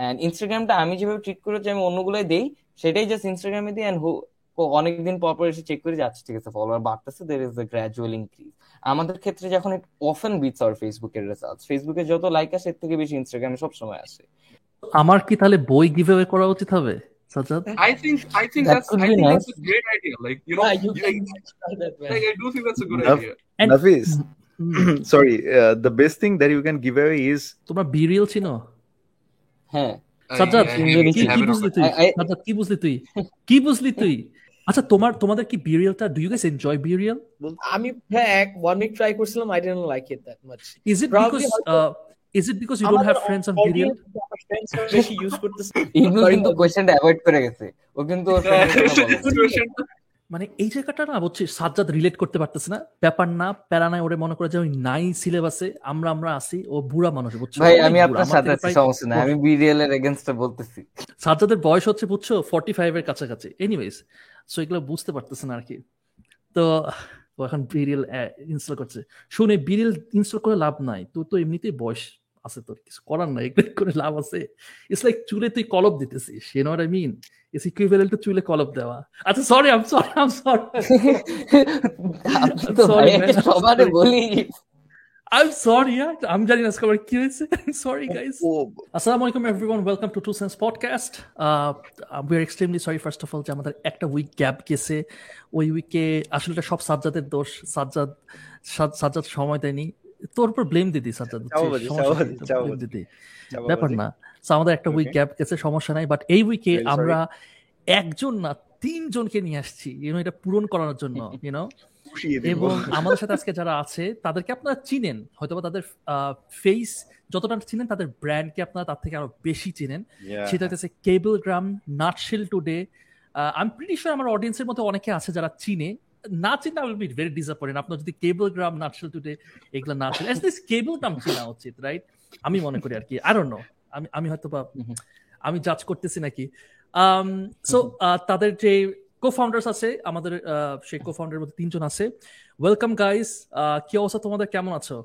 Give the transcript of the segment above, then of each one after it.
And ইনস্টাগ্রামটা আমি যেভাবে treat করেছি আমি অন্যগুলোই দেই সেটাই জাস্ট ইনস্টাগ্রামে দিই অ্যান্ড অনেকদিন পর পর এসে চেক করে যাচ্ছে ঠিক আছে ফলোয়ার বাড়তেছে there is a gradual increase আমাদের ক্ষেত্রে যখন অফেন বিটস আর ফেসবুকের রেজাল্ট ফেসবুকে যত লাইক আসে এর থেকে বেশি ইনস্টাগ্রামে সবসময় আসে আমার কি তাহলে বই গিভঅ্যাওয়ে করা উচিত হবে I think I think That that's could I be think nice. that's a great idea. Like you know, Yeah, you like, that, man. like, I do think that's a good Enough. idea. And- Nafis, sorry, uh, the best thing that you can give away is তোমরা বিরিয়াল চিনো হ্যাঁ। সাজ্জাদ কি- বুঝলি তুই? সাজ্জাদ কি বুঝলি তুই? কি বুঝলি তুই? আচ্ছা তোমার তোমাদের কি বিরিয়ালটা do you guys enjoy BeReal আমি হ্যাঁ এক ওয়ান উইক ট্রাই করছিলাম I didn't like it that much is it because is it because you don't have friends on BeReal বেশি ইউজ করতেছে। ইগনু Sorry, কিন্তু Nafis. অ্যাভয়েড করে গেছে। ও কিন্তু ওর মানে এই জায়গাটা না বলছি সাজ্জাদ রিলেট করতে পারতেছে না। ব্যাপার না প্যারা নাই ওরে মনে করে যে ওই নাই সিলেবাসে আমরা আমরা আসি ও বুড়া মানুষ বুঝছ? ভাই আমি আপনার সাথে আছি সমস্যা নাই আমি বিরিয়াল এর এগেনস্টে বলতেছি। সাজ্জাদের বয়স হচ্ছে বুঝছ ফর্টি ফাইভ এর কাছাকাছি। এনিওয়েজ সো এগুলো বুঝতে পারতেছে না আর কি তো ও এখন বিরিয়াল ইনস্টল করছে। শুনে বিরিয়াল ইনস্টল করে লাভ নাই। তোর তো এমনিতেই বয়স আছে তোর কিছু করার নাই এগুলো করে লাভ আছে। ইটস লাইক চুলে তুই কলপ দিতেছিস you know I mean it's equivalent to চুলে কলপ দেওয়া। আচ্ছা sorry I am sorry I am sorry সবারে বলি। আই এম সরি আমি জানি না আজকে কি হয়েছে। সরি গাইস আসসালামু আলাইকুম everyone welcome to two cents podcast we are extremely sorry first of all যে আমাদের একটা উইক গ্যাপ গেছে। ওই উইকে আসলে সব সাজ্জাদের দোষ সাজ্জাদ সাজ- সাজ্জাদ সময় দেয়নি। তোর উপর ব্লেম দিদি সাজ্জাদ। ব্যাপার না। আমাদের একটা উইক গ্যাপ গেছে সমস্যা নাই বাট এই উইকে আমরা একজন না তিনজনকে নিয়ে আসছি ইউনো এটা পূরণ করার জন্য ইউনো এবং আমাদের সাথে আজকে যারা আছে তাদেরকে আপনারা চিনেন হয়তোবা তাদের ফেস যতটা চিনেন তাদের ব্র্যান্ডকে আপনারা তার থেকে আরও বেশি চিনেন। সেটা হচ্ছে কেবল গ্রাম নাটশেল টুডে আমি প্রিটি শিওর আমার অডিয়েন্সের মধ্যে অনেকে আছে যারা চিনে না চিনতে I will be very disappointed আপনার যদি কেবল গ্রাম নাটশেল টুডে এগুলো না অ্যাটলিস্ট কেবল গ্রাম চেনা উচিত রাইট আমি মনে করি আর কি ডোন্ট নো আমি আমি হয়তো বা আমি জাজ করতেছি নাকি সো তাদের যে কো ফাউন্ডার্স আছে আমাদের আহ, সেই কো ফাউন্ডারের মধ্যে তিনজন আছে ওয়েলকাম গাইস কি অবস্থা তোমাদের কেমন আছো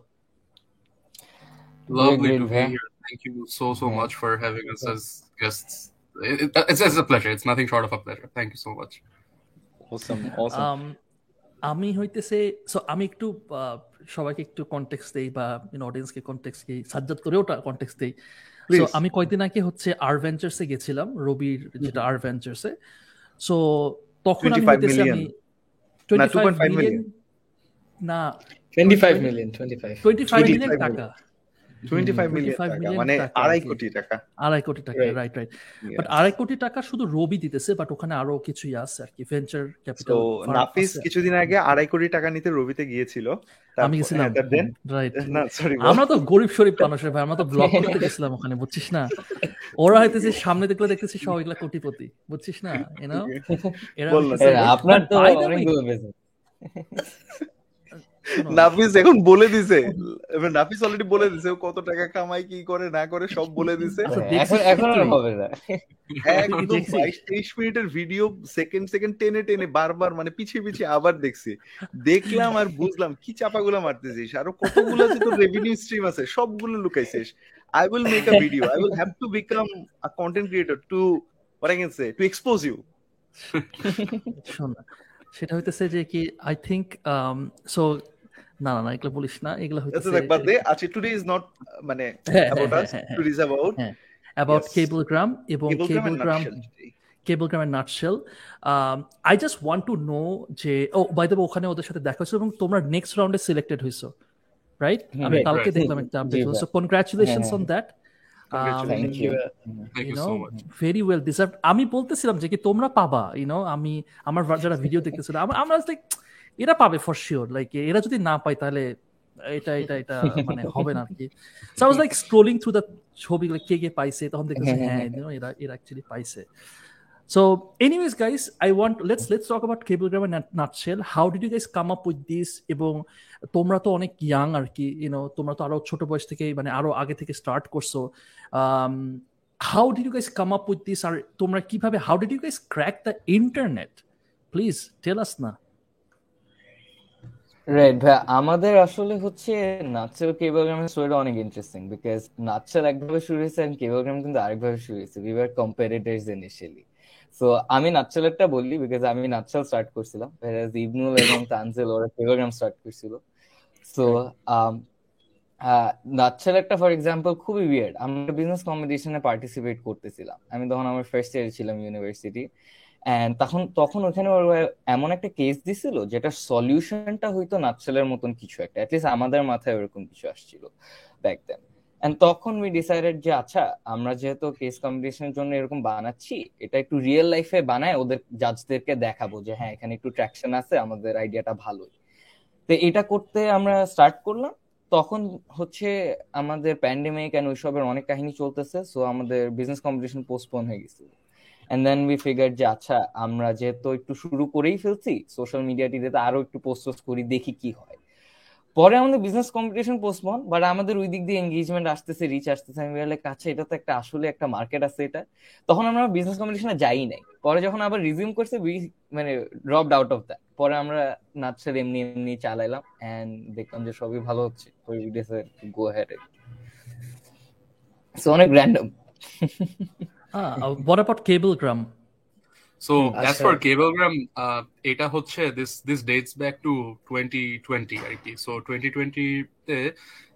Lovely to be here. Thank you so so Yeah. much for having us as guests. It- it- it's, it's a pleasure. It's nothing short of a pleasure. Thank you so much. Awesome, awesome. Um, আমি হইতেছে so আমি একটু আহ, সবাইকে একটু context দেই বা অডিয়েন্সকে context দিই সাজ্জাদ ওটা কনটেক্সট দেই। সো আমি কয়েকদিন আগে হচ্ছে আর ভেঞ্চার্সে গেছিলাম রবির যেটা আর ভেঞ্চার্সে সো তখন আমি 25 হইতেছে আমি না, 25 2.5 মিলিয়ন না 25 মিলিয়ন 25 25 মিলিয়ন টাকা। আড়াই কোটি টাকা। আড়াই কোটি টাকা রাইট রাইট. বাট আড়াই কোটি টাকা শুধু রবি দিতেছে বাট ওখানে আরও কিছুই আছে আর কি ভেঞ্চার তো ক্যাপিটাল নাফিস কিছুদিন আগে আড়াই কোটি টাকা নিতে রবিতে গিয়েছিল। আমি গেছিলাম। হ্যাঁ, রাইট না সরি আমরা তো গরিব শরীফ মানুষের ভাই আমরা তো ব্লগ করতে গেছিলাম ওখানে বুঝছিস না? ওরা হইতেছে সামনে দেখলে দেখতেছি সব এগুলা কোটিপতি বুঝছিস না? এরা আপনার তো নাফিস এখন বলে দিছে। এবার নাফিস অলরেডি বলে দিছে ও কত টাকা কামাই কি করে না করে সব বলে দিছে। আচ্ছা, এখন এখন আর হবে না। একদম দেখছিস? বাইশ তেইশ মিনিটের ভিডিও সেকেন্ড সেকেন্ড টেনে টেনে বারবার মানে পিছিয়ে পিছিয়ে আবার দেখছি। দেখলাম আর বুঝলাম কি চাপাগুলো মারতেছিস? আরও কতগুলো যে তোর রেভিনিউ স্ট্রিম আছে সবগুলো লুকাইছিস। I will make a video I will have to become a content creator to what I can say to expose you. শোন সেটা হইতেছে যে কি আই থিঙ্ক সো না না না এগুলো বলিস না এগুলো actually today is not uh, মানে about হ্যাঁ, অ্যাবাউট গ্রাম এবং Cablegram কেবল গ্রাম কেবল গ্রামের nutshell I just want to know যে ও বাই দ্য ওখানে ওদের সাথে দেখা হয়েছে এবং তোমরা নেক্সট রাউন্ডে সিলেক্টেড হয়েছো রাইট আমি কালকে দেখলাম একটা update so congratulations on that Congratulations. Thank you Thank you you know so much. Very well deserve আমি বলতেছিলাম যে কি তোমরা পাবা ইউ নো আমি আমার যারা ভিডিও দেখতেছিল আমরা লাইক এরা পাবে ফর শিওর লাইক এরা যদি না পায় তাহলে এটা এটা এটা মানে হবে না আর কি so I was like scrolling through the ছবি কে কে পাইছে তখন দেখতেছি হ্যাঁ you know, এরা এরা অ্যাকচুয়ালি পাইছে। So, anyways, guys, I want let's let's talk about Cablegram in a nutshell. How did you guys come up with this? এবং তোমরা তো অনেক ইয়াং আর কি ইউনো তোমরা তো আরও ছোট বয়স থেকে মানে আরও আগে থেকে স্টার্ট করছ। How did you guys come up with this আর তোমরা কীভাবে how did you guys crack the internet please tell us না। রাইট ভাই আমাদের আসলে হচ্ছে নাচেল কেবলগ্রামের স্টোরিটা অনেক ইন্টারেস্টিং বিকজ নাচেল একভাবে শুরু হয়েছে আর কেবলগ্রাম কিন্তু আরেকভাবে শুরু হয়েছে। We were competitors initially so আমি নাচেলেরটা বললি বিকজ আমি নাচেল স্টার্ট করছিলাম। ইবনুল এবং তানজিল, ওরা কেবলগ্রাম স্টার্ট করছিল। সো নাচেলেরটা ফর এক্সাম্পল খুবই উইয়ার্ড আমরা বিজনেস কম্পিটিশনে পার্টিসিপেট করতেছিলাম। আমি তখন আমার ফার্স্ট ইয়ার ছিলাম ইউনিভার্সিটি তখন তখন ওখানে এমন একটা কেস দিছিল যেটা সলিউশনটা নাচলের মতন কিছু একটা অ্যাটলিস্ট আমাদের মাথায় ওরকম কিছু আসছিল ব্যাক দেন তখন উই ডিসাইডেড যে আচ্ছা আমরা যেহেতু কেস কম্পিটিশনের জন্য এরকম বানাচ্ছি, এটা একটু রিয়েল লাইফে বানায় ওদের জাজদেরকে দেখাবো যে হ্যাঁ এখানে একটু ট্র্যাকশন আছে, আমাদের আইডিয়াটা ভালোই. তো এটা করতে আমরা স্টার্ট করলাম। তখন হচ্ছে আমাদের প্যান্ডেমিক এন্ড ওইসবের অনেক কাহিনী চলতেছে সো আমাদের বিজনেস কম্পিটিশন পোস্টপোন হয়ে গেছিল। এন্ড দেন উই ফিগার যে আচ্ছা আমরা যেহেতু একটু শুরু করেই ফেলছি সোশ্যাল মিডিয়া টিতে আরও একটু পোস্ট পোস্ট করি, দেখি কি হয়। পরে আমাদের বিজনেস কম্পিটিশন পোস্টপন বাট আমাদের ওই দিক দিয়ে এঙ্গেজমেন্ট আসতেছে রিচ আসতেছে। আমি বলে আচ্ছা এটা তো একটা আসলে একটা মার্কেট আছে এটা। তখন আমরা বিজনেস কম্পিটিশনে যাই নাই। পরে যখন আবার রিজিউম করছে উই মানে ড্রপড আউট অফ দ্যাট পরে আমরা নাচের এমনি এমনি চালাইলাম এন্ড দেখলাম যে, সবই ভালো হচ্ছে। ওই গো হ্যাড সো অনেক random uh, what about Cablegram? So Achha. as আচ্ছা। for Cablegram, uh, এটা হচ্ছে this this dates back to 2020 আর কি so 2020 তে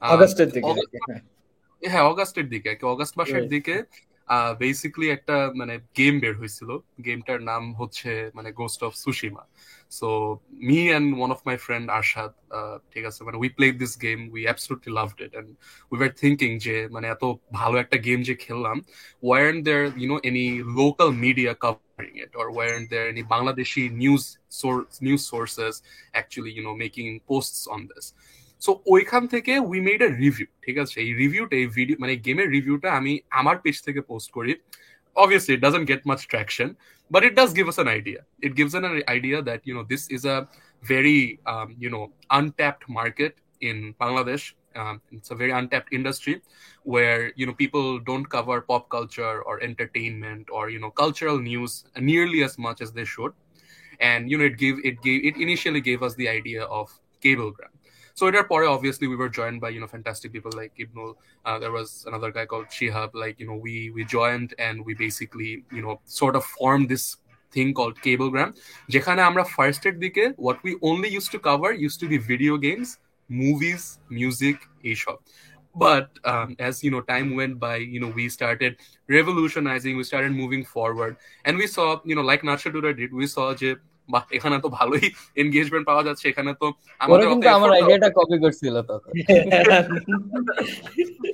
uh, অগাস্টের দিকে হ্যাঁ অগাস্টের দিকে অগাস্ট মাসের দিকে বেসিক্যালি একটা মানে গেম বের হয়েছিল গেমটার নাম হচ্ছে মানে Ghost of Tsushima so me and one of my friend Arshad ঠিক আছে মানে we played this game we absolutely loved it and we were thinking যে মানে এত ভালো একটা গেম যে খেললাম weren't there you know any local media covering it or weren't there any bangladeshi news source news sources actually you know making posts on this so ওইখান থেকে we made a review ঠিক আছে এই রিভিউটা এই video মানে গেমের রিভিউটা আমি আমার পেজ থেকে পোস্ট করি obviously it doesn't get much traction but it does give us an idea it gives an idea that you know this is a very um, you know untapped market in bangladesh um, it's a very untapped industry where you know people don't cover pop culture or entertainment or you know cultural news nearly as much as they should and you know it gave it gave it initially gave us the idea of cablegram so at pore obviously we were joined by you know fantastic people like ibnul uh, there was another guy called shihab like you know we we joined and we basically you know sort of formed this thing called cablegram যেখানে আমরা ফার্স্টের দিকে what we only used to cover used to be video games movies music এইসব but um, as you know time went by you know we started revolutionizing we started moving forward and we saw you know like Natshadura did we saw যে বাহ এখানে তো ভালোই engagement পাওয়া যাচ্ছে এখানে তো আমাদের কিন্তু আমার আইডিয়াটা কপি করছিল তখন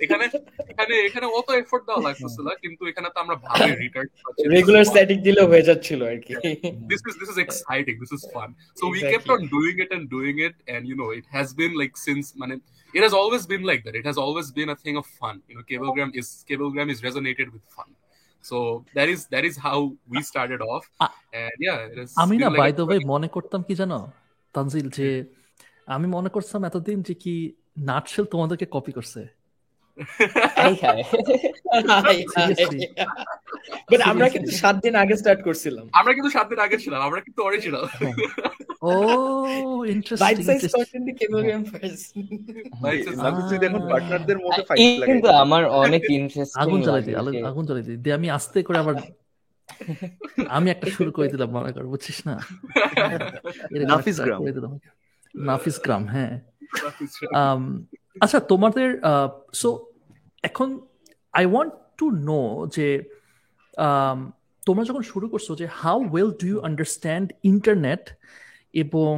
এখানে এখানে এখানে অত এফোর্ট দেওয়া লাগতেছে কিন্তু এখানে তো আমরা ভালোই রিটার্ন রেগুলার স্ট্যাটিক দিলেও হয়ে যাচ্ছিল আর কি this is this is exciting this is fun so we kept Exactly. on doing it and doing it and you know it has been like since man, it has always been like that it has always been a thing of fun you know cablegram is cablegram is resonated with fun so that is that is how we started off. and yeah it is আমি না by the way মনে করতাম কি জানো তানজিল যে আমি মনে করতাম এতদিন যে কি নাটশেল তোমাদেরকে কপি করছে। আমরা কিন্তু সাত দিন আগে স্টার্ট করছিলাম। আমরা কিন্তু সাত দিন আগে ছিলাম আমরা কিন্তু অরিজিনাল ও ইন্টারেস্টিং কিন্তু আমার অনেক ইন্টারেস্টিং আগুন দিই আগুন দিয়ে আমি আস্তে করে আবার আমি একটা শুরু করে দিলাম মনে কর বুঝছিস না? নাফিস গ্রাম। নাফিস গ্রাম হ্যাঁ। Um, আচ্ছা তোমাদের সো এখন আই ওয়ান্ট টু নো যে তোমরা যখন শুরু করছ যে how well do you understand internet এবং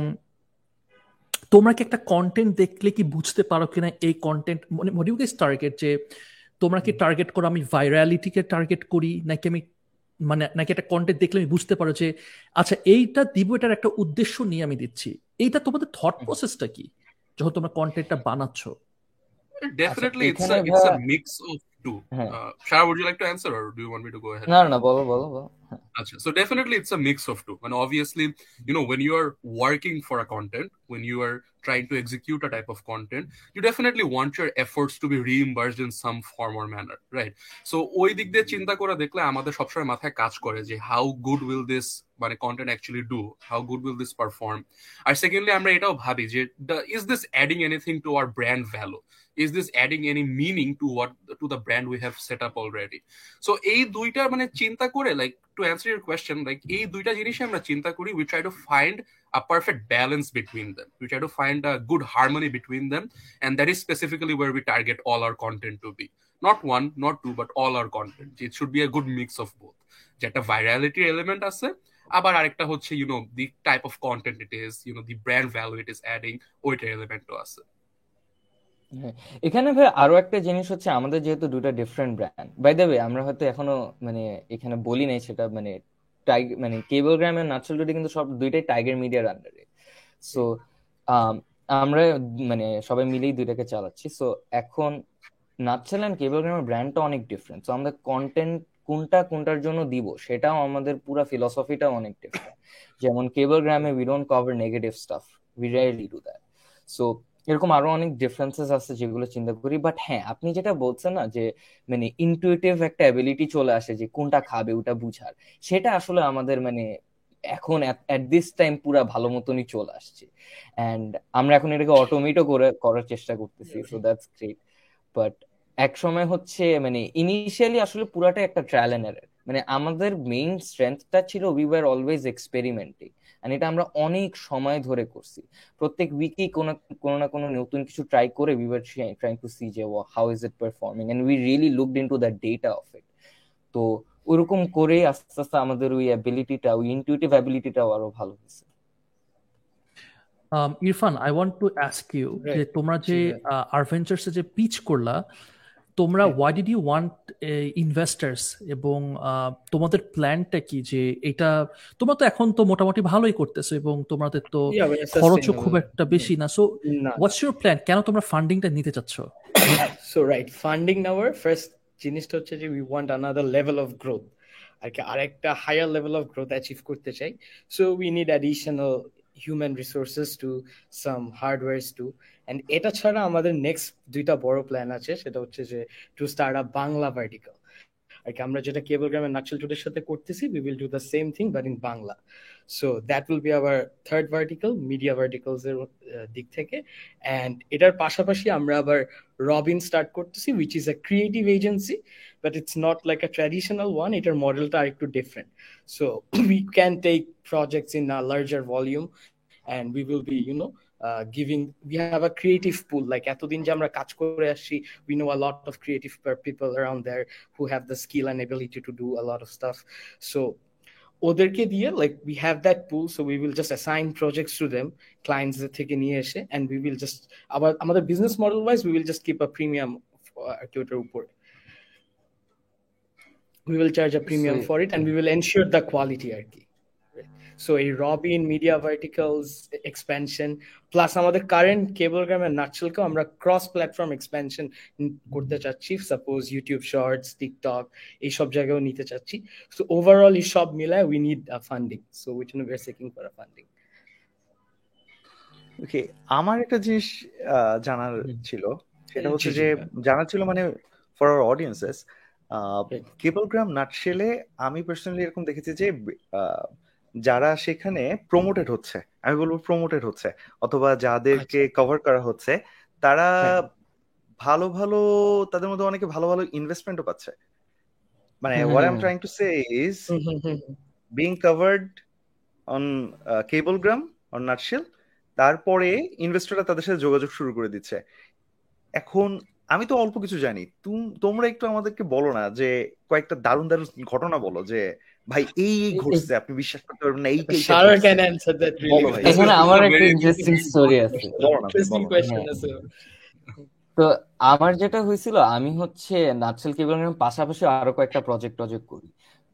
তোমরা কি একটা কন্টেন্ট দেখলে কি বুঝতে পারো কিনা এই কন্টেন্ট মানে মডিউ গেস টার্গেট যে, তোমরা কি টার্গেট করো আমি ভাইরালিটিকে টার্গেট করি, নাকি আমি মানে নাকি একটা কন্টেন্ট দেখলে আমি বুঝতে পারো যে আচ্ছা এইটা দিব, এটার একটা উদ্দেশ্য নিয়ে আমি দিচ্ছি। এইটা তোমাদের থট প্রসেসটা কি? যখন তোমরা কন্টেন্টটা বানাচ্ছ। Definitely it's a it's a mix of two হ্যাঁ। uh, Shara would you like to answer or do you want me to go ahead না বলো বলো বলো Acha. So definitely it's a mix of two. And obviously, you know, when you are working for a content, when you are trying to execute a type of content, you definitely want your efforts to be reimbursed in some form or manner, right? So ওই দিক দিয়ে চিন্তা করে দেখলে আমাদের সবসময় মাথায় কাজ করে যে হাউ গুড উইল দিস মানে content actually do how good will this perform R secondly আমরা এটাও ভাবি যে is this adding anything to our brand value is this adding any meaning to what to the brand we have set up already so এই দুইটা মানে চিন্তা করে like to answer your question like এই দুইটা জিনিসই আমরা চিন্তা করি we try to find a perfect balance between them we try to find a good harmony between them and that is specifically where we target all our content to be not one not two but all our content it should be a good mix of both যে একটা virality element আছে আবার আরেকটা হচ্ছে you know the type of content it is you know the brand value it is adding ওইটার এলিমেন্টও আছে হ্যাঁ, এখানে ভাই আরও একটা জিনিস হচ্ছে আমাদের যেহেতু দুটো different brand by the way আমরা হয়তো এখনও মানে এখানে বলি নাই সেটা মানে টাইগ মানে কেবল গ্রাম আর নাচল ডুডি কিন্তু সব দুইটাই টাইগার মিডিয়ার আন্ডারে সো আমরা মানে সবাই মিলেই দুইটাকে চালাচ্ছি। সো এখন নাচল অ্যান্ড কেবল গ্রামের ব্র্যান্ডটা অনেক ডিফারেন্ট সো আমরা কন্টেন্ট কোনটা কোনটার জন্য দিব সেটাও আমাদের পুরো ফিলসফিটাও অনেক ডিফারেন্ট যেমন কেবল গ্রামে we don't cover negative stuff we rarely do that so এরকম আরও অনেক ডিফারেন্সেস আছে যেগুলো চিন্তা করি। বাট হ্যাঁ আপনি যেটা বলছেন না যে মানে ইনটুইটিভ একটা অ্যাবিলিটি চলে আসে যে কোনটা খাবে ওটা বুঝার সেটা আসলে আমাদের মানে এখন অ্যাট দিস টাইম পুরা ভালো মতনই চলে আসছে। অ্যান্ড আমরা এখন এটাকে অটোমেটও করে করার চেষ্টা করতেছি সো দ্যাটস গ্রেট বাট এক সময় হচ্ছে মানে ইনিশিয়ালি আসলে পুরাটা একটা ট্রায়াল এন্ড এরার মানে আমাদের মেইন স্ট্রেংথটা ছিল we were always experimenting and এটা আমরা অনেক সময় ধরে করছি। প্রত্যেক উইকে কোনো কোনো না কোনো নতুন কিছু ট্রাই করে we were trying to see যে how is it performing and we really looked into the data of it তো ওরকম করে আস্তে আস্তে আমাদের ওই অ্যাবিলিটিটা ওই ইনটিউটিভ অ্যাবিলিটিটাও আরও ভালো হয়েছে। Irfan I want to ask you যে তোমরা যে আরভেঞ্চার্সে যে পিচ করলা তোমরা why did you want investors এবং তোমাদের প্ল্যানটা কি যে এটা তোমরা তো এখন তো মোটামুটি ভালোই করতেছো এবং তোমাদের তো খরচও খুব একটা বেশি না। সো হোয়াটস ইউর প্ল্যান কেন তোমরা ফান্ডিংটা নিতে চাচ্ছ? সো রাইট ফান্ডিং নাওয়ার ফার্স্ট জিনিসটা হচ্ছে যে we want another level of growth আর কি আরেকটা higher level of growth achieve করতে চাই। So we need additional human resources to some hardware too and এটা ছাড়া আমাদের নেক্সট দুইটা বড় প্ল্যান আছে, সেটা হচ্ছে যে to start up Bangla vertical আর আমরা যেটা কেবল গ্রামের নাচল টুডের সাথে করতেছি we will do the same thing but in Bangla. So that will be our third vertical media verticals এর দিক থেকে. অ্যান্ড এটার পাশাপাশি আমরা আবার রবিন স্টার্ট করতেছি which is a creative agency but it's not like a traditional one এটার মডেলটা আরেকটু different so we can take projects in a larger volume and we will be you know uh, giving we have a creative pool like এতদিন যে আমরা কাজ করে আসছি we know a lot of creative people around there who have the skill and ability to do a lot of stuff so ওদেরকে দিয়ে like we have that pool so we will just assign projects to them clients থেকে নিয়ে এসে and we will just আবার আমাদের business model wise we will just keep a premium আর কি ওটার উপরে we will charge a premium for it and we will ensure the quality আর কি so এই Robin media verticals expansion plus আমাদের current কেবল গ্রামের নাচলকেও আমরা ক্রস প্ল্যাটফর্ম এক্সপ্যানশন করতে চাচ্ছি সাপোজ ইউটিউব শর্টস টিকটক এইসব জায়গায়ও নিতে চাচ্ছি। সো ওভারঅল এই সব মিলায় we need a funding so which no we seeking for a funding okay আমার একটা জিনিস জানার ছিল সেটা হচ্ছে যে জানার ছিল মানে ফর আওয়ার অডিয়েন্সেস কেবলগ্রাম নাটশেলে আমি পার্সোনালি এরকম দেখেছি যে যারা সেখানে প্রমোটেড হচ্ছে আমি বলব প্রমোটেড হচ্ছে অথবা যাদেরকে কভার করা হচ্ছে তারা ভালো ভালো তাদের মধ্যে অনেকে ভালো ভালো ইনভেস্টমেন্টও পাচ্ছে। মানে what I am trying to say is being covered on Cablegram on Nutshell তারপরে ইনভেস্টররা তাদের সাথে যোগাযোগ শুরু করে দিচ্ছে। এখন আমি তো অল্প কিছু জানি তোমরা একটু আমাদেরকে বলো না যে কয়েকটা দারুণ দারুণ ঘটনা বলো যে ভাই এই এই ঘটছে আপনি বিশ্বাস করতে পারবেন না এই Shara can answer that really এখানে আমার একটা ইন্টারেস্টিং স্টোরি আছে। ইন্টারেস্টিং কোশ্চেন আছে। তো আমার যেটা হয়েছিল আমি হচ্ছে নাচেল কেবল পাশাপাশি আরও কয়েকটা প্রজেক্ট টজেক্ট করি।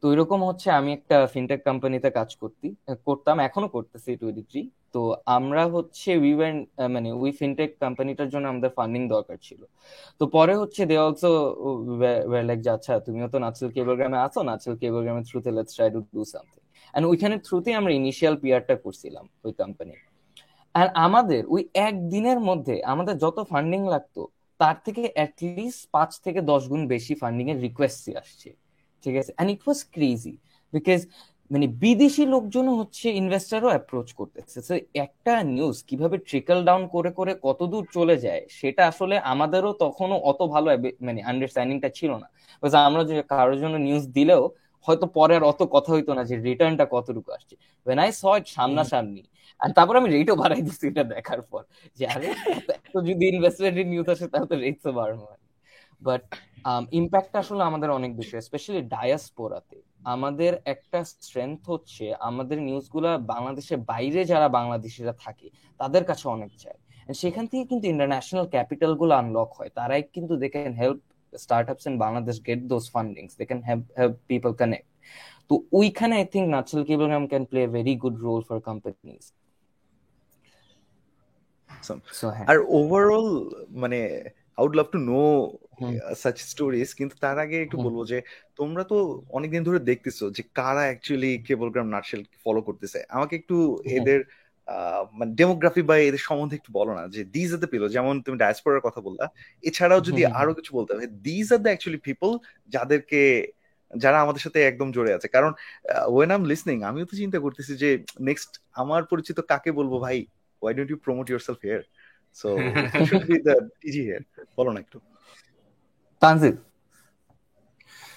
তো এরকম হচ্ছে আমি একটা ফিনটেক কোম্পানিতে কাজ করতি, করতাম, এখনও করতেছি টোয়েন্টি থ্রি তো আমরা হচ্ছে উই ওয়েন মানে উই ফিনটেক কোম্পানিটার জন্য আমাদের ফান্ডিং দরকার ছিল। তো পরে হচ্ছে দে অলসো লাইক আচ্ছা তুমিও তো নাচেল কেবলগ্রামে আছো নাচেল কেবলগ্রামের থ্রুতে let's try to do something and ওইখানে থ্রুতে আমরা ইনিশিয়াল পিয়ারটা করছিলাম ওই কোম্পানি আর আমাদের ওই একদিনের মধ্যে আমাদের যত ফান্ডিং লাগতো, তার থেকে অ্যাটলিস্ট পাঁচ থেকে দশ গুণ বেশি ফান্ডিং এর রিকোয়েস্ট আসছে। ঠিক আছে? And it was crazy because মানে বিদেশি লোকজনও হচ্ছে ইনভেস্টারও অ্যাপ্রোচ করতেছে। তো একটা নিউজ কীভাবে ট্রিকল ডাউন করে করে কত দূর চলে যায়, সেটা আসলে আমাদেরও তখনও অত ভালো মানে আন্ডারস্ট্যান্ডিংটা ছিল না। বিকজ আমরা যে কারোর জন্য নিউজ দিলেও হয়তো পরে আর অত কথা হইতো না যে রিটার্নটা কতটুকু আসছে। ওয়েন আই স ইট সামনাসামনি, আর তারপর আমি রেটও বাড়াই দিচ্ছি এটা দেখার পর। যে আরে, এত যদি ইনভেস্টমেন্ট নিউজ আসে, তাহলে রেটসও বাড়ানো বাট ইম্প্যাক্ট আসলে আমাদের অনেক বেশি স্পেশালি ডায়াসপোরাতে আমাদের একটা স্ট্রেংথ হচ্ছে আমাদের নিউজগুলো বাংলাদেশের বাইরে যারা বাংলাদেশিরা থাকে তাদের কাছে অনেক যায় সেখান থেকে কিন্তু ইন্টারন্যাশনাল ক্যাপিটালগুলো আনলক হয়। তারাই কিন্তু they can help in Bangladesh get those fundings. They can help help people connect. তো ওইখানে I think natural Cablegram can play very good role for companies R overall মানে I would love to know such stories কিন্তু তার আগে একটু বলব যে তোমরা তো অনেকদিন ধরে দেখতেছো যে কারা অ্যাকচুয়ালি কেবলগ্রাম নাটশেল ফলো করতেছে। আমাকে একটু এদের মানে ডেমোগ্রাফি বা এদের সম্বন্ধে একটু বলো না যে দিজ আর দ্য পিপল যেমন তুমি ডায়াসপোরার কথা বললা। এছাড়াও যদি আরও কিছু বলতে হবে these are the actually people যাদেরকে যারা আমাদের সাথে একদম জড়ে আছে। কারণ ওয়েন আম লিসনিং আমিও তো চিন্তা করতেছি যে নেক্সট আমার পরিচিত কাকে বলব ভাই? Why don't you promote yourself here so should be the TG here বলো না একটু। Tanzid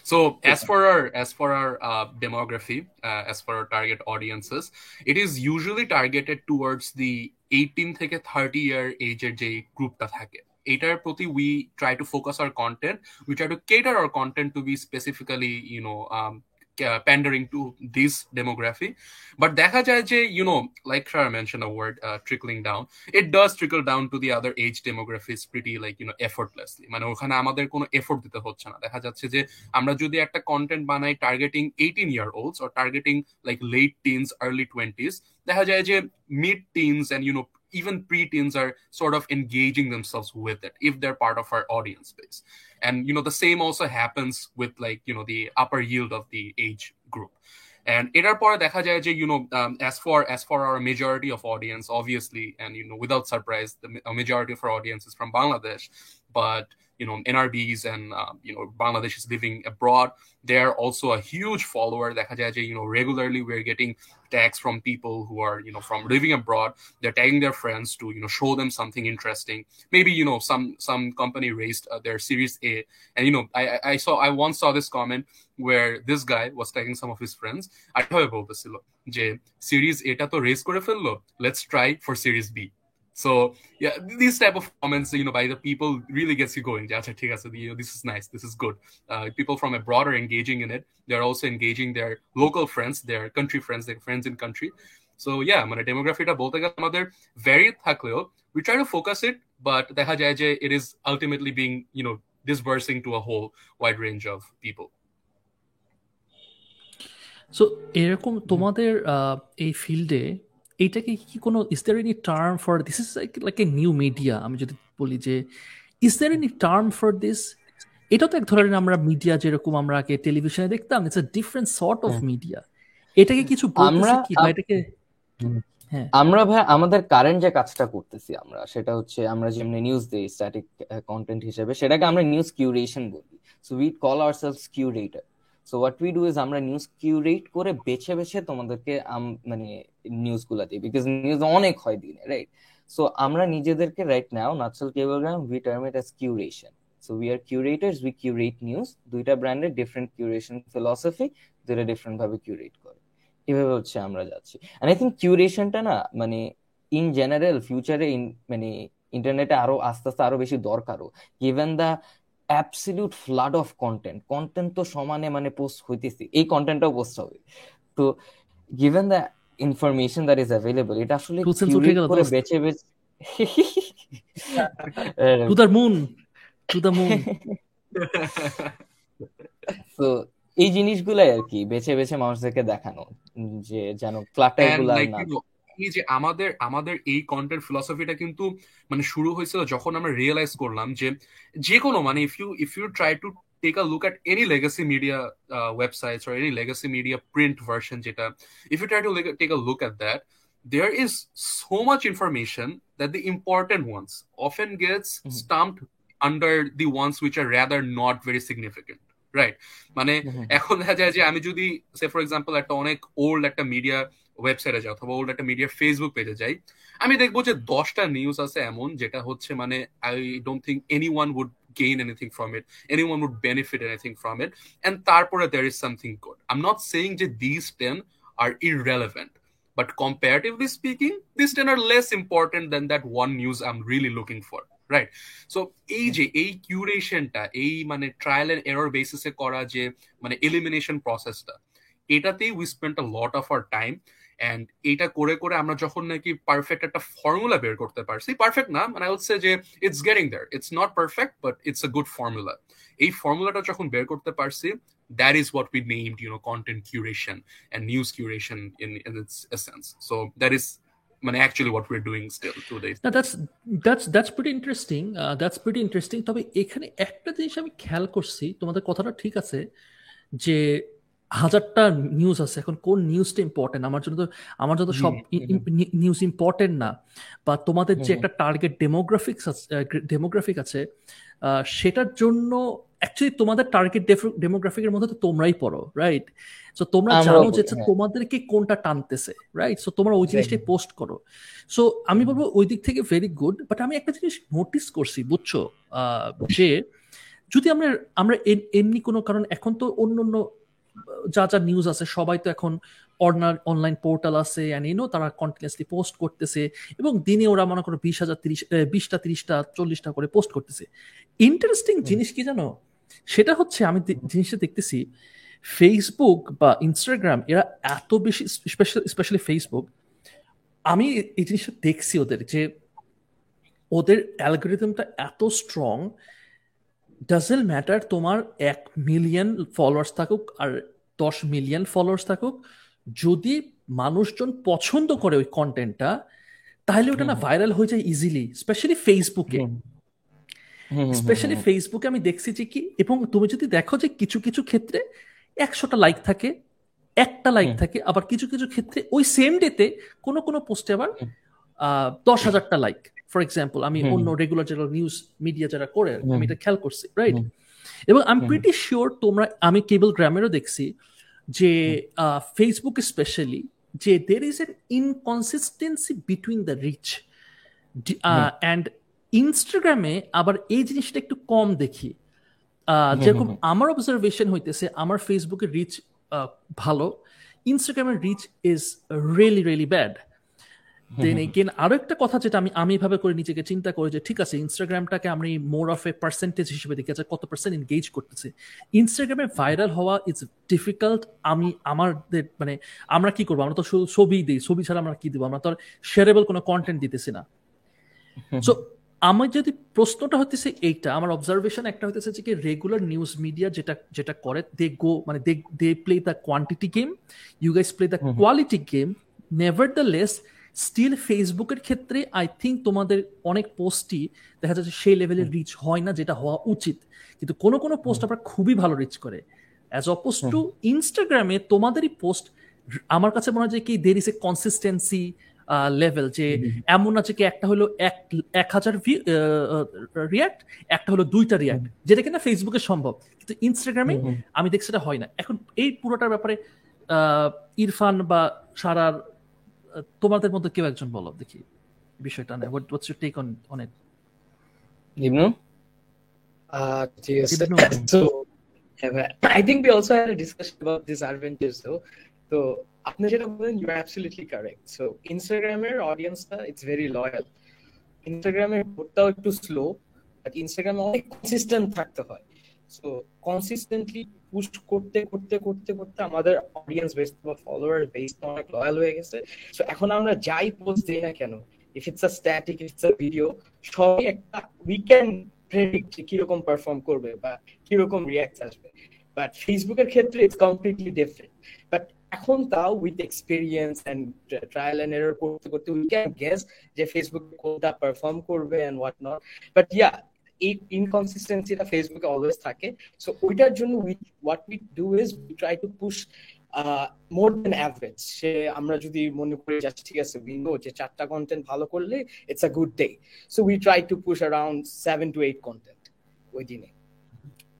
So as for our as for our uh, demography, uh, as for our target audiences, it is usually targeted towards the 18 থেকে 30 year age এর যে গ্রুপটা থাকে এটার প্রতি we try to focus our content we try to cater our content to be specifically you know um, uh, pandering to this demography. But দেখা যায় যে, you know, like Shara mentioned a word, uh, trickling down, it does trickle down to the other age demographies pretty like, you know, effortlessly. মানে ওখানে আমাদের কোনো effort দিতে হচ্ছে না দেখা যাচ্ছে যে আমরা যদি একটা কন্টেন্ট বানাই targeting eighteen year olds or targeting like late teens early twenties দেখা যায় যে mid teens and you know even preteens are sort of engaging themselves with it if they're part of our audience base and you know the same also happens with like you know the upper yield of the age group and এটার পরে দেখা যায় যে you know um, as for as for our majority of audience obviously and you know without surprise the majority of our audience is from Bangladesh but you know NRBs and uh, you know Bangladesh is living abroad. They're also a huge follower. You know regularly we're getting tags from people who are you know from living abroad. They're tagging their friends to you know show them something interesting. Maybe you know some some company raised uh, their Series A, and you know I I saw I once saw this comment where this guy was tagging some of his friends. I আঠারো বলতেছিল যে series এটা তো raise করে ফেললো let's try for series B so yeah, these type of comments, you know, by the people really gets you going. You know, this is nice. This is good. Uh, people from abroad are engaging in it. They're also engaging their local friends, their country friends, their friends in country. So yeah, মানে ডেমোগ্রাফিটা বলতে গেলে আমাদের vary থাকলেও we try to focus it, but দেখা যায় যে it is ultimately being, you know, dispersing to a whole wide range of people. So এরকম তোমাদের এই ফিল্ডে এইটাকে কি কোনো is there any term for this is like a new media আমি যদি বলি যে is there any term for this এটা তো এক ধরনের আমরা মিডিয়া যেরকম আমরা আগে টেলিভিশনে দেখতাম it's a different sort of media এটাকে কিছু আমরা কি এটাকে হ্যাঁ। আমরা ভাই আমাদের কারেন্ট যে কাজটা করতেছি আমরা সেটা হচ্ছে আমরা যেমনি নিউজ দেই স্ট্যাটিক কন্টেন্ট হিসেবে সেটাকে আমরা নিউজ কিউরেশন বলি। So we call ourselves curator so what we do is আমরা নিউজ কিউরেট করে বেছে বেছে তোমাদেরকে মানে নিউজগুলা দিই বিকজ নিউজ অনেক হয় দিনে রাইট সো আমরা নিজেদেরকে right now Nutshell Cablegram we term it as curation so we are curators we curate news দুইটা ব্র্যান্ডের ডিফারেন্ট কিউরেশন ফিলসফি দুইটা ডিফারেন্ট ভাবে কিউরেট করে। এভাবে হচ্ছে আমরা যাচ্ছি। আই থিঙ্ক কিউরেশনটা না মানে ইন জেনারেল ফিউচারে মানে ইন্টারনেটে আরও আস্তে আস্তে আরও বেশি দরকারও। Given the absolute flood of content content তো সমানে মানে পোস্ট হইতেছে। এই কন্টেন্টটাও পোস্ট হবে। তো given the information that is available এটা আসলে করে বেছে বেছে to the moon to the moon তো এই জিনিসগুলাই আর কি বেছে বেছে মানুষদেরকে দেখানো যে যেন ক্লাটারগুলা না যে আমাদের আমাদের এই কন্টেন্ট ফিলসফিটা কিন্তু মানে শুরু হয়েছিল যখন আমরা রিয়েলাইজ করলাম যে যে কোনো মানে if you if you try to take a look at any legacy media websites or any legacy media print version যেটা if you try to like, take a look at there is so much information that the important ones often gets Mhm. stumped under the ones which are rather not very significant right মানে এখন দেখা যায় যে আমি যদি সে for example একটা অনেক old একটা মিডিয়া ওয়েবসাইটে যাই অথবা ওল্ড একটা মিডিয়া ফেসবুক পেজে যাই আমি দেখব যে দশটা নিউজ আছে এমন যেটা হচ্ছে মানে I don't think any one would gain anything from it any one would benefit anything from it and তারপরে there is something good I am not saying যে this ten are irrelevant But comparatively speaking, these 10 are less important than that one news I'm really looking for. Right. So এই যে এই কিউরেশনটা এই মানে trial and error বেসিসে করা যে মানে এলিমিনেশন প্রসেসটা এটাতেই we spend a lot of our time and এটা করে করে আমরা যখন নাকি পারফেক্ট একটা ফর্মুলা বের করতে পারছি পারফেক্ট না মানে হচ্ছে যে it's getting there it's not perfect but it's a good formula এই ফর্মুলাটা যখন বের করতে পারছি is what we named, you know, content curation and news curation in in its essence. So that is মানে actually what we're doing still today. না that's that's that's pretty interesting that's pretty interesting তবে এখানে একটা জিনিস আমি খেয়াল করছি, তোমাদের কথাটা ঠিক আছে, যে হাজারটা নিউজ আছে। এখন কোন নিউজটা ইম্পর্টেন্ট আমার জন্য তো আমার জন্য সব নিউজ ইম্পর্টেন্ট না। বা তোমাদের যে একটা টার্গেট ডেমোগ্রাফিক্স ডেমোগ্রাফিক আছে সেটার জন্য অ্যাকচুয়ালি তোমাদের টার্গেট ডেমোগ্রাফিকের মধ্যে তো তোমরাই পড়ো রাইট সো তোমরা জানো যে হ্যাঁ। তোমাদেরকে কোনটা টানতেছে রাইট সো তোমরা ওই জিনিসটাই পোস্ট করো। সো আমি বলব ওই দিক থেকে ভেরি গুড বাট আমি একটা জিনিস নোটিস করছি বুঝছ? আহ, যে যদি আমরা আমরা এমনি কোনো কারণ এখন তো অন্য অন্য যা যা নিউজ আছে সবাই তো এখন অনলাইন পোর্টাল আছে ইউনো তারা কন্টিনিউসলি পোস্ট করতেছে এবং দিনে ওরা মনে করো বিশ হাজার তিরিশ বিশটা তিরিশটা চল্লিশটা করে পোস্ট করতেছে। ইন্টারেস্টিং জিনিস কি জানো? সেটা হচ্ছে আমি জিনিসটা দেখতেছি ফেসবুক বা ইনস্টাগ্রাম এরা এত বেশি স্পেশাল স্পেশালি ফেসবুক আমি এই জিনিসটা দেখছি ওদের যে ওদের অ্যালগোরিদমটা এত স্ট্রং ডাজেন্ট ম্যাটার তোমার এক মিলিয়ন ফলোয়ার্স থাকুক আর দশ মিলিয়ন ফলোয়ার্স থাকুক যদি মানুষজন পছন্দ করে ওই কন্টেন্টটা তাহলে ওটা না ভাইরাল হয়ে যায় ইজিলি স্পেশালি ফেসবুকে স্পেশালি ফেসবুকে আমি দেখছি যে কি এবং তুমি যদি দেখো যে কিছু কিছু ক্ষেত্রে একশোটা লাইক থাকে একটা লাইক থাকে আবার কিছু কিছু ক্ষেত্রে ওই সেম ডেতে কোনো কোনো পোস্টে আবার দশ হাজারটা লাইক ফর এক্সাম্পল আমি অন্য রেগুলার যারা নিউজ মিডিয়া যারা করে আমি এটা খেয়াল করছি রাইট এবং আই এম প্রিটি শিওর তোমরা আমি কেবল গ্রামেরও দেখছি যে ফেসবুক স্পেশালি যে there is an inconsistency between the reach and ইনস্টাগ্রামে আবার এই জিনিসটা একটু কম দেখি। যেরকম আমার অবজারভেশন হইতেছে আমার ফেসবুকের রিচ ভালো ইনস্টাগ্রামের reach is really really bad then again আরও একটা কথা যেটা আমি আমি এভাবে করে নিজেকে চিন্তা করি যে ঠিক আছে ইনস্টাগ্রামটাকে আমি মোর অফ এ পার্সেন্টেজ হিসেবে দেখি আচ্ছা কত পার্সেন্ট এনগেজ করতেছে। ইনস্টাগ্রামে ভাইরাল হওয়া ইটস ডিফিকাল্ট আমি আমাদের মানে আমরা কি করব? আমরা তো ছবি দিই ছবি ছাড়া আমরা কি দিব? আমরা তো শেয়ারেবল কোনো কন্টেন্ট দিতেছি না। সো আমার যদি প্রশ্নটা হতেছে এইটা আমার অবজারভেশন একটা হতেছে যে কি রেগুলার নিউজ মিডিয়া যেটা যেটা করে দে গো মানে they they play the quantity game you guys play the quality game nevertheless still ফেসবুকের ক্ষেত্রে আই থিঙ্ক তোমাদের অনেক পোস্টই দেখা যাচ্ছে সেই লেভেলের রিচ হয় না যেটা হওয়া উচিত। কিন্তু কোনো কোনো পোস্ট আবার খুবই ভালো রিচ করে। অ্যাজ অপোজ টু ইনস্টাগ্রামে তোমাদেরই পোস্ট আমার কাছে মনে হয় যে কি দের ইস এ কনসিস্টেন্সি লেভেল যে এমন আছে কি একটা হলো এক এক হাজার রিয়াক্ট একটা হলো দুইটা রিয়াক্ট যেটা কিনা ফেসবুকে সম্ভব। কিন্তু ইনস্টাগ্রামে। আমি দেখছি সেটা হয় না। এখন এই পুরোটার ব্যাপারে ইরফান বা সারার তোমাদের মধ্যে কেউ একজন বলো দেখি বিষয়টা নেই what's your take on on it Ibnu? Uh, so, yeah, I think we also had a discussion about disadvantages though. আপনি যেটা বলেন you are absolutely correct so ইনস্টাগ্রামের অডিয়েন্সটা ইটস ভেরি লয়াল ইনস্টাগ্রামের গ্রোথটাও একটু স্লো বাট ইনস্টাগ্রামে অনেক কনসিস্টেন্ট থাকতে হয়। সো কনসিস্টেন্টলি পুশ করতে করতে করতে করতে আমাদের অডিয়েন্স বেস বা ফলোয়ার বেস অনেক লয়াল হয়ে গেছে। সো এখন আমরা যাই পোস্ট দিই না কেন? If it's a static it's a video সবই একটা উই ক্যান প্রেডিক্ট কীরকম পারফর্ম করবে বা কীরকম রিয়াক্ট আসবে। বাট ফেসবুকের ক্ষেত্রে ইটস কমপ্লিটলি ডিফারেন্ট বাট এখন তাও with experience and trial and error করতে করতে উই ক্যান গেস যে ফেসবুক কোনটা পারফর্ম করবে and what not but yeah এই ইনকনসিস্টেন্সিটা ফেসবুকে অলওয়েজ থাকে। সো ওইটার জন্য we what we do is we try to push more then average say আমরা যদি মনে করি যে আচ্ছা, ঠিক আছে উই নো যে চারটা কন্টেন্ট ভালো করলে it's a good day so we try to push around seven to eight content ওই দিনে।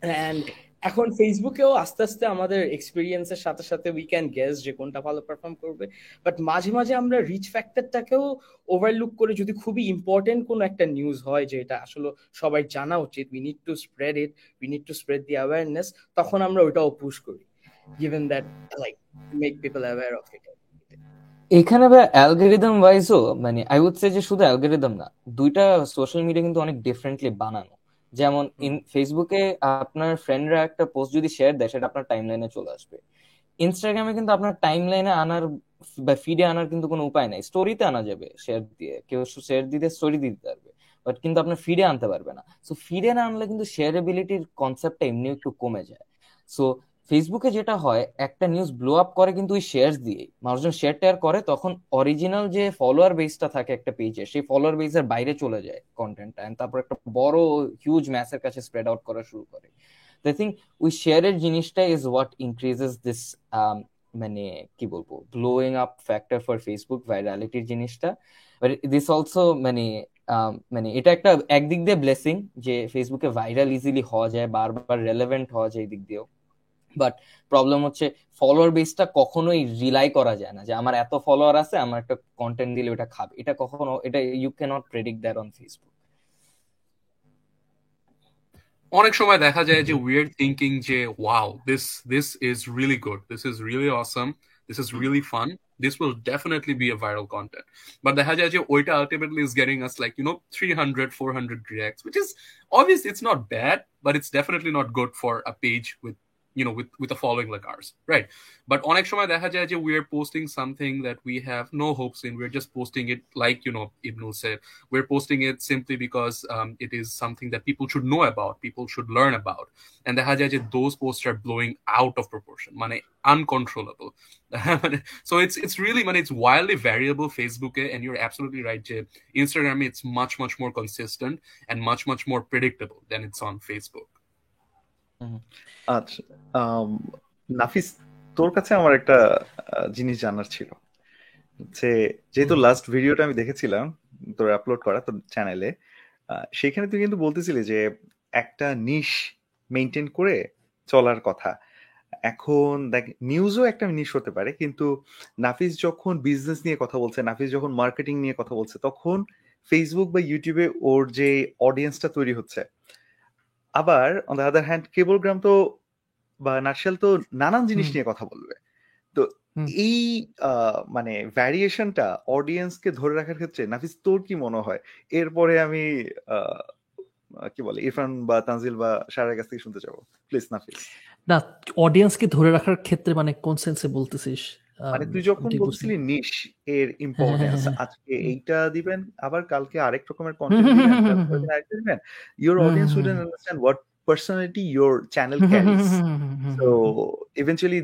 অ্যান্ড এখন ফেসবুকেও আস্তে আস্তে আমাদের এক্সপিরিয়েন্সের সাথে সাথে উই ক্যান গেস যে কোনটা ভালো পারফর্ম করবে। বাট মাঝে মাঝে আমরা রিচ ফ্যাক্টরটাকেও ওভারলুক করে যদি খুবই ইম্পর্টেন্ট কোনো একটা নিউজ হয় যে এটা আসলে সবাই জানা উচিত we need to spread it we need to spread the awareness তখন আমরা ওইটাও পুশ করি। Given that, like, make people aware of it. এখানে ভাই অ্যালগোরিদম ওয়াইজও মানে আই উড সে যে শুধু অ্যালগোরিদম না, দুইটা সোশ্যাল মিডিয়া কিন্তু অনেক ডিফারেন্টলি বানানো। যেমন ইন ফেসবুকে আপনার ফ্রেন্ডরা একটা পোস্ট যদি শেয়ার দেয় সেটা আপনার টাইমলাইনে চলে আসবে। ইনস্টাগ্রামে কিন্তু আপনার টাইমলাইনে আনার বা ফিডে আনার কিন্তু কোনো উপায় নাই। স্টোরিতে আনা যাবে শেয়ার দিয়ে। কেউ শেয়ার দিতে স্টোরি দিতে পারবে। বাট কিন্তু আপনার ফিডে আনতে পারবে না। সো ফিডে না আনলে কিন্তু শেয়ারেবিলিটির কনসেপ্টটা এমনি একটু কমে যায়। সো ফেসবুকে যেটা হয়, একটা নিউজ ব্লো আপ করে কিন্তু ওই শেয়ার দিয়ে মানুষজন শেয়ার টেয়ার করে, তখন অরিজিনাল যে ফলোয়ার বেসটা থাকে একটা পেজে সেই ফলোয়ার বেসের বাইরে চলে যায় কন্টেন্টটা তারপর একটা বড় হিউজ ম্যাসের কাছে স্প্রেড আউট করা শুরু করে। আই থিঙ্ক ওই শেয়ারের জিনিসটা ইজ হোয়াট ইনক্রিজেস দিস মানে কি বলব blowing up factor for Facebook ভাইরালিটির জিনিসটা। দিস অলসো মানে মানে এটা একটা একদিক দিয়ে ব্লেসিং যে ফেসবুকে ভাইরাল ইজিলি হওয়া যায়, বারবার রেলেভেন্ট হওয়া যায় এই দিক দিয়েও। বাট প্রবলেম হচ্ছে ফলোয়ার বেসটা কখনোই রিলাই করা যায় না যে আমার এত ফলোয়ার আছে আমার একটা কন্টেন্ট দিলে ওটা খাবে এটা কখনো এটা you can't predict that on Facebook অনেক সময় দেখা যায় যে উইয়ার্ড থিঙ্কিং যে wow this this is really good this is really awesome this is really fun this will definitely be a viral content. But the Hajaji Oita ultimately is getting us like, you know, 300, 400 reacts, which is obviously it's not bad, but it's definitely not good for a page with you know with with a following like ours right but অনেক সময় দেখা যায় যে we are posting something that we have no hopes in we're just posting it like you know Ibnul said we're posting it simply because um, it is something that people should know about people should learn about and দেখা যায় যে those posts are blowing out of proportion মানে uncontrollable so it's it's really মানে it's wildly variable Facebook and you're absolutely right যে Instagram it's much much more consistent and much much more predictable than it's on Facebook আচ্ছা নাফিস তোর কাছে আমার একটা জিনিস জানার ছিল। যে যেহেতু লাস্ট ভিডিওটা আমি দেখেছিলাম তোর আপলোড করা তোর চ্যানেলে সেখানে তুই কিন্তু বলতেছিলি যে একটা নিশ মেনটেন করে চলার কথা। এখন দেখ নিউজও একটা নিশ হতে পারে কিন্তু নাফিস যখন বিজনেস নিয়ে কথা বলছে নাফিস যখন মার্কেটিং নিয়ে কথা বলছে তখন ফেসবুক বা ইউটিউবে ওর যে অডিয়েন্সটা তৈরি হচ্ছে আবার on the other hand Cablegram তো বা নার্সেল তো নানান জিনিস নিয়ে কথা বলবে। তো এই মানে ভ্যারিয়েশনটা অডিয়েন্সকে ধরে রাখার ক্ষেত্রে নাফিস তোর কি মনে হয়? এরপরে আমি কি বলে ইরফান বা তানজিল বা সারার কাছ থেকে শুনতে চাবো। প্লিজ নাফিস। না অডিয়েন্সকে ধরে রাখার ক্ষেত্রে মানে কোন সেন্সে বলতেছিস? মানে তুই যখন বলছিলি নিশ এর ইম্পর্টেন্স আজকে এইটা দিবেন আবার কালকে আরেক রকমের কন্টেন্ট দিবেন your audience understand what personality your channel carries so eventually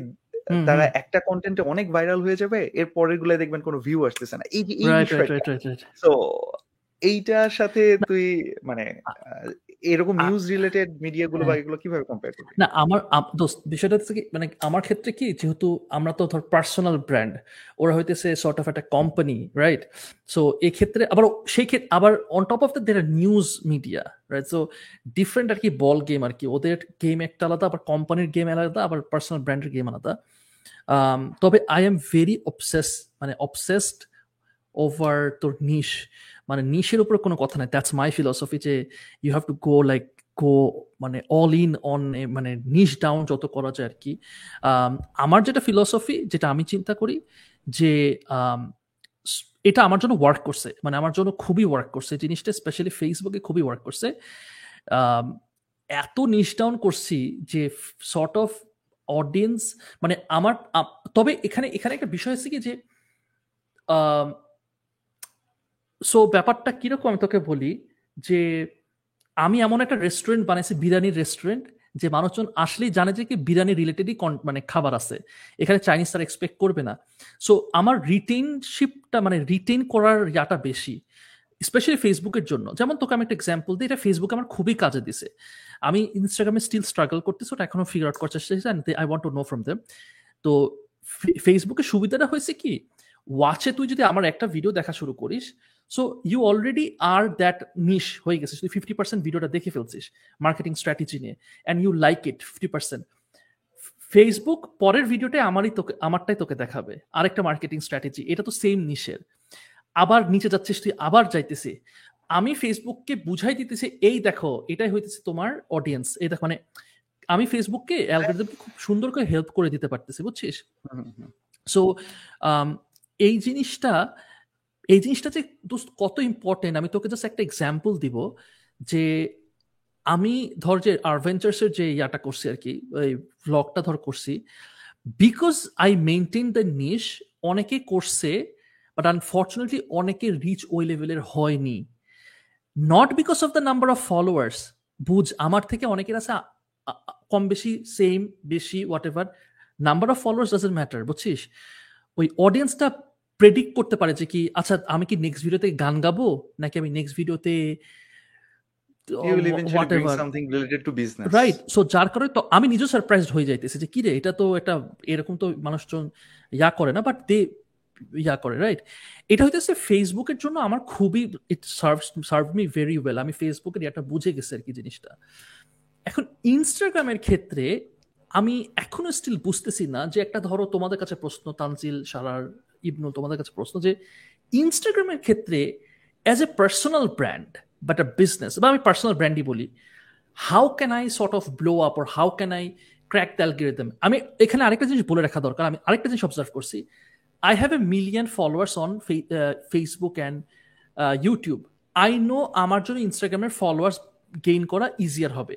তারা একটা কন্টেন্টে অনেক ভাইরাল হয়ে যাবে এর পরেরগুলো দেখবেন কোনো ভিউ আসতেছে না। এই এই সো এইটার সাথে তুই মানে এরকম নিউজ রিলেটেড মিডিয়া গুলো বা হ্যাঁ। এগুলো কীভাবে কম্পেয়ার করবি? না আমার দোস্ত বিষয়টা হচ্ছে কি মানে আমার ক্ষেত্রে কি যেহেতু আমরা তো ধর পার্সোনাল ব্র্যান্ড ওরা হইতেছে সর্ট অফ একটা কোম্পানি রাইট সো এই ক্ষেত্রে আবার সেই ক্ষেত্রে আবার on top of the there news media right so different আর কি বল গেম আর কি ওদের গেম একটা আলাদা আবার কোম্পানির গেম আলাদা আবার পার্সোনাল ব্র্যান্ডের গেম আলাদা। তবে আই এম ভেরি অবসেস মানে অবসেসড ওভার তোর নিশ মানে নিশের উপর কোনো কথা নাই। দ্যাটস মাই ফিলসফি যে you have to go like go মানে অল ইন অন মানে নিশ ডাউন যত করা যায় আর কি আমার যেটা ফিলসফি যেটা আমি চিন্তা করি যে এটা আমার জন্য ওয়ার্ক করছে। মানে আমার জন্য খুবই ওয়ার্ক করছে। জিনিসটা স্পেশালি ফেসবুকে খুবই ওয়ার্ক করছে। এত নিশ ডাউন করছি যে সর্ট অফ অডিয়েন্স মানে আমার তবে এখানে এখানে একটা বিষয় আছে কি যে সো ব্যাপারটা কীরকম আমি তোকে বলি যে, আমি এমন একটা রেস্টুরেন্ট বানাইছি, বিরিয়ানির রেস্টুরেন্ট যে মানুষজন আসলেই জানে যে কি বিরিয়ানি রিলেটেডই মানে খাবার আছে। এখানে চাইনিজ তারা এক্সপেক্ট করবে না। সো আমার রিটেনশিপটা মানে রিটেন করার ইয়াটা বেশি স্পেশালি ফেসবুকের জন্য। যেমন তোকে আমি একটা এক্সাম্পল দিই, এটা ফেসবুক আমার খুবই কাজে দিছে। আমি ইনস্টাগ্রামে স্টিল স্ট্রাগল করতেছি, ওটা এখনও ফিগার আউট করার চেষ্টা I want to know from them তো ফেসবুকের সুবিধাটা হয়েছে কি ওয়াচে তুই যদি আমার একটা ভিডিও দেখা শুরু করিস so you already are that niche হয়ে গেছে তুই ফিফটি পার্সেন্ট ভিডিওটা দেখে ফেলছিস মার্কেটিং স্ট্র্যাটেজি নিয়ে। And you like it fifty percent Facebook পরের ভিডিওটাই আমারই তোকে আমারটাই তোকে দেখাবে। আরেকটা মার্কেটিং স্ট্র্যাটেজি এটা তো সেম নিশের আবার নিচে যাচ্ছিস তুই আবার যাইতেছি। আমি ফেসবুককে বুঝাই দিতেছি এই দেখো এটাই হইতেছে তোমার অডিয়েন্স এই দেখো মানে আমি ফেসবুককে অ্যালগোরিদমকে খুব সুন্দর করে হেল্প করে দিতে পারতেছি বুঝছিস? সো এই জিনিসটা এই জিনিসটা যে দোস্ত কত ইম্পর্টেন্ট আমি তোকে জাস্ট একটা এক্সাম্পল দিব যে আমি ধর যে অ্যাডভেঞ্চার্সের যে ইয়াটা করছি আর কি ওই ভ্লগটা ধর করছি because I maintain the niche অনেকে করছে বাট আনফর্চুনেটলি অনেকে রিচ ওই লেভেলের হয়নি। Not because of the number of followers বুঝ, আমার থেকে অনেকের আছে কম বেশি সেম বেশি whatever number of followers doesn't matter বুঝছিস? ওই অডিয়েন্সটা প্রেডিক্ট করতে পারে যে কি আচ্ছা আমি কি নেক্সট ভিডিওতে গান গাবো? নাকি আমি নেক্সট ভিডিওতে রাইট সো যার কারণে তো আমি নিজেও সারপ্রাইজড হয়ে যাইতেছি যে কি রে এটা তো এটা এরকম তো মানুষজন ইয়া করে না বাট দে ইয়া করে রাইট এটা হইতেছে ফেসবুকের জন্য আমার খুবই it serve serve me very well আমি ফেসবুকের ইয়াটা বুঝে গেছি আর কি জিনিসটা। এখন ইনস্টাগ্রামের ক্ষেত্রে আমি এখনও স্টিল বুঝতেছি না যে একটা ধরো তোমাদের কাছে প্রশ্ন তানজিল সারার ইবনুল, তোমাদের কাছে প্রশ্ন যে ইনস্টাগ্রামের ক্ষেত্রে as a personal brand but a business বা আমি পার্সোনাল ব্র্যান্ডই বলি how can I sort of blow up or how can I crack the algorithm আমি এখানে আরেকটা জিনিস বলে রাখা দরকার, আমি আরেকটা জিনিস অবজার্ভ করছি। I have a million followers on Facebook and YouTube I know আমার জন্য ইনস্টাগ্রামের ফলোয়ার্স গেইন করা ইজিয়ার হবে।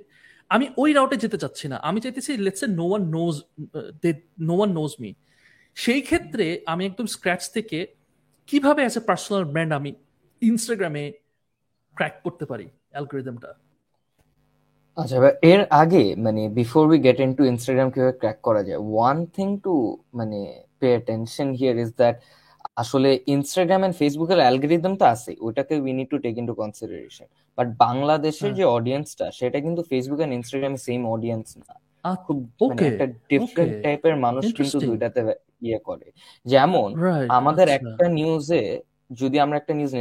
আমি ওই রাউটে যেতে চাচ্ছি না। আমি চাইতেছি let's no one knows they no one knows me সেই ক্ষেত্রে আমি একদম স্ক্র্যাচ থেকে কীভাবে অ্যাজ এ পার্সোনাল ব্র্যান্ড আমি ইনস্টাগ্রামে ক্র্যাক করতে পারি অ্যালগোরিদমটা আচ্ছা এবার এর আগে মানে before we get into Instagram কীভাবে ক্র্যাক করা যায় ওয়ান থিং টু মানে pay attention here is that আসলে ইনস্টাগ্রাম এন্ড ফেসবুকের অ্যালগোরিদম তো আছে ওটাকে we need to take into consideration but বাংলাদেশের যে অডিয়েন্সটা সেটা কিন্তু ফেসবুক এন্ড ইনস্টাগ্রামে সেম অডিয়েন্স না। খুব মানে একটা ডিফারেন্ট টাইপের মানুষ কিন্তু দুইটাতে ইয়ে করে। যেমন আমাদের আচ্ছা। একটা নিউজে যদি আমরা একটা নিউজ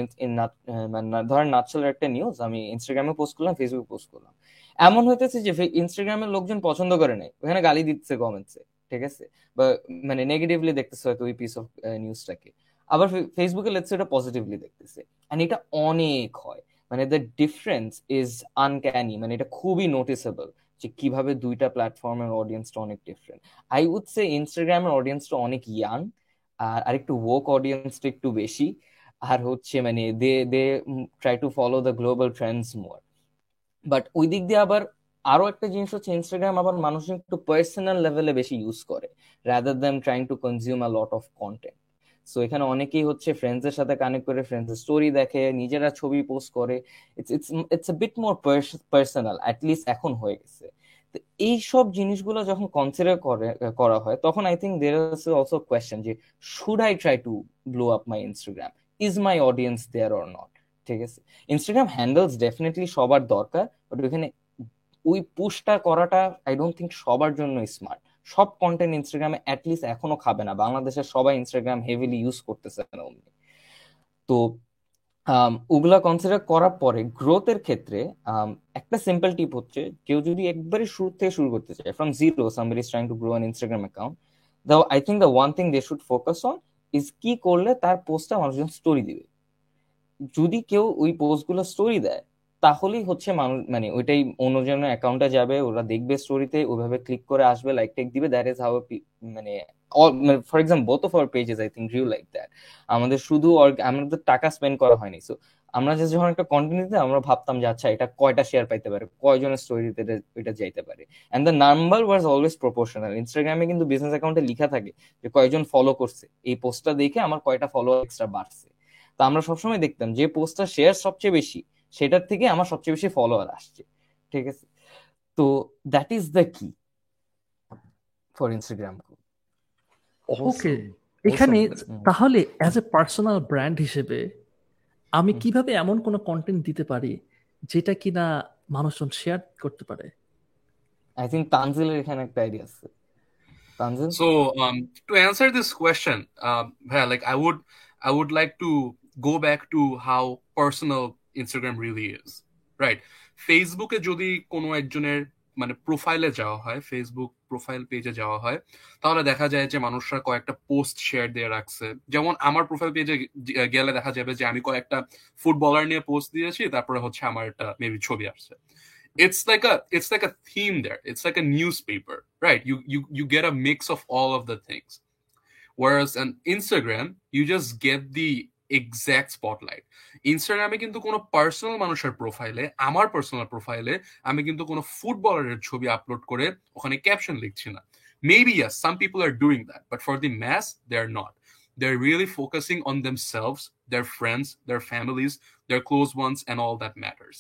মানে ধরেন নাচলের একটা নিউজ আমি ইনস্টাগ্রামে পোস্ট করলাম ফেসবুকে পোস্ট করলাম। এমন হইতেছে যে ইনস্টাগ্রামের লোকজন পছন্দ করে নাই। ওখানে গালি দিচ্ছে কমেন্টসে ঠিক আছে? বা মানে নেগেটিভলি দেখতেছে হয়তো ওই পিস অফ নিউজটাকে আবার ফেসবুকে লেটস এটা পজিটিভলি দেখতেছে। এন্ড এটা অনেক হয়। মানে দ্য ডিফারেন্স ইজ আনক্যানি মানে এটা খুবই নোটিসেবল যে কীভাবে দুইটা প্ল্যাটফর্মের অডিয়েন্সটা অনেক ডিফারেন্ট আই উড সে ইনস্টাগ্রামের অডিয়েন্সটা অনেক ইয়াং আর আরেকটু ওয়াক অডিয়েন্সটা একটু বেশি, আর হচ্ছে মানে they they try to follow the global trends more but ওই দিক দিয়ে আবার আরও একটা জিনিস হচ্ছে ইনস্টাগ্রাম আবার মানুষ একটু পার্সোনাল লেভেলে বেশি ইউজ করে rather than trying to consume a lot of content so এখানে অনেকেই হচ্ছে ফ্রেন্ডসের সাথে কানেক্ট করে ফ্রেন্ডসের স্টোরি দেখে, নিজেরা ছবি পোস্ট করে। It's it's it's bit more personal at least এখন হয়ে গেছে। তো এইসব জিনিসগুলো যখন কনসিডার করে, করা হয়, তখন I think there is also question যে should I try to blow up my Instagram is my audience there or not ঠিক আছে? ইনস্টাগ্রাম হ্যান্ডেলস ডেফিনেটলি সবার দরকার বাট ওইখানে ওই পুশটা করাটা আই ডোন্ট থিঙ্ক সবার জন্য স্মার্ট সব কন্টেন্ট ইনস্টাগ্রামে অ্যাটলিস্ট এখনও খাবে না। বাংলাদেশের সবাই ইনস্টাগ্রাম হেভিলি ইউজ করতেছে না অমনি তো ওগুলা কনসিডার করার পরে গ্রোথের ক্ষেত্রে একটা সিম্পল টিপ হচ্ছে, কেউ যদি একবারে শুরু থেকে শুরু করতে চায় from zero somebody is trying to grow an Instagram account the I think the one thing they should focus on is কি করলে তার পোস্টটা মানুষজন স্টোরি দিবে। যদি কেউ ওই পোস্টগুলো স্টোরি দেয় তাহলেই হচ্ছে মানুষ মানে ওইটাই অন্যজনের অ্যাকাউন্টে যাবে, ওরা দেখবে স্টোরিতে ওইভাবে ক্লিক করে আসবে লাইক টেক দিবে দ্যাট ইজ হাউ মানে for example both of our pages I think রিউ like that আমাদের শুধু আমাদের টাকা স্পেন্ড করা হয়নি সো আমরা যে যখন একটা কন্টেন্ট দিতে, আমরা ভাবতাম যে আচ্ছা এটা কয়টা শেয়ার পাইতে পারে, কয়জনের স্টোরিতে এটা যাইতে পারে। And the number was always proportional ইনস্টাগ্রামে কিন্তু বিজনেস অ্যাকাউন্টে লেখা থাকে যে কয়জন ফলো করছে। এই পোস্টটা দেখে আমার কয়টা ফলো এক্সট্রা বাড়ছে। তো আমরা সবসময় দেখতাম যে পোস্টটা শেয়ার সবচেয়ে বেশি। সেটার থেকে আমার সবচেয়ে বেশি ফলোয়ার আসছে ঠিক আছে? তো that is the key for Instagram okay এখানে তাহলে অ্যাজ এ পার্সোনাল ব্র্যান্ড হিসেবে আমি কীভাবে এমন কোনো কন্টেন্ট দিতে পারি যেটা কিনা মানুষজন শেয়ার করতে পারে? আই থিঙ্ক তানজিলের এখানে একটা আইডিয়া আছে। Tanzil? So um, to answer this question, um, yeah, like I would, I would like to go back to how personal Instagram really is, right? ফেসবুকে যদি কোনো একজনের মানে প্রোফাইলে যাওয়া হয় ফেসবুক প্রোফাইল পেজে যাওয়া হয় তাহলে দেখা যায় যে মানুষরা কয়েকটা পোস্ট শেয়ার দিয়ে রাখছে যেমন আমার প্রোফাইল পেজে গেলে দেখা যাবে যে আমি কয়েকটা ফুটবলার নিয়ে পোস্ট দিয়েছি তারপরে হচ্ছে আমার একটা মেবি ছবি আসছে it's like a it's like a theme there it's like a newspaper right you you you get a mix of all of the things whereas on instagram you just get the exact spotlight ইনস্টাগ্রামে কিন্তু কোনো personal মানুষের প্রোফাইলে আমার personal প্রোফাইলে আমি কিন্তু কোনো ফুটবলারের ছবি আপলোড করে ওখানে ক্যাপশন লিখছি না। Maybe yes some people are doing that but for the mass they are not they are really focusing on themselves their friends their families their close ones and all that matters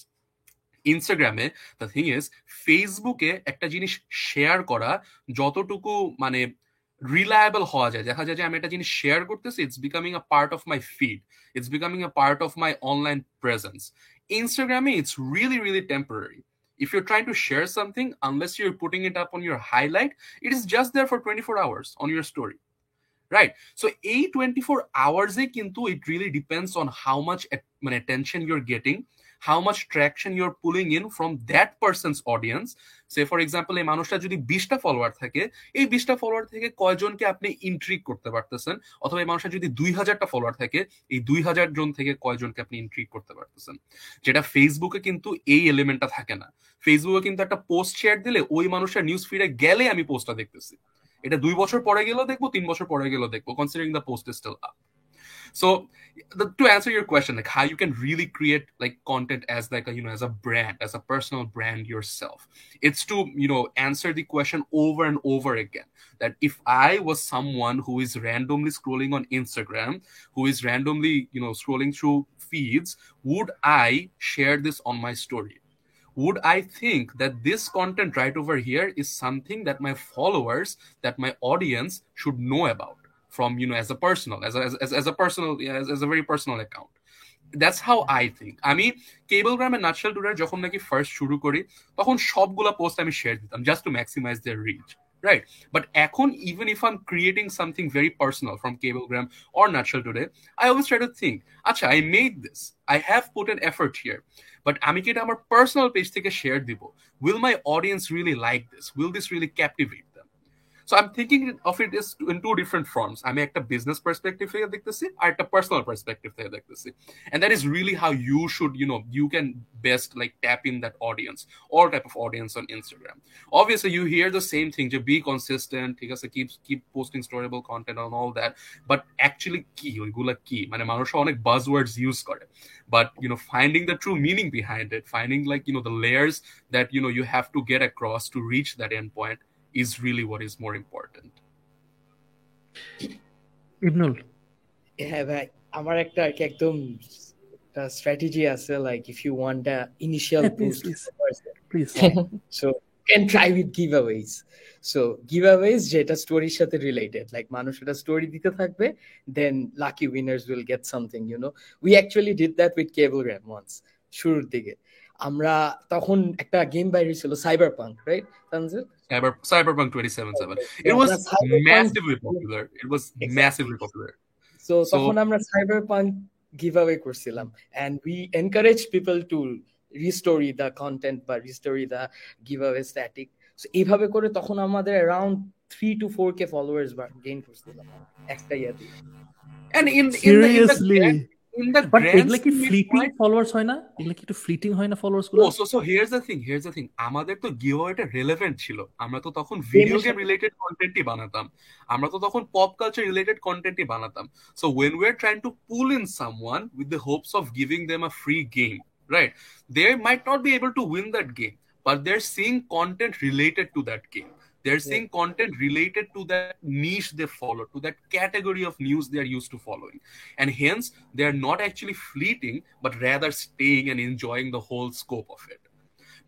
ইনস্টাগ্রামে the thing is ফেসবুকে একটা জিনিস share করা, যতটুকু মানে reliable হওয়া যায় দেখা যায় যে আমি একটা জিনিস শেয়ার করতেছি it's becoming a part of my feed it's becoming a part of my online presence ইনস্টাগ্রামে it's really really temporary if you're trying to share something unless you're putting it up on your highlight it is just there for 24 hours on your story right so a 24 hours কিন্তু it really depends on how much মানে attention you're getting how much traction you're pulling in from that person's audience. Say for example এই মানুষটা যদি বিশটা follower থাকে, এই বিশটা follower থেকে কয়জনকে আপনি ইন্ট্রিক করতে পারতেছেন? অথবা এই মানুষটা যদি দুই হাজারটা ফলোয়ার থাকে, এই দুই হাজার জন থেকে কয়জনকে আপনি ইন্ট্রিক করতে পারতেছেন? যেটা ফেসবুকে কিন্তু এই এলিমেন্টটা থাকে না। ফেসবুকে কিন্তু একটা পোস্ট শেয়ার দিলে ওই মানুষের নিউজ ফিডে গেলে আমি পোস্টটা দেখতেছি। এটা দুই বছর পরে গেলেও দেখব, তিন বছর পরে গেলেও দেখব considering the post still up so the, to answer your question like how you can really create like content as like a you know as a brand as a personal brand yourself it's to you know answer the question over and over again that if i was someone who is randomly scrolling on instagram who is randomly you know scrolling through feeds would i share this on my story? Would I think that this content right over here is something that my followers, that my audience should know about from, you know, as a personal, as a, as, as, as a personal, as, as a very personal account? That's how I think. আমি কেবলগ্রামের nutshell টুডার যখন নাকি first শুরু করি তখন সবগুলা post আমি share দিতাম just to maximise their reach right but এখন even if I am creating something very personal from Cablegram or Nutshell today I always try to think আচ্ছা I made this I have put an effort here but আমি কি এটা আমার personal page থেকে share দিব will my audience really like this will this really captivate them so I am thinking of it is in to different forms আমি একটা business perspective থেকে দেখতেছি আর একটা পার্সোনাল পার্সপেক্টিভ থেকে দেখতেছি and that is really how you should you know you can best like tap in that audience all type of audience on instagram obviously you hear the same thing to be consistent ঠিক আছে keep keep posting storyable content and all that but actually কি ওইগুলা কি মানে মানুষ অনেক buzzwords use করে but you know finding the true meaning behind it finding like you know the layers that you know you have to get across to reach that end point is really what is more important. Ibnul হ্যাঁ ভাই আমার একটা আর কি একদম strategy আছে like if you want a initial boost please so can try with giveaways so giveaways যেটা স্টোরির সাথে রিলেটেড লাইক মানুষ এটা স্টোরি দিতে থাকবে then lucky winners will get something you know we actually did that with Cablegram once শুরুর দিকে. আমরা তখন একটা গেম বাইরে ছিল cyberpunk right Tanzil Cyber, cyberpunk 2077 it was Cyberpunk- massively popular. It was Exactly. massively popular. So- তখন আমরা করছিলাম and we encourage people to restory the content বা restory the give away static so এইভাবে করে তখন আমাদের around three to four K followers gain করছিলাম একটা ইয়াতে and in in the, in the, in the but এগুলা কি ফ্লিটিং ফলোয়ার্স হয় না? এগুলা কি একটু ফ্লিটিং হয় না ফলোয়ার্সগুলো? Oh, so so here's the thing. Here's the আমাদের তো গিভঅ্যাওয়েটা রিলেভেন্ট ছিল। আমরা তো তখন ভিডিও গেম রিলেটেড কন্টেন্টই বানাতাম। আমরা তো তখন পপ কালচার রিলেটেড কন্টেন্টই বানাতাম। So when we are trying to pull in someone with the hopes of giving them a free game right they might not be able to win that game but they are seeing content related to that game they're seeing content related to that niche they follow to that category of news they are used to following. And hence they are not actually fleeting but rather staying and enjoying the whole scope of it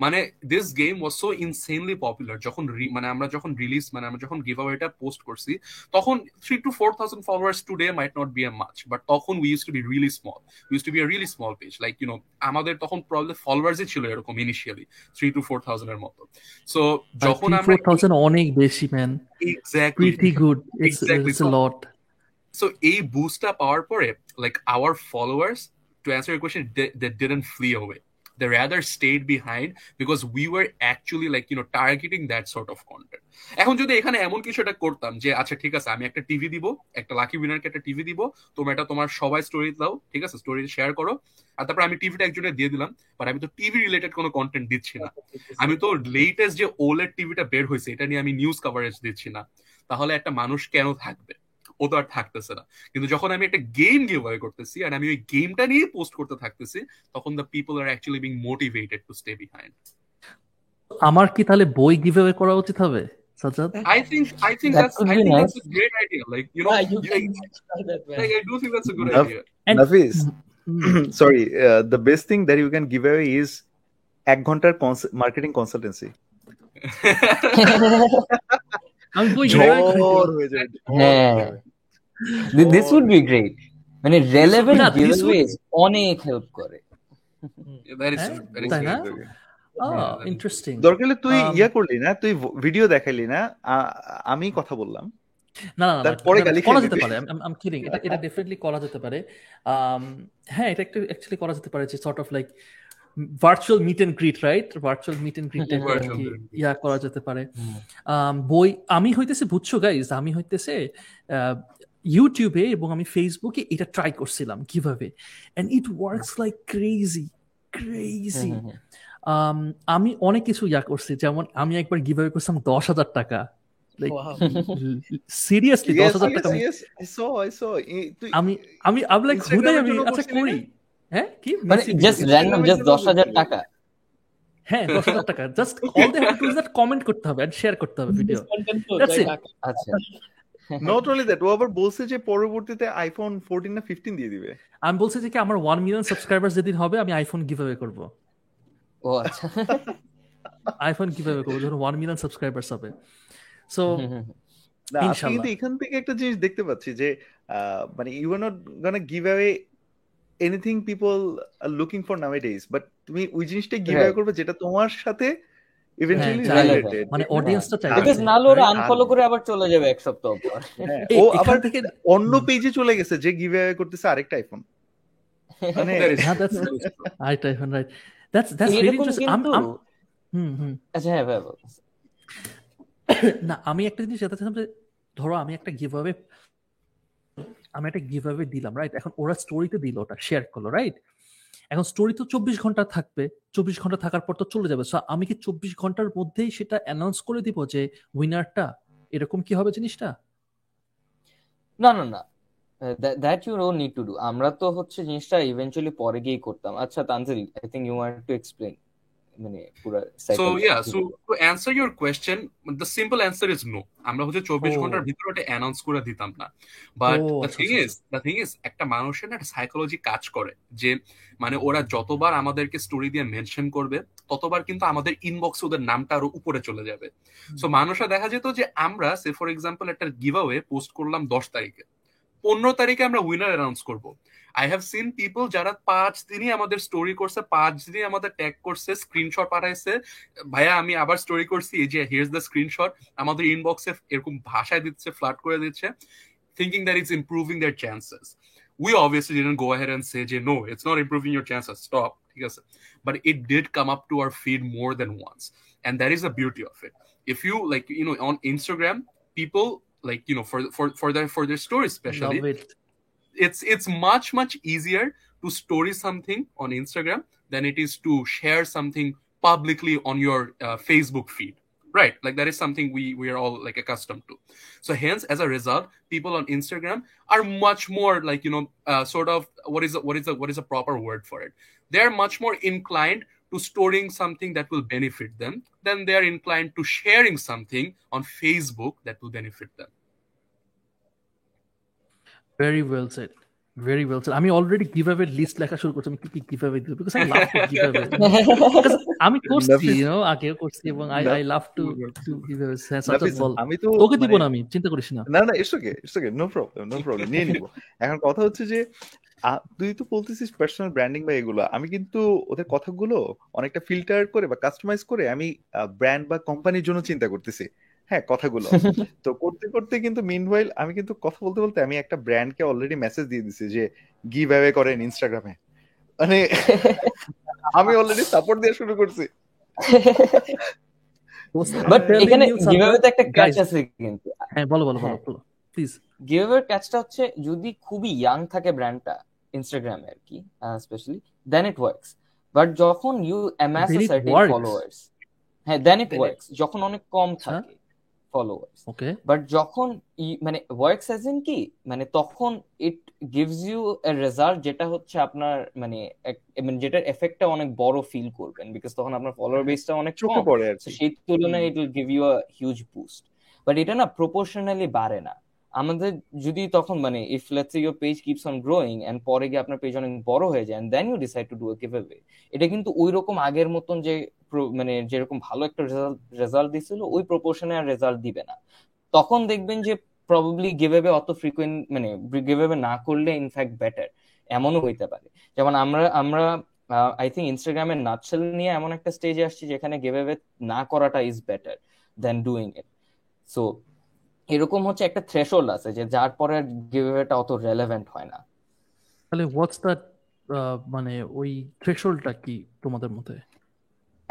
মানে this game was so insanely popular যখন মানে আমরা যখন release মানে আমরা যখন give এটা post করছি তখন three to four thousand followers today might not be a much but তখন we use to be really small we use to be a really small page like you know আমাদের তখন problem ফলোয়ার্সই ছিল এরকম initially three to four thousand এর মতো। So যখন আমরা অনেক বেশি man exactly pretty good it's it's lot so এই বুস্টটা পাওয়ার পরে like our followers to answer your they didn't flee away they rather stayed behind because we were actually, like, you know, targeting that sort of content. এখন যদি এখানে এমন কিছু একটা করতাম যে আচ্ছা ঠিক আছে, আমি একটা টিভি দিব, একটা লাকি উইনারকে একটা টিভি দিব, তোমরা এটা তোমার সবাই স্টোরি দাও, ঠিক আছে স্টোরি শেয়ার করো, আর তারপর আমি টিভিটা একজনের দিয়ে দিলাম বাট আমি তো টিভি রিলেটেড কোনো কন্টেন্ট দিচ্ছি না। আমি তো লেটেস্ট যে ওলেড টিভিটা বের হয়েছে, এটা নিয়ে আমি নিউজ কভারেজ দিচ্ছি না। তাহলে একটা মানুষ কেন থাকবে? ও তো আর থাকতেছে না। কিন্তু যখন আমি একটা গেম গিভ অ্যাওয়ে করতেছি আর আমি ওই গেমটা নিয়ে পোস্ট করতে থাকতেছি তখন the people are actually being motivated to stay behind আমার কি তাহলে বই গিভ অ্যাওয়ে করা উচিত হবে Sajjad I think I think that's I think that's a great idea like you know I do think that's a good idea Nafis sorry the best thing that you can give away is এক ঘণ্টার marketing consultancy আমি বই হ্যাঁ। This would be great মানে relevant না, this would- giveaways অনেক help করে? Interesting দরকার তুই Um, ইয়া করলি না তুই ভিডিও দেখাইলি না আমি কথা বললাম। না না, তারপরে গালি করা যেতে। পারে আম কিডিং এটা এটা ডেফিনেটলি করা যেতে পারে। হ্যাঁ এটা একটু অ্যাকচুয়ালি করা যেতে পারে যে sort of like virtual meet and greet right virtual meet and greet Virtual ইয়া করা যেতে পারে। Um, বই আমি হইতেছে বুঝছ গাইজ আমি হইতেছে ইউটিউবে এবং আমি ফেসবুকে এটা ট্রাই করছিলাম কীভাবে? And it works like crazy crazy Um, আমি অনেক কিছু ইয়া করছি যেমন আমি একবার গিভ গিভঅ্যাওয়ে করছিলাম দশ হাজার টাকা। সিরিয়াসলি দশ হাজার টাকা আমি- আমি আমি লাইক হুদাই আমি আচ্ছা করি। হ্যাঁ কি? মানে জাস্ট র্যান্ডম জাস্ট দশ হাজার টাকা? হ্যাঁ দশ হাজার টাকা। Just all they have to that comment করতে হবে এন্ড শেয়ার করতে হবে ভিডিও it. টাকা। আচ্ছা। Not only that, ও আবার বলছে যে পরবর্তীতে আইফোন ফোরটিন না ফিফটিন দিয়ে দিবে। আমি বলছি যে কি আমার ওয়ান মিলিয়ন সাবস্ক্রাইবার যেদিন হবে আমি আইফোন গিভঅ্যাওয়ে করব। ও আচ্ছা। আইফোন গিভঅ্যাওয়ে করব যখন ওয়ান মিলিয়ন সাবস্ক্রাইবার্স হবে। সো কিন্তু এখান থেকে একটা জিনিস দেখতে পাচ্ছি যে আহ, মানে you are not gonna give away anything people are looking for nowadays but তুমি ওই জিনিসটা গিভ অ্যাওয়ে করবে যেটা তোমার সাথে ইভেন্চুয়ালি হ্যাঁ, রিলেটেড মানে অডিয়েন্সটা চাই বিকজ নাহলে ওরা আনফলো করে আবার চলে যাবে এক সপ্তাহ পর। ও আবার থেকে অন্য পেজে চলে গেছে যে গিভ করতেছে আরেকটা আইফোন মানে That is হ্যাঁ true. That's That is true. Right iPhone right that's that's really interesting কিন্তু হুম হুম। আচ্ছা হ্যাঁ ভাই না আমি একটা জিনিস জানতে চাইছিলাম যে ধরো আমি একটা আমি একটা দিলাম রাইট এখন ওরা স্টোরিতে দিল ওটা শেয়ার করল রাইট এখন স্টোরি তো চব্বিশ ঘণ্টা থাকবে, চব্বিশ ঘণ্টা থাকার পর তো চলে যাবে। সো আমি কি চব্বিশ ঘণ্টার মধ্যেই সেটা অ্যানাউন্স করে দিব যে উইনারটা এরকম কি হবে জিনিসটা? না না না। That you don't need to do আমরা তো হচ্ছে জিনিসটা ইভেন্চুয়ালি পরে গিয়ে করতাম। আচ্ছা Tanzil I think you want to explain মানে পুরো So yeah, so to answer your question, the simple answer is no. আমরা হচ্ছে চব্বিশ Oh. ঘণ্টার ভিতরে ওটা অ্যানাউন্স করে দিতাম না। But the thing is the thing is একটা মানুষের না একটা সাইকোলজি কাজ করে যে মানে ওরা যতবার আমাদেরকে স্টোরি দিয়ে মেনশন করবে ততবার কিন্তু আমাদের ইনবক্সে ওদের নামটা আরও উপরে চলে যাবে। সো মানুষরা দেখা যেত যে আমরা সে ফর এক্সাম্পল একটা গিভ পোস্ট করলাম দশ তারিখে। পনেরো তারিখে আমরা উইনার অ্যানাউন্স করব। আই হ্যাভ সিন পিপল যারা পাঁচ দিনই আমাদের স্টোরি করছে পাঁচ দিনই আমাদের ট্যাগ করছে স্ক্রিনশট পাঠাইছে ভাইয়া আমি আবার স্টোরি করছি এই যে হিয়ার্স দ্য স্ক্রিনশট আমাদের ইনবক্সে এরকম ভাষায় দিচ্ছে ফ্লাট করে দিচ্ছে thinking that it's improving their chances. We obviously didn't go ahead and say, Jay, no, it's not improving your chances. Stop. ঠিক আছে? But it did come up to our feed more than once. And that is the beauty of it. If you like, you know, on Instagram, people like, you know, for for for their for their stories, especially, Love it. It's it's much much easier to story something on Instagram than it is to share something publicly on your uh, Facebook feed. Right, like that is something we we are all like accustomed to. So hence, as a result, people on Instagram are much more like you know, uh, sort of what is a, what is a what is a proper word for it? They are much more inclined to storing something that will benefit them than they are inclined to sharing something on facebook that will benefit them very well said very well said আমি already giveaway list লেখা শুরু করছি। আমি কি কি giveaway দিব? Because I love to giveaway আমি করছি ইউ নো আগেও করছি এবং I I love to to giveaway Sajjad Nafis, বল আমি তো তোকে দিব মানে- না আমি চিন্তা করিস না। না না it's okay it's okay no problem no problem নিয়ে নিব। এখন কথা হচ্ছে যে তুই তো বলতেছিস পার্সোনাল ব্র্যান্ডিং বা এগুলো। আমি কিন্তু ওদের কথাগুলো অনেকটা ফিল্টার করে বা কাস্টমাইজ করে আমি ব্র্যান্ড বা কোম্পানির জন্য চিন্তা করতেছি। হ্যাঁ কথাগুলো। তো করতে করতে কিন্তু মিনওয়াইল আমি কিন্তু কথা বলতে বলতে আমি একটা ব্র্যান্ডকে অলরেডি মেসেজ দিয়ে দিছি যে গিভ অ্যাওয়ে করেন ইনস্টাগ্রামে মানে আমি অলরেডি সাপোর্ট দেওয়া শুরু করছি। বাট এখানে গিভঅ্যাওয়েতে একটা ক্যাচ আছে কিন্তু। হ্যাঁ বলো বলো বলো প্লিজ গিভঅ্যাওয়ের ক্যাচটা হচ্ছে যদি খুবই ইয়াং থাকে ব্র্যান্ডটা ইনস্টাগ্রামে আর কি specially then it works but যখন you amass certain works. Followers হ্যাঁ দেন ইট ওয়ার্কস যখন অনেক কম আচ্ছা। থাকে ফলোয়ার্স ওকে বাট যখন মানে ওয়ার্কস অ্যাজ ইন কি? মানে তখন it gives you a result যেটা হচ্ছে আপনার মানে মানে যেটার এফেক্টটা অনেক বড় ফিল করবেন বিকজ তখন আপনার ফলোয়ার বেসটা অনেক কম। সেই তুলনায় it will give you a huge boost but এটা না প্রপোর্শনালি বাড়ে না। আমাদের যদি তখন মানে if let's your page keeps on growing and পরে গিয়ে আপনার পেজ অনেক বড় হয়ে যায় then you decide to do a give এটা কিন্তু ওই রকম আগের মতন যে মানে যেরকম ভালো একটা রেজাল্ট দিছিল, ওই প্রপোর্শনে আর রেজাল্ট দিবে না। তখন দেখবেন যে প্রবাবলি গিভ অত ফ্রিকোয়েন্ট মানে গিভ না করলে ইনফ্যাক্ট বেটার এমনও হইতে পারে। যেমন আমরা আমরা আই থিঙ্ক ইনস্টাগ্রামের নাচল নিয়ে এমন একটা স্টেজে আসছি যেখানে গিভ না করাটা is better than doing it so এরকম হচ্ছে একটা থ্রেশহোল্ড আছে যে যার পরে গিভ অত রেলেভেন্ট হয় না। তাহলে হোয়াটস দ্যাট মানে ওই থ্রেশহোল্ডটা কি তোমাদের মতে?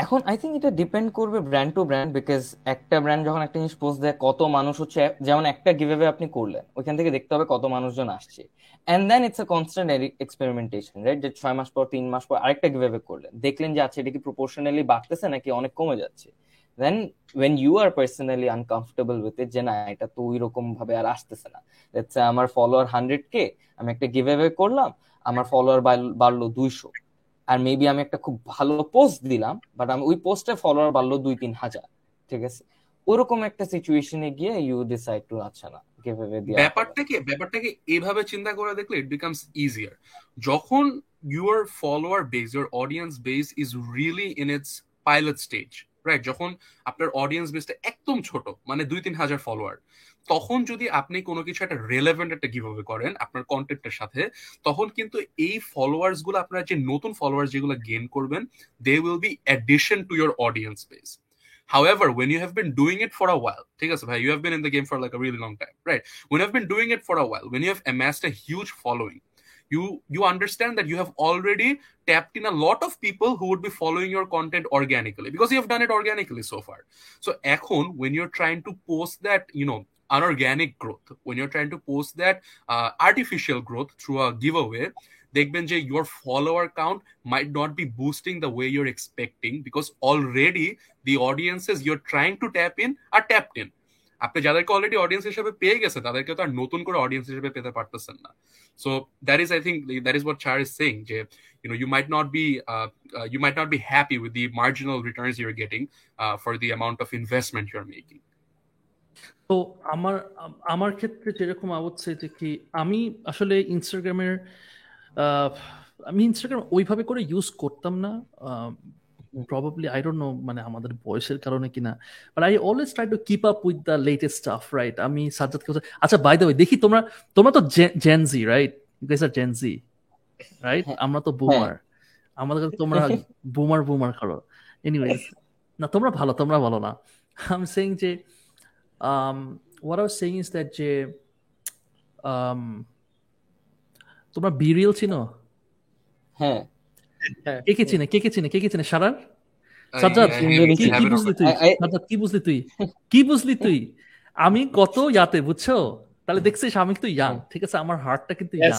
এখন আই থিঙ্ক এটা ডিপেন্ড করবে ব্র্যান্ড টু ব্র্যান্ড বিকজ একটা ব্র্যান্ড যখন একটা জিনিস পোস্ট দেয়, কত মানুষ হচ্ছে, যেমন একটা গিভ অ্যাওয়ে আপনি করলেন, ওইখান থেকে দেখতে হবে কত মানুষজন আসছে। And then it's a constant experimentation right যে ছয় মাস পর, তিন মাস পর আরেকটা গিভ করলেন। দেখলেন যে আচ্ছা এটা কি প্রপোর্শনালি বাড়তেছে নাকি অনেক কমে যাচ্ছে? Then when you are personally uncomfortable with it যে না, এটা তো ওই রকম ভাবে আর আসতেছে না। আমার ফলোয়ার হান্ড্রেড কে আমি একটা গিভ অ্যাওয়ে করলাম, আমার ফলোয়ার বাড়লো দুইশো। আর মেবি আমি একটা খুব ভালো পোস্ট দিলাম বাট আমি ওই পোস্টে ফলোয়ার বাড়লো দুই তিন হাজার, ঠিক আছে? ওরকম একটা সিচুয়েশনে গিয়ে ইউ ডিসাইড টু আচ্ছা না ব্যাপারটাকে ব্যাপারটাকে এভাবে চিন্তা করে দেখলে ইট বিকামস ইজিয়ার যখন your follower base your audience base is really in its pilot stage right যখন আপনার অডিয়েন্স বেসটা একদম ছোট মানে দুই তিন হাজার ফলোয়ার তখন যদি আপনি কোনো কিছু একটা রেলেভেন্ট একটা গিভঅ্যাওয়ে করেন আপনার কন্টেন্টের সাথে তখন কিন্তু এই ফলোয়ার্সগুলো আপনার যে নতুন ফলোয়ার্স যেগুলো গেইন করবেন they will be addition to your audience base However, when you have been doing it for a while, take us you have been in the game for like a really long time, right? When have been doing it for a while, when you have amassed a huge following, you you understand that you have already tapped in a lot of people who would be following your content organically because you have done it organically so far. So, ekhon, when you're trying to post that, you know, unorganic growth, when you're trying to post that uh, artificial growth through a giveaway, দেখবেন যে your follower count might not be boosting the way you're expecting because already the audiences you're trying to tap in are tapped in আপনি যাদেরকে already audience হিসেবে পেয়ে গেছে তাদেরকে তো আর নতুন করে অডিয়েন্স হিসেবে পেতে পারতেছেন না so that is I think that is what চার ইজ সেইং যে you know you might not be uh, uh, you might not be happy with the marginal returns you're getting uh, for the amount of investment you're making তো আমার আমার ক্ষেত্রে যেরকম আবচ্ছে যে কি আমি আসলে ইনস্টাগ্রামের আমি ইনস্টাগ্রাম ওইভাবে করে ইউজ করতাম না। প্রবাবলি আই ডোন্ট নো মানে আমাদের বয়সের কারণে কিনা। But I always try to keep up with the latest stuff right আমি সাজ্জাদকে আচ্ছা বাই দ্য ওয়ে দেখি তোমরা তোমরা তো gen Z right you guys R Gen Z right আমরা তো বুমার আমাদের কাছে তোমরা বুমার বুমার করো। এনিওয়েজ না তোমরা ভালো তোমরা ভালো না। আই এম সেইং যে um, what I was saying is that যে um, তোমরা বিরিয়াল চিনো? হ্যাঁ। কে কে চিনে? কে কে চিনে? কে কে চিনে? সারার? সাজ্জাদ কি বুঝলি my- তুই? সাজ্জাদ কি বুঝলি তুই? কি বুঝলি তুই? আমি কত ইয়াতে বুঝছ? তাহলে দেখছিস আমি কিন্তু ইয়াং ঠিক আছে? আমার হার্টটা কিন্তু Yes.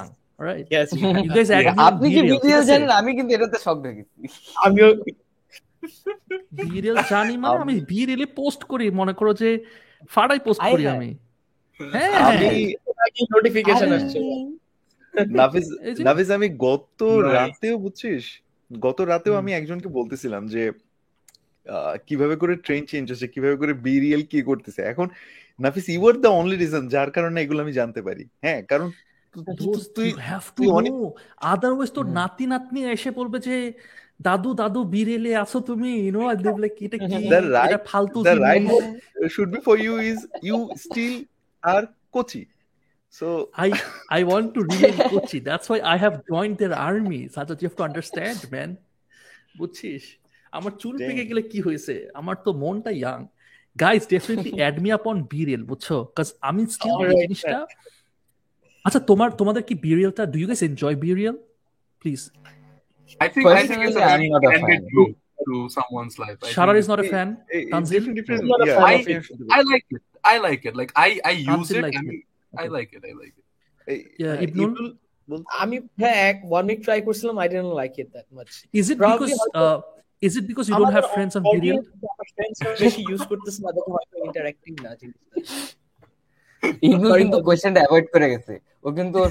ইয়াং আপনি কি? জানেন আমি কিন্তু এটাতে শক দেখেছি আমিও বিরিয়াল জানি মানে আমি বিরিয়ালে পোস্ট করি। মনে করো যে ফাড়াই পোস্ট করি আমি। হ্যাঁ। নোটিফিকেশন আসছে। নাফিস এই আমি গত রাতেও বুঝছিস গত রাতেও আমি একজনকে বলতেছিলাম যে আহ, কীভাবে করে ট্রেন চেঞ্জ হচ্ছে কীভাবে করে বিরিয়াল কি করতেছে। এখন Nafis you are the only reason যার কারণে এগুলো আমি জানতে পারি। হ্যাঁ কারণ তুই অনেক know. Otherwise তোর নাতি নাতনি এসে বলবে যে দাদু দাদু বিরেলে আছো তুমি? ইউ নো লাইক এটা কি? এটা ফালতু the জিনিস। right should be for you is you still are So I I want to remain Kochi. That's why I have joined their army. Sajad, you have to understand, man. বুঝছিস আমার চুল. পেকে গেলে কি হয়েছে? আমার তো মনটা young guys definitely add me upon BeReal বুঝছ? কাজ আমি স্টিল জিনিসটা আচ্ছা তোমার তোমাদের কি বিরিয়ালটা do you guys enjoy BeReal please I think I think it's a Personally, very I'm not a candid fan. look to someone's life. I Sharar think is not a Hey, fan eh, Tanzil? different, different, I'm not a yeah, fan I- of it. different- I like it. I like it. Like I I use Tanzil it. likes I it. mean, I Okay. like it. I like it. eh, Yeah, uh, Ibnul? Ibnul বল- আমি হ্যাঁ এক one week try করছিলাম I don't like it that much is it Probably because হয়তো- is it because you don't have friends on BeReal বেশি use করতেছে না দেখো হয়তো ইন্টারঅ্যাক্টিভ না জিনিসটা ইগনু Sorry, কিন্তু Tanzil. কোয়েশ্চেনটা অ্যাভয়েড করে গেছে ও কিন্তু ওর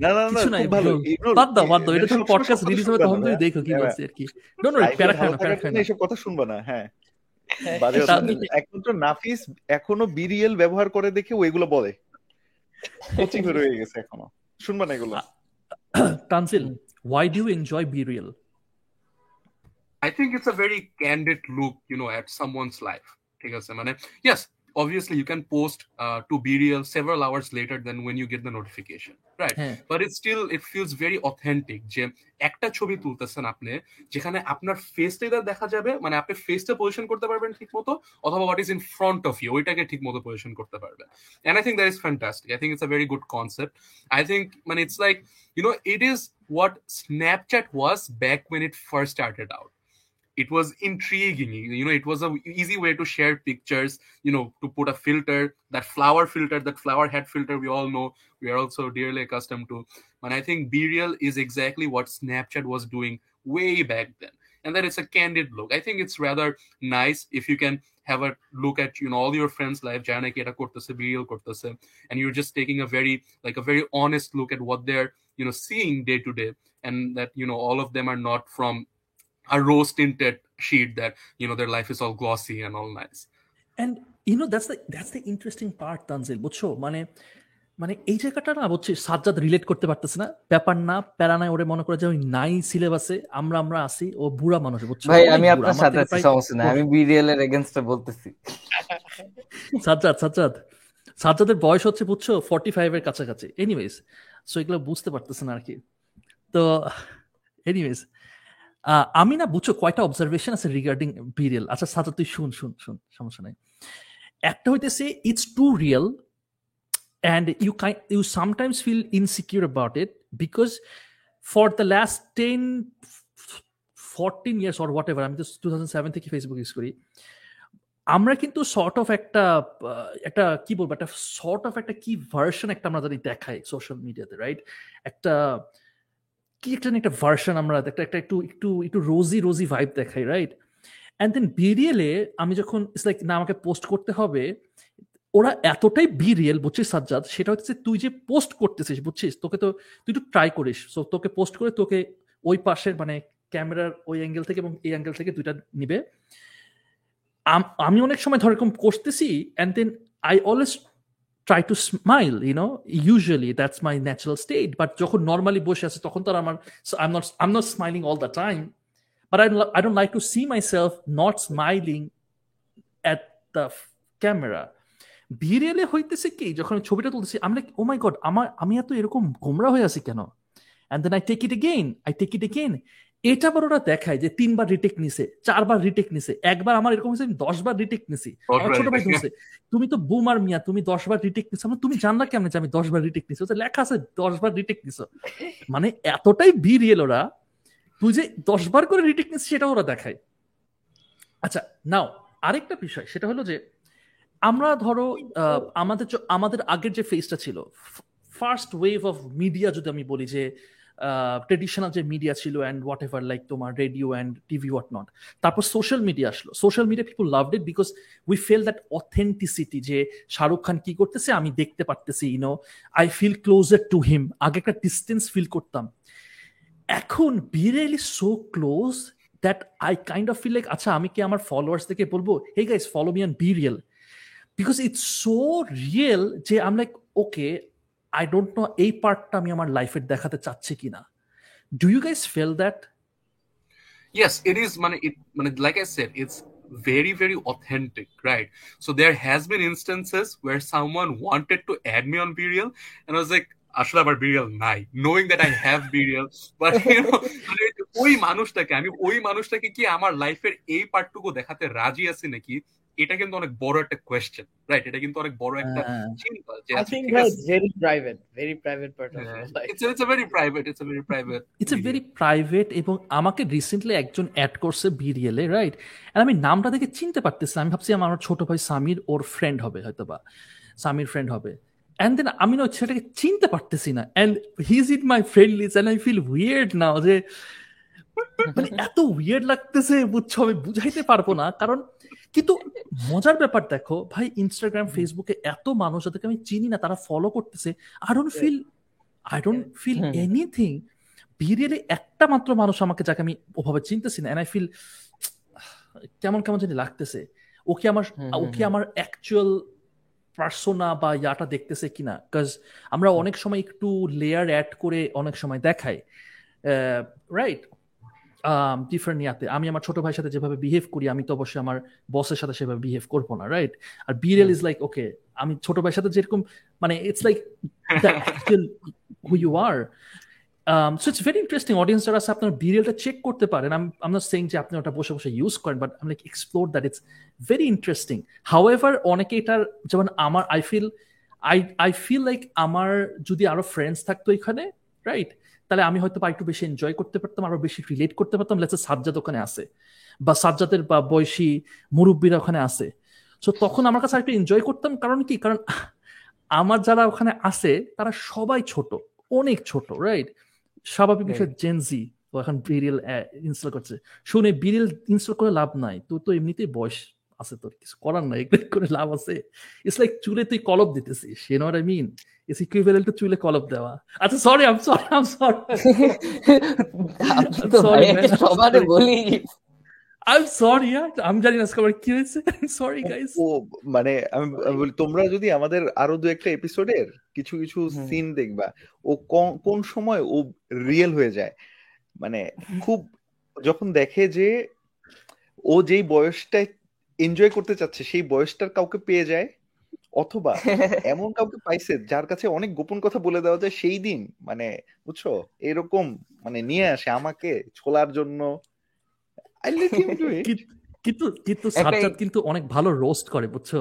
না। না খুব ভালো। Ibnul। Ibnul, বাদ দাও বাদ দাও। এটা যখন পডকাস্ট রিলিজ হবে তখন তুমি হ্যাঁ? দেখো কি হ্যাঁ, আর কি। ডোন্ট ওয়ারি প্যারা খায় না প্যারা খায় না। এইসব কথা শুনবা না হ্যাঁ। হ্যাঁ, একমাত্র নাফিস এখনও বিরিয়াল ব্যবহার করে দেখে ও এগুলো বলে। কোচিং রয়ে গেছে এখনও। শুনবা না এগুলো। Tanzil why do you enjoy বিরিয়াল I think it's a very candid look, you know, at someone's life. ঠিক আছে? মানে yes, obviously you can post uh, to BRL several hours later than when you get the notification, right? হ্যাঁ But it still it feels very authentic যে একটা ছবি তুলতেছেন আপনি যেখানে আপনার ফেসটা এবার দেখা যাবে মানে আপনি ফেসটা পজিশন করতে পারবেন ঠিক মতো অথবা what is in front of you ওইটাকে ঠিক মতো পজিশন করতে পারবেন and I think that is fantastic. I think it's a very good concept. I think when it's like, you know, it is what Snapchat was back when it first started out. it was intriguing. You know, it was a easy way to share pictures, you know, to put a filter, that flower filter, that flower head filter we all know, we are also dearly accustomed to. And I think BeReal is exactly what Snapchat was doing way back then. And that it's a candid look. I think it's rather nice if you can have a look at you know all your friends' life, Jana and you're just taking a very like a very honest look at what they're you know seeing day to day and that you know all of them are not from a rose tinted sheet that you know their life is all glossy and all nice. And you know that's the that's the interesting part Tanzil বুঝছ? মানে মানে এই জায়গাটা না বুঝছিস Sajjad relate করতে পারতেছে না। ব্যাপার না প্যারা নাই ওরে মনে করে যে ওই নাই সিলেবাসে আমরা আমরা আসি ও বুড়া মানুষ বুঝছ? ভাই আমি আপনার সাথে আছি সমস্যা নাই আমি বিরিয়াল এর এগেনস্টে বলতেছি। সাজ্জাদ সাজ্জাদ। সাজ্জাদের বয়স হচ্ছে বুঝছ ফর্টি ফাইভ এর কাছাকাছি। এনিওয়েজ সো এগুলো বুঝতে পারতেছেন আর কি। তো এনিওয়েজ আমি না বুঝছ কয়টা অবজারভেশন আছে রিগার্ডিং বিরিয়াল আচ্ছা সাজ্জাদ তুই শুন শুন শুন, সমস্যা নাই। একটা হইতেছে it's too real and you kind you sometimes feel insecure about it because for the last 10 14 years or whatever, আমি তো 2007 থেকে ফেসবুক ইউজ করি, আমরা কিন্তু সর্ট অফ একটা একটা কি বলব, একটা সর্ট অফ একটা কি ভার্সন একটা আমরা দেখাই সোশ্যাল মিডিয়াতে রাইট একটা কি একটা একটা ভার্সন আমরা, একটা একটা একটু একটু একটু রোজি রোজি ভাইব দেখাই রাইট অ্যান্ড দেন বিরিয়ালে আমি যখন ইটস লাইক না, আমাকে পোস্ট করতে হবে, ওরা এতটাই বি রিয়েল বুঝছিস সাজ্জাদ? সেটা হচ্ছে তুই যে পোস্ট করতেছিস, বুঝছিস? তোকে তো, তুই একটু ট্রাই করিস। সো তোকে পোস্ট করে তোকে ওই পাশের মানে ক্যামেরার ওই অ্যাঙ্গেল থেকে এবং এই অ্যাঙ্গেল থেকে দুইটা নিবে। আমি অনেক সময় ধর এরকম করতেছি and then I always try to smile you know usually that's my natural state but যখন নর্মালি বসে আছে, তখন তো আর আমার I am not I am not smiling all the time but I I don't like to see myself not smiling at the camera বিরিয়ালে হইতেছে কি যখন আমি ছবিটা তুলতেছি আমি লাইক ও মাই গড আমার, আমি এত এরকম গোমরা হয়ে আছি কেন? And then I take it again I take it again এটা আবার ওরা দেখায় যে তিনবার রিটেক নিছে চারবার রিটেক নিছে একবার আমার এরকম হয়েছে আমি দশবার রিটেক নিছি। ছোট ভাই ধরছে তুমি তো বুমার মিয়া তুমি দশবার রিটেক নিছো। আমরা তুমি জানলা কেমন যে আমি দশবার রিটেক নিছি? ওটা লেখা আছে দশবার রিটেক নিছো। মানে এতটাই বি রিয়েল ওরা তুই যে দশবার করে রিটেক নিছিস সেটা ওরা দেখায়। আচ্ছা নাও আরেকটা বিষয় সেটা হলো যে আমরা ধরো আহ, আমাদের আমাদের আগের যে ফেজটা ছিল ফার্স্ট ওয়েভ অফ মিডিয়া যদি আমি বলি যে ট্রেডিশনাল যে মিডিয়া ছিল অ্যান্ড হোয়াট এভার লাইক তোমার radio and TV what not তারপর সোশ্যাল মিডিয়া আসলো। Social media people loved it because we feel that authenticity যে শাহরুখ খান কি করতেছে, আমি দেখতে পারতেছি you know I feel closer to him আগে একটা ডিস্টেন্স ফিল করতাম। এখন বিরিয়ালি so close that I kind of feel like আচ্ছা আমি কি আমার ফলোয়ার্স থেকে বলব hey guys follow me on BeReal because it's so real যে আম like okay I don't know এই পার্টটা আমি আমার লাইফের দেখাতে চাচ্ছি কিনা do you guys feel that yes it is man it man, like i said it's very very authentic right so there has been instances where someone wanted to add me on burial and i was like আসলে আমার BeReal নাই knowing that I have BeReal but ওই মানুষটাকে আমি ওই মানুষটাকে কি আমার লাইফের এই পার্টটুকু দেখাতে রাজি আছি নাকি এটা কিন্তু অনেক বড় একটা কোয়েশ্চেন রাইট এটা কিন্তু অনেক বড় একটা চিন্তা যে I think that's very private, very private part of your life. it's, it's a very private it's a it's a very private এবং আমাকে রিসেন্টলি একজন অ্যাড করছে বিরিয়ালে রাইট আমি নামটা দেখে চিনতে পারতেছি আমি ভাবছি আমার ছোট ভাই সামির ওর ফ্রেন্ড হবে হয়তো বা সামির ফ্রেন্ড হবে। অ্যান্ড দেন আমি না ওই ছেলেটাকে চিনতে পারতেছি না। And he is it my friend list and I feel weird now যে মানে এত উইয়ার্ড লাগতেছে বুঝছ? আমি বুঝাইতে পারব না। কারণ কিন্তু মজার ব্যাপার দেখো ভাই ইনস্টাগ্রাম ফেসবুকে এত মানুষ যাদেরকে আমি চিনি না তারা ফলো করতেছে। I don't feel I don't feel anything বিরিয়ালে একটা মাত্র মানুষ আমাকে যাকে আমি ওভাবে চিনতেছি না আই ফিল কেমন কেমন জানি লাগতেছে। ও কি আমার ও কি আমার অ্যাকচুয়াল পার্সোনা বা ইয়াটা দেখতেছে কিনা? বিকজ আমরা অনেক সময় একটু লেয়ার অ্যাড করে অনেক সময় দেখাই। রাইট ডিফারেন্ট ইয়াতে আমি আমার ছোট ভাইয়ের সাথে যেভাবে বিহেভ করি আমি তো অবশ্যই আমার বসের সাথে সেভাবে বিহেভ করব না রাইট আর বিরিয়াল ইজ লাইক ওকে আমি ছোট ভাইয়ের সাথে যেরকম মানে it's like who you are so it's very interesting audience যারা আছে আপনার বিরিয়ালটা চেক করতে পারেন। আমি আমি সেইং যে আপনি ওটা বসে বসে ইউজ করেন বাট আমি like explore that it's very interesting however অনেকে এটার যেমন আমার I feel I I feel like আমার যদি আরও ফ্রেন্ডস থাকতো এখানে রাইট তাহলে আমি হয়তো বা একটু বেশি এনজয় করতে পারতাম আরও বেশি রিলেট করতে পারতাম। লেটস সাজ্জাদ ওখানে আছে বা সাজ্জাদের বা বয়সী মুরব্বীরা ওখানে আছে। সো তখন আমার কাছে একটু এনজয় করতাম কারণ কি? কারণ আমার যারা ওখানে আছে তারা সবাই ছোট অনেক ছোট রাইট স্বাভাবিক বিষয় জেনজি ও এখন বিরিয়াল ইনস্টল করছে। শুনে বিরিয়াল ইনস্টল করে লাভ নাই। তুই তো এমনিতেই বয়স আছে তোর কিছু করার নাই করে লাভ আছে। ইটস লাইক চুলে তুই কলপ দিতেছিস say no I mean it's equivalent to চুলে কলপ দেওয়া আচ্ছা sorry um sorry um sorry আপনি তো Sorry, I'm সবারে sorry. বলি আই সরি আমি জানি না আজকে কি হয়েছে। সরি গাইস ও মানে আমি আমি বলি তোমরা যদি আমাদের আরও দু একটা এপিসোডের কিছু কিছু সিন দেখবা ও কোন- কোন সময় ও রিয়েল হয়ে যায়। মানে খুব যখন দেখে যে ও যেই বয়সটা এনজয় করতে চাচ্ছে সেই বয়সটার কাউকে পেয়ে যায় অথবা এমন কাউকে পাইছে যার কাছে অনেক গোপন কথা বলে দেওয়া যায় সেই দিন মানে বুঝছ? এরকম মানে নিয়ে আসে আমাকে ছোলার জন্য। I let him do it কিন্তু কিন্তু সাজ্জাদ কিন্তু অনেক ভালো রোস্ট করে বুঝছ?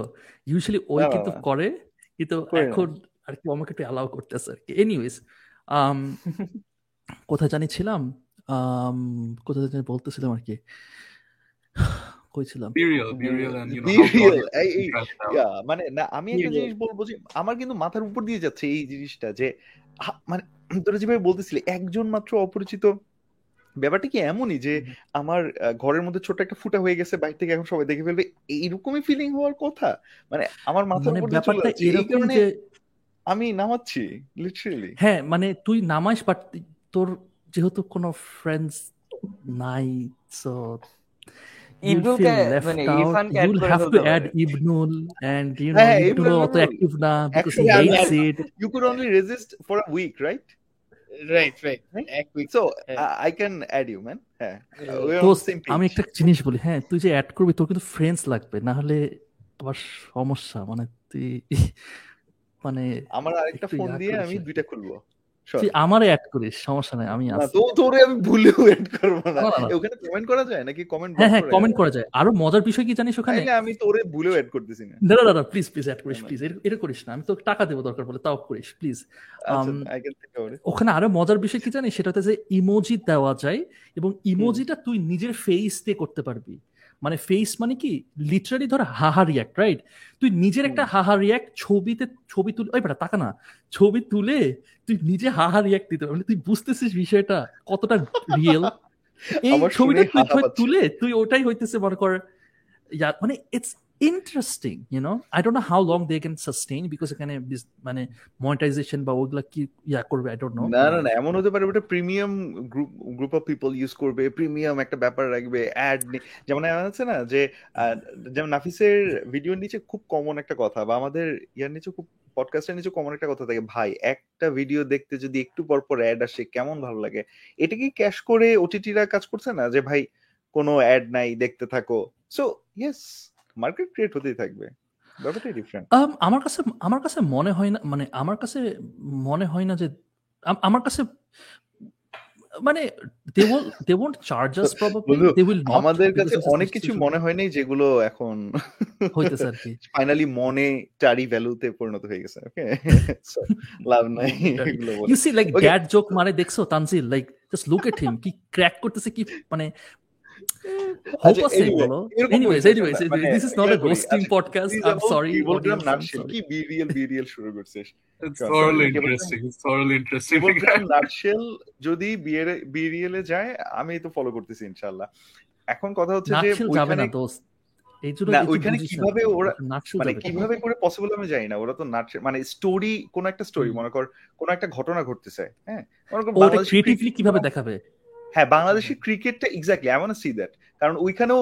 ইউজুয়ালি ওই কিন্তু করে কিন্তু এখন আর কি আমাকে একটু অ্যালাউ করতেছে আর কি। এনিওয়েজ কোথায় জানি ছিলাম Um, কোথায় জানি বলতেছিলাম আর কি। কই ছিলাম burial burial and you know how Burial, God এই- এই- trust out. ইয়া, মানে না আমি একটা জিনিস বলব যে আমার কিন্তু মাথার উপর দিয়ে যাচ্ছে এই জিনিসটা যে মানে তোরা যেভাবে বলতেছিলি একজন মাত্র অপরিচিত ব্যাপারটা কি এমনই যে আমার ঘরের মধ্যে ছোট একটা ফুটা হয়ে গেছে বাইরে থেকে এখন সবাই দেখে ফেলবে এইরকমই ফিলিং হওয়ার কথা। মানে আমার মাথার মানে উপর দিয়ে ব্যাপারটা এরকম যে আমি নামাচ্ছি লিটারেলি হ্যাঁ মানে তুই নামাইস বাট তোর যেহেতু কোনো ফ্রেন্ডস নাই সো মানে ইরফানকে করে অত. না আমি- you could only resist for a week right Right, right. এক week. So. I can add you man হ্যাঁ Yeah. we're on দোস্ত, the same আমি একটা জিনিস বলি হ্যাঁ তুই যে অ্যাড করবি তোর কিন্তু ফ্রেন্ডস লাগবে না হলে আবার সমস্যা মানে তুই মানে আমার আরেকটা ফোন দিয়ে আমি দুইটা খুলবো. তুই আমারে অ্যাড করিস সমস্যা নাই আমি আছি তো তোরে আমি ভুলেও এড করব না। ওখানে কমেন্ট করা যায় নাকি? কমেন্ট হ্যাঁ হ্যাঁ কমেন্ট করা যায়। আরও মজার বিষয় কি জানিস ওখানে? আমি তোরে ভুলেও এড করতেছি না। না না প্লিজ প্লিজ অ্যাড করিস। প্লিজ এটা করিস না আমি তো টাকা দেবো দরকার বলে তাও করিস প্লিজ আচ্ছা ওখানে আরও মজার বিষয় কি জানিস? সেটা হচ্ছে যে ইমোজি দেওয়া যায় এবং ইমোজিটা তুই নিজের ফেস দিয়ে করতে পারবি। মানে ফেস মানে কি? লিটারালি ধর হাহা রিয়াক্ট রাইট তুই নিজের একটা হাহা রিয়াক্ট ছবিতে ছবি তুলে ওই বেটা তাকা না। ছবি তুলে তুই নিজে হাহা রিয়াক্ট দিতে মানে তুই বুঝতেছিস বিষয়টা কতটা রিয়েল এই ছবিটা তুই তুলে তুই ওটাই হইতেছে মনে কর মানে it's interesting you know I don't know how long they can sustain because এখানে মানে মনিটাইজেশন বা ওগুলা কি ইয়া করবে আই ডোন্ট নো না না না, এমন হতে পারে, ওটা premium group group of people use করবে প্রিমিয়াম একটা ব্যাপার রাখবে অ্যাড যেমন আছে না যে যেমন নাফিসের ভিডিওর নিচে খুব কমন একটা কথা বা আমাদের ইয়ার নিচে খুব পডকাস্টের নিচে কমন একটা কথা থাকে, ভাই, একটা ভিডিও দেখতে যদি একটু পর পর অ্যাড আসে, কেমন ভালো লাগে? এটা কি ক্যাশ করে ওটিটিরা কাজ করছে না? যে, ভাই, কোনো অ্যাড নাই, দেখতে থাকো। সো ইয়েস মার্কেট ক্রিয়েট হতেই থাকবে। ব্যাপারটাই ডিফারেন্ট আমার কাছে আমার কাছে মনে হয় না মানে আমার কাছে মনে হয় না যে আমার কাছে মানে they won't charge us probably বন্ধু, they will not আমাদের কাছে অনেক কিছু মনে হয় নাই যেগুলো এখন হইতেছে আর কি। ফাইনালি মনে টারি ভ্যালুতে পরিণত হয়ে গেছে ওকে লাভ নাই. এগুলো বলে you see like Okay. মানে দেখছ Tanzil like just look at him কি ক্র্যাক করতেছে কি মানে হোপ আছে anyway, বলো এরকম anyways করিস না, anyways this is not clear a করি। roasting podcast i'm sorry কি বিরিয়াল বিরিয়াল শুরু করছিস It's Sure, thoroughly sorry. interesting. It's thoroughly interesting. Nutshell যদি বিরিয়ালে যায় আমি তো ফলো করতেছি ইনশাআল্লাহ এখন কথা হচ্ছে যে যাবে না দোস্ত ওইখানে কীভাবে ওরা- মানে কীভাবে করে পসিবল আমি জানি না ওরা তো নাট মানে স্টোরি কোন একটা স্টোরি মনে কর কোন একটা ঘটনা ঘটতেছে হ্যাঁ ক্রিয়েটিভলি কীভাবে দেখাবে হ্যাঁ বাংলাদেশের ক্রিকেটটা exactly I want see that কারণ ওইখানেও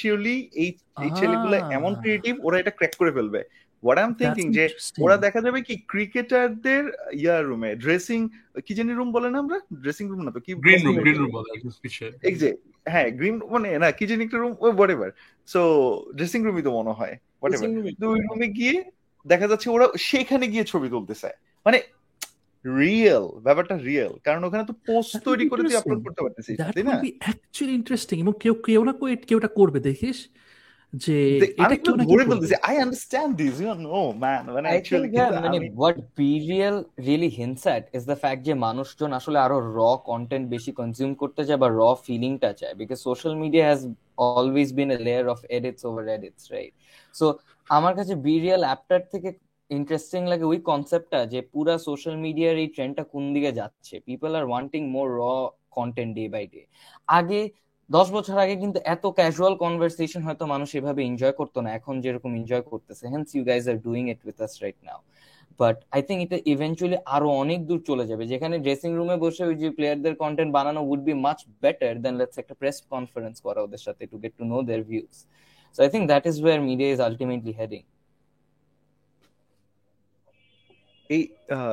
শিওরলি এই এই ছেলেগুলো Ah. এমন ক্রিয়েটিভ ওরা এটা ক্র্যাক করে ফেলবে। হোয়াট আই এম থিংকিং যে ওরা দেখা যাবে কি ক্রিকেটারদের ইয়ার রুমে ড্রেসিং কি জানি রুম বলে না আমরা? ড্রেসিং রুম না তো কি Green room, dressing green room? বলে পিছে। হ্যাঁ গ্রিন মানে না কি জানি একটা room whatever so dressing রুমই তো মনে হয় হোয়াট এভার Dressing ওই রুমে গিয়ে দেখা যাচ্ছে ওরা সেখানে গিয়ে ছবি তুলতেছে মানে রিয়েল ব্যাপারটা রিয়েল কারণ ওখানে তো পোস্ট তৈরি করে তুই আপলোড. করতে পারতেছিস তাই না? actually interesting. এবং কেউ কেউ না কেউ এটা করবে দেখিস? যে এটা কেউ না I understand this you know man মানে অ্যাকচুয়ালি মানে what BReal really hints at is the fact যে মানুষজন আসলে আরও র কন্টেন্ট বেশি কনজিউম করতে চায় বা র ফিলিংটা চায় because social media has always been a layer of edits over edits right so আমার কাছে বিরিয়াল অ্যাপটার থেকে ইন্টারেস্টিং লাগে ওই কনসেপ্টটা যে পুরা সোশ্যাল মিডিয়ার এই ট্রেন্ডটা কোন দিকে যাচ্ছে? পিপল আর ওয়ান্টিং মোর র কন্টেন্ট ডে বাই ডে আগে, দশ বছর আগে কিন্তু এত ক্যাজুয়াল কনভারসেশন হয়তো মানুষ এভাবে এনজয় করতো না, এখন যেরকম এনজয় করতেছে hence you guys are doing it with us right now but I think এটা ইভেন্চুয়ালি আরও অনেক দূর চলে যাবে, যেখানে ড্রেসিং রুমে বসে ওই যে প্লেয়ারদের কন্টেন্ট বানানো would be much better than let's একটা প্রেস কনফারেন্স করা ওদের সাথে to get to know their views so I think that is where media is ultimately heading এই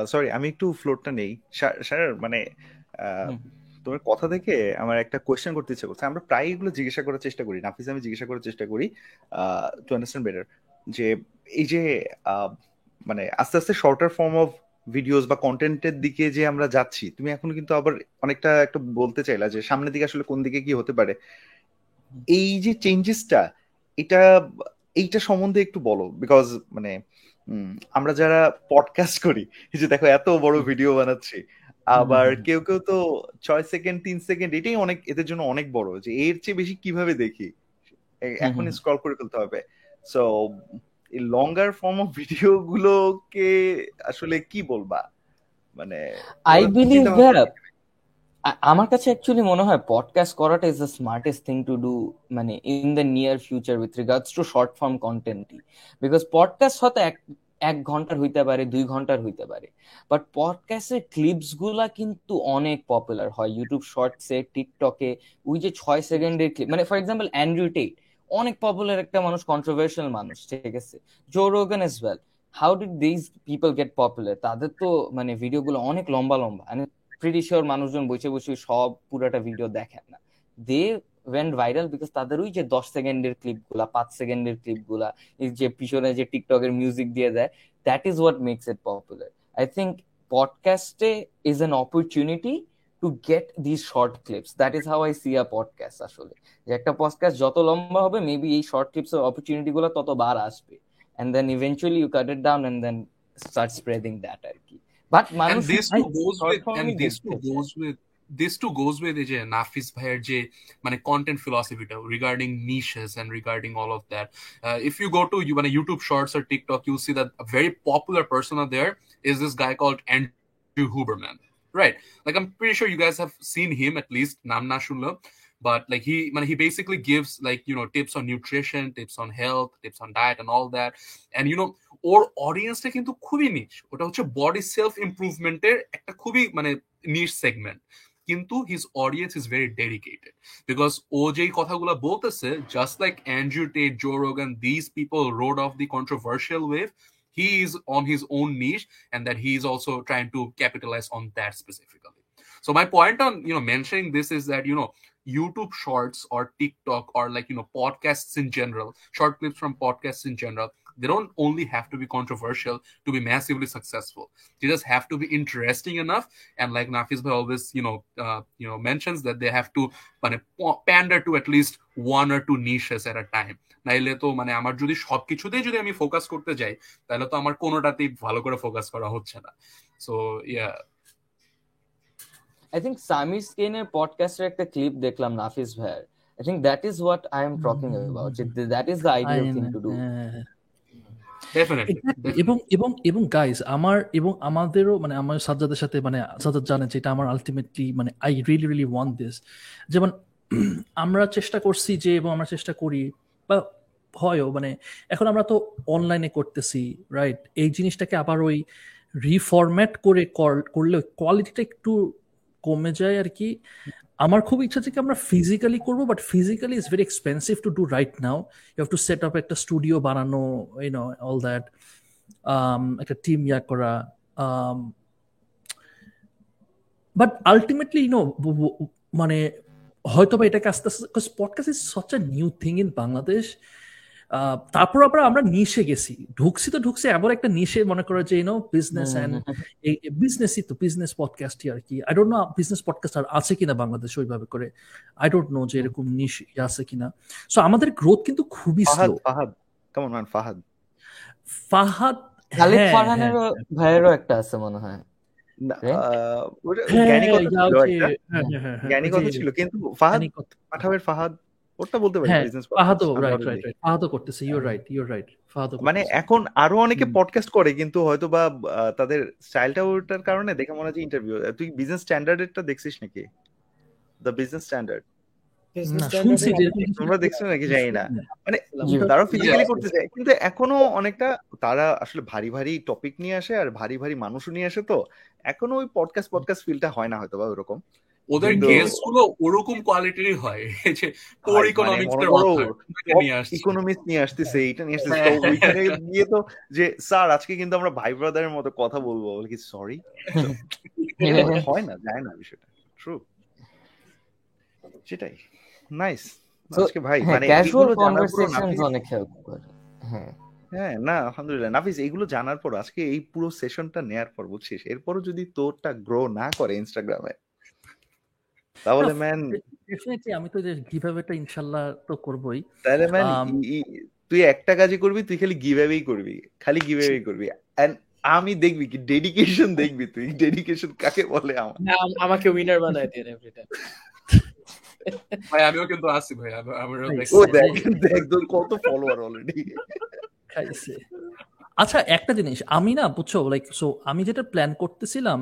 সরি আমি একটু ফ্লোরটা নেই। স্যার মানে তোমার কথা থেকে আমার একটা কোয়েশ্চেন করতে ইচ্ছা করছে। আমরা প্রায় এগুলো জিজ্ঞাসা করার চেষ্টা করি নাফিস আমি জিজ্ঞাসা করার চেষ্টা করি টু আন্ডারস্ট্যান্ড বেটার যে এই যে মানে আস্তে আস্তে শর্টার ফর্ম অফ ভিডিওস বা কন্টেন্টের দিকে যে আমরা যাচ্ছি তুমি এখন কিন্তু আবার অনেকটা একটা বলতে চাইলা যে সামনের দিকে আসলে কোন দিকে কি হতে পারে। এই যে চেঞ্জেসটা এটা এইটা সম্বন্ধে একটু বলো বিকজ মানে উম, আমরা যারা পডকাস্ট করি এই যে দেখো এত বড় ভিডিও বানাচ্ছি আবার কেউ কেউ তো ছয় সেকেন্ড তিন সেকেন্ড এটাই অনেক এদের জন্য অনেক বড় যে এর চেয়ে বেশি কীভাবে দেখি? এখন স্ক্রল করে ফেলতে হবে। সো এই লঙ্গার ফর্ম অফ ভিডিও গুলোকে আসলে কি বলবা? মানে আই বিলিভ আমার কাছে অ্যাকচুয়ালি মনে হয় পডকাস্ট করাটা is the smartest thing to do মানে in the near future with regards to short form কন্টেন্টই because podcast হয়তো এক এক ঘণ্টার হইতে পারে, দুই ঘণ্টার হইতে পারে। বাট পডকাস্টের ক্লিপসগুলা কিন্তু অনেক পপুলার হয়। ইউটিউব শর্টসে টিকটকে ওই যে ছয় সেকেন্ডের ক্লিপ মানে ফর এক্সাম্পল অ্যান্ড্রু টেট অনেক পপুলার একটা মানুষ কন্ট্রোভার্সিয়াল মানুষ, ঠিক আছে? Joe Rogan as well how did this people get popular তাদের তো মানে ভিডিওগুলো অনেক লম্বা লম্বা। প্রিটি শিওর মানুষজন বসে বসে সব পুরাটা ভিডিও দেখেন না। দে ওয়েন্ট ভাইরাল বিকজ তাদের ওই যে দশ সেকেন্ডের ক্লিপগুলা পাঁচ সেকেন্ডের ক্লিপগুলা এই যে পিছনে যে টিকটকের মিউজিক দিয়ে দেয় that is what makes it popular I think পডকাস্টে is an opportunity to get this short clips that is how I see a podcast আসলে। যে একটা পডকাস্ট যত লম্বা হবে মেবি এই শর্ট ক্লিপস এর অপরচুনিটি গুলো তত বার আসবে। And then eventually you cut it down and then start spreading that আর কি। বাট And মানুষ this I- too goes short with form and is this too good. goes with this too goes with এই যে নাফিস ভাইয়ের যে মানে content philosophy টা regarding niches and regarding all of that. Uh, if you go to you মানে YouTube Shorts or TikTok, you'll see that a very popular persona there is this guy called Andrew Huberman. Right. Like I'm pretty sure you guys have seen him at least. Nam na shunlo. But like he man, he basically gives like you know tips on nutrition, tips on health, tips on diet and all that. And you know, ওর অডিয়েন্সটা কিন্তু খুবই নিচ ওটা হচ্ছে body self ইমপ্রুভমেন্টের একটা খুবই মানে নিচ segment কিন্তু his audience is very dedicated because ও যেই কথাগুলো বলতেছে just like Andrew Tate Joe Rogan this people rode off the controversial wave he is on his own niche and that he is also trying to capitalize on that specifically so my point on you know mentioning this is that you know youtube shorts or tiktok or like you know podcasts in general short clips from podcasts in general they don't only have to be controversial to be massively successful they just have to be interesting enough and like nafis bhai always you know uh, you know mentions that they have to মানে pander to at least one or two niches at a time নাইলে তো মানে আমার যদি সবকিছুতেই যদি আমি focus করতে যাই তাহলে তো আমার কোনোটাতেই ভালো করে ফোকাস করা হচ্ছে না so yeah I think Sami স্কেনের পডকাস্টের একটা ক্লিপ দেখলাম নাফিস ভাইয়ের I think that is what I am talking about that is the ideal thing to do এবং এবং এবং গাইস আমার এবং আমাদেরও মানে আমার সাজ্জাদের সাথে মানে সাজ্জাদ জানে যেটা আমার আলটিমেটলি মানে I really really want this যেমন আমরা চেষ্টা করছি যে এবং আমরা চেষ্টা করি বা হয়ও মানে এখন আমরা তো অনলাইনে করতেছি রাইট এই জিনিসটাকে আবার ওই রিফরম্যাট করে করলে কোয়ালিটিটা একটু কমে যায় আর কি। আমার খুব ইচ্ছা যে কি আমরা ফিজিক্যালি করব but physically is very expensive to do right now you have to set up একটা স্টুডিও বানানো ইউ নো অল দ্যাট একটা টিম ইয়া করা। বাট আলটিমেটলি ইউ নো মানে হয়তো বা এটাকে আস্তে আস্তে podcast is such a new thing in Bangladesh তারপর আবার আমরা নিশে গেছি। ঢুকছি তো ঢুকছি এমন একটা নিশে মনে করো যে ইউনো বিজনেস অ্যান্ড বিজনেসই তো বিজনেস পডকাস্টই আর কি। I don't know business podcast আর আছে কিনা বাংলাদেশ ওইভাবে করে। আই ডোন্ট নো যে এরকম নিশ আছে কিনা। সো আমাদের গ্রোথ কিন্তু খুবই স্লো ফাহাদ কেমন ম্যান ফাহাদ। ফাহাদ খালিদ ফারহানেরও ভাইয়েরও একটা আছে মনে হয়। জ্ঞানী কথা ছিল কিন্তু ফাহাদ পাঠাবের ফাহাদ ওটা বলতে পারি বিজনেস ফাহাদও রাইট রাইট রাইট ফাহাদও করতেছে ইউ রাইট ইউ রাইট ফাহাদও মানে এখন আরও অনেকে পডকাস্ট করে কিন্তু হয়তো বা তাদের স্টাইলটা ওটার কারণে দেখে মনে হচ্ছে ইন্টারভিউ তুই বিজনেস স্ট্যান্ডার্ডেরটা দেখছিস নাকি? দ্য বিজনেস স্ট্যান্ডার্ড তোমরা দেখছ নাকি জানি না। মানে তারা ফিজিক্যালি করতে চায় কিন্তু এখনও অনেকটা তারা আসলে ভারী ভারী টপিক নিয়ে আসে আর ভারী ভারী মানুষও নিয়ে আসে তো এখনও ওই পডকাস্ট পডকাস্ট ফিলটা হয় না হয়তো বা ওরকম। ওদের গেস্টগুলো ওরকম কোয়ালিটিরই হয়। যে কোর ইকোনমিক্স এর ইকোনমিক্স নিয়ে আসতেছে এটা নিয়ে আসতেছে। তো ওইখানে গিয়ে তো যে স্যার আজকে কিন্তু আমরা ভাই ব্রাদারের মতো কথা বলব। বলে কি সরি হয় না যায় না বিষয়টা। ট্রু সেটাই। নাইস আজকে ভাই মানে ক্যাজুয়াল কনভারসেশনস অনেক হেল্প করে। হ্যাঁ। হ্যাঁ না আলহামদুলিল্লাহ। নাফিস এইগুলো জানার পর আজকে এই পুরো সেশনটা নেয়ার পর বুঝছিস? এরপরও যদি তোরটা গ্রো না করে ইনস্টাগ্রামে তাহলে ম্যান ডেফিনেটলি আমি তো যে গিভঅ্যাওয়েটা ইনশাআল্লাহ তো করবই। তাহলে ম্যান তুই একটা কাজই করবি তুই খালি গিভঅ্যাওয়েই করবি খালি গিভঅ্যাওয়ে করবি। এন্ড আমি দেখবি কি ডেডিকেশন দেখবি তুই ডেডিকেশন কাকে বলে আমার? আমাকে উইনার বানায় দিয়ে এভরি টাইম ভাই আমিও কিন্তু আসি ভাই আমার ও দেখ দেখ তোর কত ফলোয়ার অলরেডি খাইছে। আচ্ছা একটা জিনিস আমি না বুঝছ লাইক সো আমি যেটা প্ল্যান করতেছিলাম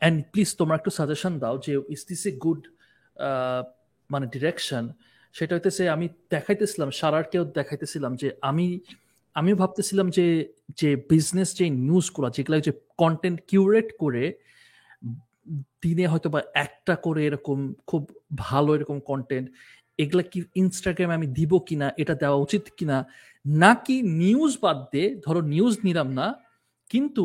অ্যান্ড প্লিজ তোমরা একটু সাজেশন দাও যে ইস দিস এ গুড মানে ডিরেকশন সেটা হইতেছে, আমি দেখাইতেছিলাম, সারারকেও দেখাইতেছিলাম যে, আমি, আমিও ভাবতেছিলাম যে যে বিজনেস যে নিউজগুলো যেগুলো যে কন্টেন্ট কিউরেট করে, দিনে হয়তো বা একটা করে এরকম খুব ভালো এরকম কন্টেন্ট এগুলা কি ইনস্টাগ্রামে আমি দিব কিনা, এটা দেওয়া উচিত কিনা? নাকি নিউজ বাদ দিয়ে ধরো নিউজ নিলাম না, কিন্তু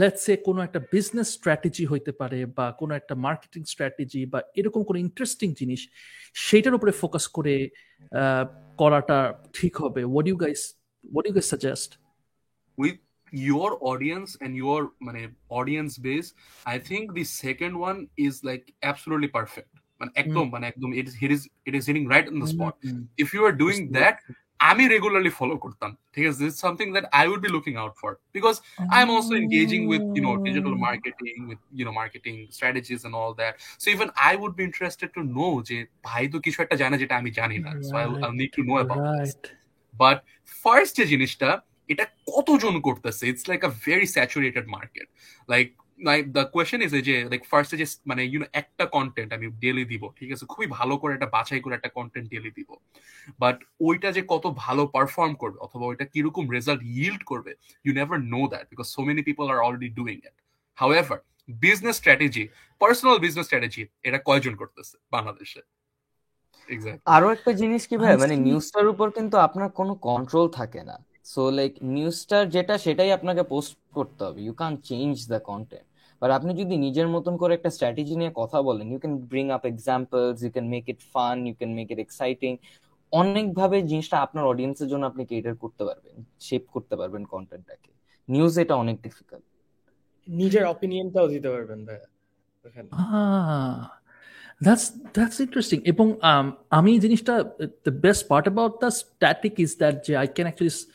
লেটসে কোনো একটা বিজনেস স্ট্র্যাটেজি হইতে পারে বা কোনো একটা মার্কেটিং স্ট্র্যাটেজি বা এরকম কোনো ইন্টারেস্টিং জিনিস সেটার উপরে ফোকাস করে করাটা ঠিক হবে what you guys what you guys suggest with your audience and your মানে audience base i think the second one is like absolutely perfect মানে একদম মানে একদম it is it is it is hitting right on the spot if you are doing that আমি regularly follow করতাম ঠিক আছে? This something that I would be looking out for because I am also engaging with you know digital marketing with you know marketing strategies and all that so even I would be interested to know যে ভাই তো কিছু একটা জানে যেটা আমি জানি না so I I need to know about but first যে জিনিসটা এটা কতজন করতেছে? It's like a very saturated market like like the question is যে লাইক ফার্স্টে যে মানে ইউনো একটা কন্টেন্ট আমি ডেলি দিব ঠিক আছে? খুবই ভালো করে একটা বাছাই করে একটা কন্টেন্ট ডেলি দিব। বাট ওইটা যে কত ভালো পারফর্ম করবে অথবা ওইটা কীরকম রেজাল্ট yield করবে you never know that because so many people are already doing it however business strategy personal business strategy এটা কয়জন করতেছে বাংলাদেশে? আরও একটা জিনিস কি ভাই মানে নিউজটার উপর কিন্তু আপনার কোনো কন্ট্রোল থাকে না। সো লাইক নিউজটার যেটা সেটাই আপনাকে পোস্ট করতে হবে। You can change the content but আপনি যদি নিজের মতন করে একটা স্ট্র্যাটেজি নিয়ে কথা বলেন you can bring up examples you can make it fun you can make it exciting অনেকভাবে জিনিসটা আপনার অডিয়েন্সের জন্য আপনি কেটার করতে পারবেন শেপ করতে পারবেন কন্টেন্টটাকে নিউজ এটা অনেক ডিফিকাল্ট নিজের অপিনিয়নটাও দিতে পারবেন ভাইয়া ওখানে Ah, that's that's interesting. এবং um, আমি জিনিসটা the best part about the static is that যে I can actually s-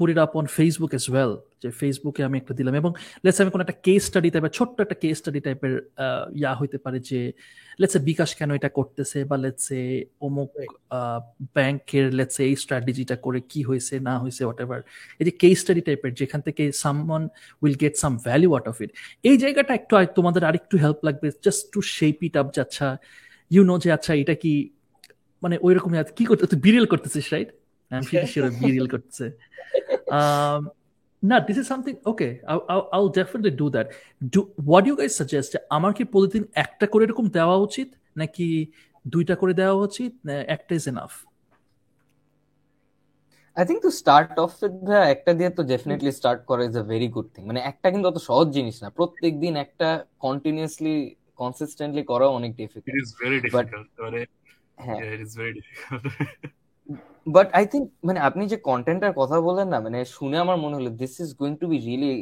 put it up on Facebook as well. যে ফেসবুকে আমি একটা দিলাম। এবং লেটস আমি কোনো একটা কেস স্টাডি টাইপের ছোট্ট একটা কেস স্টাডি টাইপের ইয়া হইতে পারে যে লেটস বিকাশ কেন এটা করতেছে বা লেটস অমুক ব্যাংকের লেটস এই স্ট্র্যাটেজিটা করে কি হয়েছে না হয়েছে হোয়াট এভার এই যে কেস স্টাডি টাইপের যেখান থেকে someone will get some value out of it এই জায়গাটা একটু তোমাদের আরেকটু হেল্প লাগবে just to shape it up যে আচ্ছা ইউ নো যে আচ্ছা এটা কি মানে ওই রকম কি করতে তুই বিরিয়াল করতেছিস রাইট আমি শিওর বিরিয়াল করতেছে um না this is something okay I will definitely do that do what you guys suggest আমার কি প্রতিদিন একটা করে এরকম দেওয়া উচিত নাকি দুইটা করে দেওয়া উচিত না একটা is enough I think to start off একটা দিয়ে তো ডেফিনেটলি স্টার্ট করা is a very good thing মানে একটা কিন্তু অত সহজ জিনিস না। প্রত্যেক দিন একটা কন্টিনিউয়াসলি কনসিস্টেন্টলি করা অনেক difficult it is very difficult হ্যাঁ। It is very difficult but I think মানে আপনি যে কন্টেন্টের কথা বলেন না মানে শুনে আমার মনে হলো this is going to be really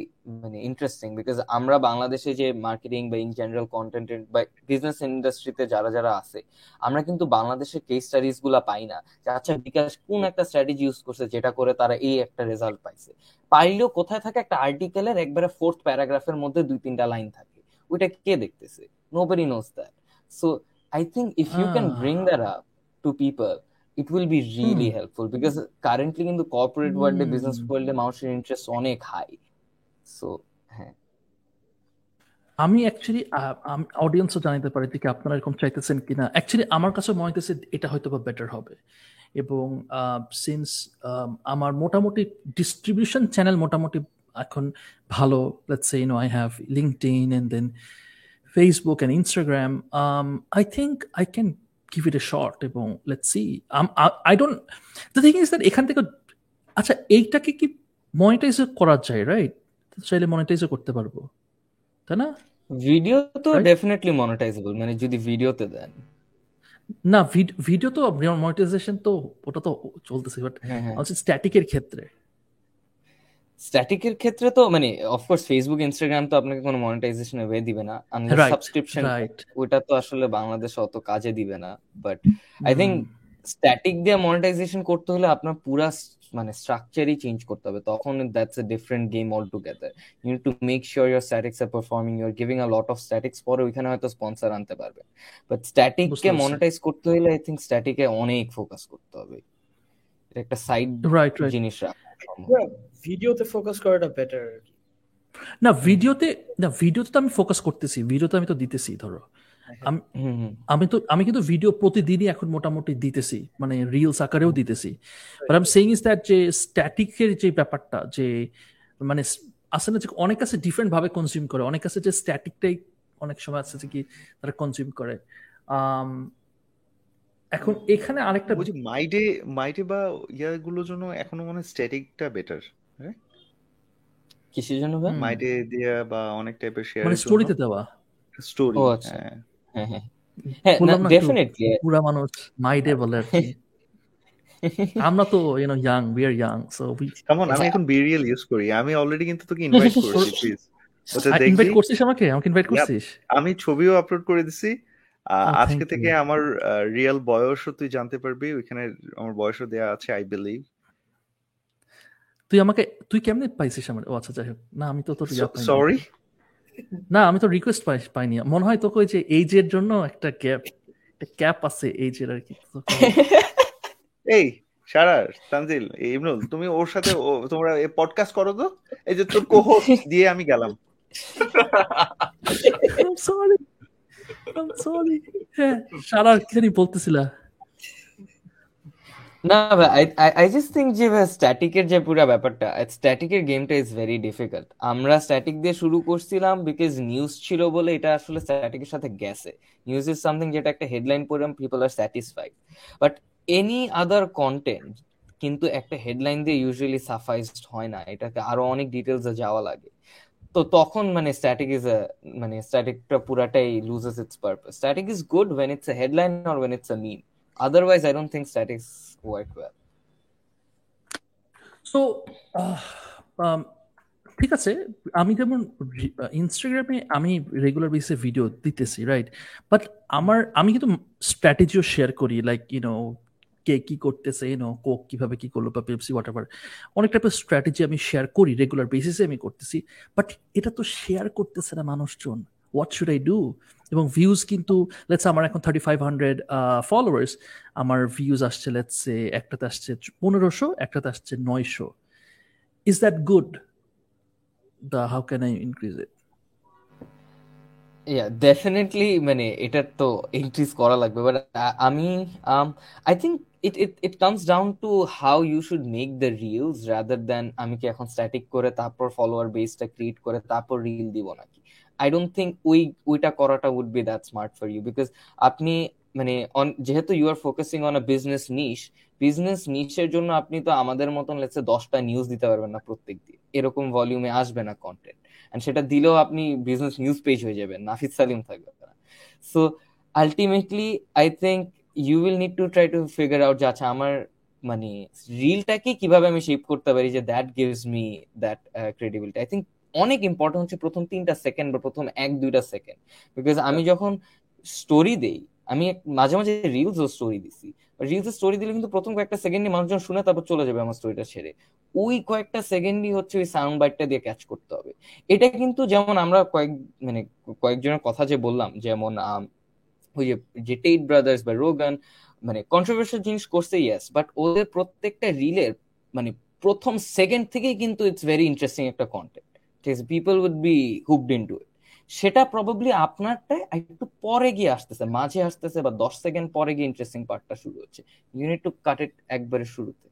মানে ইন্টারেস্টিং বিকজ আমরা বাংলাদেশে যে মার্কেটিং বা ইন জেনারেল কন্টেন্ট বা বিজনেস ইন্ডাস্ট্রিতে যারা যারা আছে আমরা কিন্তু বাংলাদেশের কেস স্টাডিজগুলা পাই না। যে আচ্ছা বিকাশ কোন একটা স্ট্র্যাটেজি ইউজ করছে যেটা করে তারা এই একটা রেজাল্ট পাইছে। পাইলেও কোথায় থাকে একটা আর্টিকেলের একবারে ফোর্থ প্যারাগ্রাফের মধ্যে দুই তিনটা লাইন থাকে। ওইটা কে দেখতেছে? Nobody knows that so I think if you can. Bring that up to people it will be really Hmm. helpful because currently কিন্তু corporate world এ business Hmm. world মানুষের ইন্টারেস্ট অনেক হাই সো হ্যাঁ আমি অ্যাকচুয়ালি আমি অডিয়েন্সও জানাতে পারি যে কি আপনারা এরকম চাইতেছেন কিনা অ্যাকচুয়ালি আমার কাছে মনে হইতেছে এটা হয়তো বা বেটার হবে এবং সিন্স আমার মোটামুটি ডিস্ট্রিবিউশন চ্যানেল মোটামুটি এখন ভালো let's say no I have LinkedIn and then Facebook and Instagram I think I can give it a short এবং let's see I don't the thing is that এখান থেকে আচ্ছা এইটাকে কি মনিটাইজ করা যায় রাইট চাইলে মনিটাইজও করতে পারব তাই না? ভিডিও তো? ডেফিনেটলি মনিটাইজেবল মানে যদি ভিডিওতে দেন। না ভিডিও তো মনিটাইজেশন তো ওটা তো চলতেছে বাট হ্যাঁ হ্যাঁ। স্ট্যাটিকের ক্ষেত্রে। স্ট্যাটিকের ক্ষেত্রে তো মানে অফকোর্স ফেসবুক ইনস্টাগ্রাম তো আপনাকে কোনো মনিটাইজেশন ওয়ে দিবে না আনলেস সাবস্ক্রিপশন ওটা তো আসলে বাংলাদেশে অত কাজে দিবে না বাট আই থিঙ্ক স্ট্যাটিক দিয়ে মনিটাইজেশন করতে হলে আপনার পুরা মানে স্ট্রাকচারই চেঞ্জ করতে হবে তখন that's a different game altogether you need to make sure your statics are performing you're giving a lot of statics পরে ওইখানে হয়তো স্পন্সর আনতে পারবে বাট স্ট্যাটিক কে মনিটাইজ করতে হলে আই থিঙ্ক স্ট্যাটিকে অনেক ফোকাস করতে হবে এটা একটা সাইড জিনিস রাখা। ভিডিওতে ফোকাস করাটা বেটার না ভিডিওতে না ভিডিওতে তো আমি ফোকাস করতেছি ভিডিওতে আমি তো দিতেছি ধরো। হুম হুম। আমি তো আমি কিন্তু ভিডিও প্রতিদিনই এখন মোটামুটি দিতেছি মানে রিলস আকারেও দিতেছি। But I am saying is that যে স্ট্যাটিকের যে ব্যাপারটা যে মানে আছে না যে অনেক কাছে ডিফারেন্ট ভাবে কনজিউম করে অনেক কাছে যে স্ট্যাটিকটাই অনেক সময় আছে যে কি তারা কনজিউম করে। আম, এখন এখানে আরেকটা বুঝি মাইডে মাইডে বা ইয়াগুলোর জন্য এখনও মনে হয় স্ট্যাটিকটা বেটার কিসের জন্য ভাই। মাইডে দেয়া বা অনেক টাইপের শেয়ার মানে স্টোরিতে দেওয়া? স্টোরি ও আচ্ছা। হ্যাঁ। হ্যাঁ হ্যাঁ। না বললাম না একটু ডেফিনেটলি পুরা মানুষ মাইডে বলে আর কি। আমরা তো you know young we are young so we কেমন আমি এখন বিরিয়াল ইউজ করি। আমি অলরেডি কিন্তু তোকে ইনভাইট করছি প্লিজ ওটা ইনভাইট করছিস আমাকে? আমাকে ইনভাইট করছিস? আমি ছবিও আপলোড করে দিছি। আহ, Oh, আজকে থেকে আমার রিয়েল বয়সও তুই জানতে পারবি। ওইখানে আমার বয়সও দেয়া আছে আই বিলিভ তুই আমাকে তুই কেমনে পাইছিস আমার? ও আচ্ছা যাই হোক। না আমি তো তোর সরি না আমি তো রিকোয়েস্ট পাই পাইনি। মনে হয় তোকে ওই যে এইজের জন্য একটা গ্যাপ একটা ক্যাপ আছে এইজের আর কি। এই সারার তানজিল ইমরুল তুমি ওর সাথে ও- তোমরা পডকাস্ট করো তো। এই যে তোর কোহোস্ট দিয়ে আমি গেলাম। Sorry sorry. I'm sorry. হ্যাঁ সারা কি জানি বলতেছিলা। না ভাই আই জাস্ট থিঙ্ক যে স্ট্যাটিকের যে পুরো ব্যাপারটা স্ট্যাটিকের গেমটা ইজ ভেরি ডিফিকাল্ট আমরা স্ট্যাটিক দিয়ে শুরু করছিলাম বিকজ নিউজ ছিল বলে এটা আসলে স্ট্যাটিকের সাথে গেছে। নিউজ ইজ সামথিং যেটা একটা হেডলাইন পড়লাম people are satisfied but any other content কিন্তু একটা হেডলাইন দিয়ে ইউজুয়ালি সাফাইজড হয় না। এটাকে আরও অনেক ডিটেলসে যাওয়া লাগে। তো তখন মানে স্ট্যাটিক ইজ মানে স্ট্যাটিকটা পুরাটাই loses its purpose static is good when it's a headline or when it's a meme otherwise i don't think statics work well. So um, ঠিক আছে আমি যেমন ইনস্টাগ্রামে আমি রেগুলার বেসিসে ভিডিও দিতেছি রাইট বাট আমার আমি কিন্তু স্ট্র্যাটেজিও শেয়ার করি লাইক ইউনো কে কি করতেছে ইউনো কোক কীভাবে কি করল বা পেপসি হোয়াট এভার অনেক টাইপের স্ট্র্যাটেজি আমি শেয়ার করি রেগুলার বেসিসে আমি করতেছি বাট এটা তো শেয়ার করতেছে না মানুষজন। হোয়াট শুড আই ডু এবং ভিউজ কিন্তু লেটস আমার এখন থার্টি ফাইভ হান্ড্রেড ফলোয়ার্স আমার ভিউজ আসছে লেটস একটাতে আসছে পনেরোশো, একটাতে আসছে নয়শো। Is that good the how can I increase it yeah, definitely মানে এটা তো ইনক্রিজ করা লাগবে বাট আমি I think it it it comes down to how you should make the reels rather আমি কি এখন স্ট্যাটিক করে তারপর ফলোয়ার বেসটা ক্রিয়েট করে তারপর রিল দিব নাকি। আই ডোন্ট থিঙ্ক ওই, ওইটা করাটা would be that smart for you because আপনি মানে on- যেহেতু you are focusing on a business niche business নিশের জন্য আপনি তো আমাদের মতন লেটসে দশটা নিউজ দিতে পারবেন না প্রত্যেক দিন। এরকম ভলিউমে আসবে না কন্টেন্ট এন্ড সেটা দিলেও আপনি বিজনেস নিউজ পেজ হয়ে যাবেন, নাফিস সালিম থাকবে so ultimately I think you will need to try to figure out যে আচ্ছা আমার মানে রিলটাকে কীভাবে আমি শেপ করতে পারি যে that gives me that credibility I think অনেক ইম্পর্টেন্ট হচ্ছে প্রথম তিনটা সেকেন্ড বা প্রথম এক, দুইটা সেকেন্ড বিকজ আমি যখন স্টোরি দেই, আমি মাঝে মাঝে রিলস ও স্টোরি দিছি। রিলস স্টোরি দিলে কিন্তু প্রথম কয়েকটা সেকেন্ডে মানুষজন শুনে তারপর চলে যাবে আমার স্টোরিটা ছেড়ে। ওই কয়েকটা সেকেন্ডই হচ্ছে ওই সাউন্ড বাইটটা দিয়ে ক্যাচ করতে হবে। এটা কিন্তু যেমন আমরা কয়েক মানে কয়েকজনের কথা যে বললাম, যেমন ওই যে টেট ব্রাদার্স বা রোগান মানে কন্ট্রোভার্সিয়াল জিনিস করছে ইয়েস বাট ওদের প্রত্যেকটা রিলের মানে প্রথম সেকেন্ড থেকেই কিন্তু ইটস ভেরি ইন্টারেস্টিং একটা কন্টেন্ট ঠিক আছে people would be hooked into it সেটা প্রবাবলি আপনারটা একটু পরে গিয়ে আসতেছে মাঝে আসতেছে বা দশ সেকেন্ড পরে গিয়ে ইন্টারেস্টিং পার্টটা শুরু হচ্ছে। ইউনিট টু কাট ইট একবারে শুরুতে।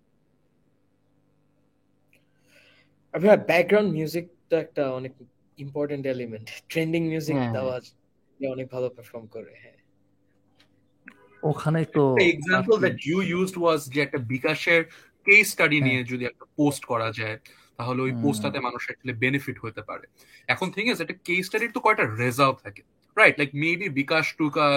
আপনার ব্যাকগ্রাউন্ড মিউজিক তো একটা অনেক ইম্পর্টেন্ট এলিমেন্ট ট্রেন্ডিং মিউজিক হ্যাঁ। দেওয়া যে অনেক ভালো পারফর্ম করে হ্যাঁ। ওখানে তো example that you used was যে একটা বিকাশের কেস স্টাডি হ্যাঁ। নিয়ে যদি একটা পোস্ট করা যায়। তাহলে ওই পোস্টটাতে মানুষ অ্যাকচুয়ালি বেনিফিট হতে পারে এখন থিং ইজ একটা কেস স্টাডির তো কয়টা রেজাল্ট থাকে right like maybe bKash took a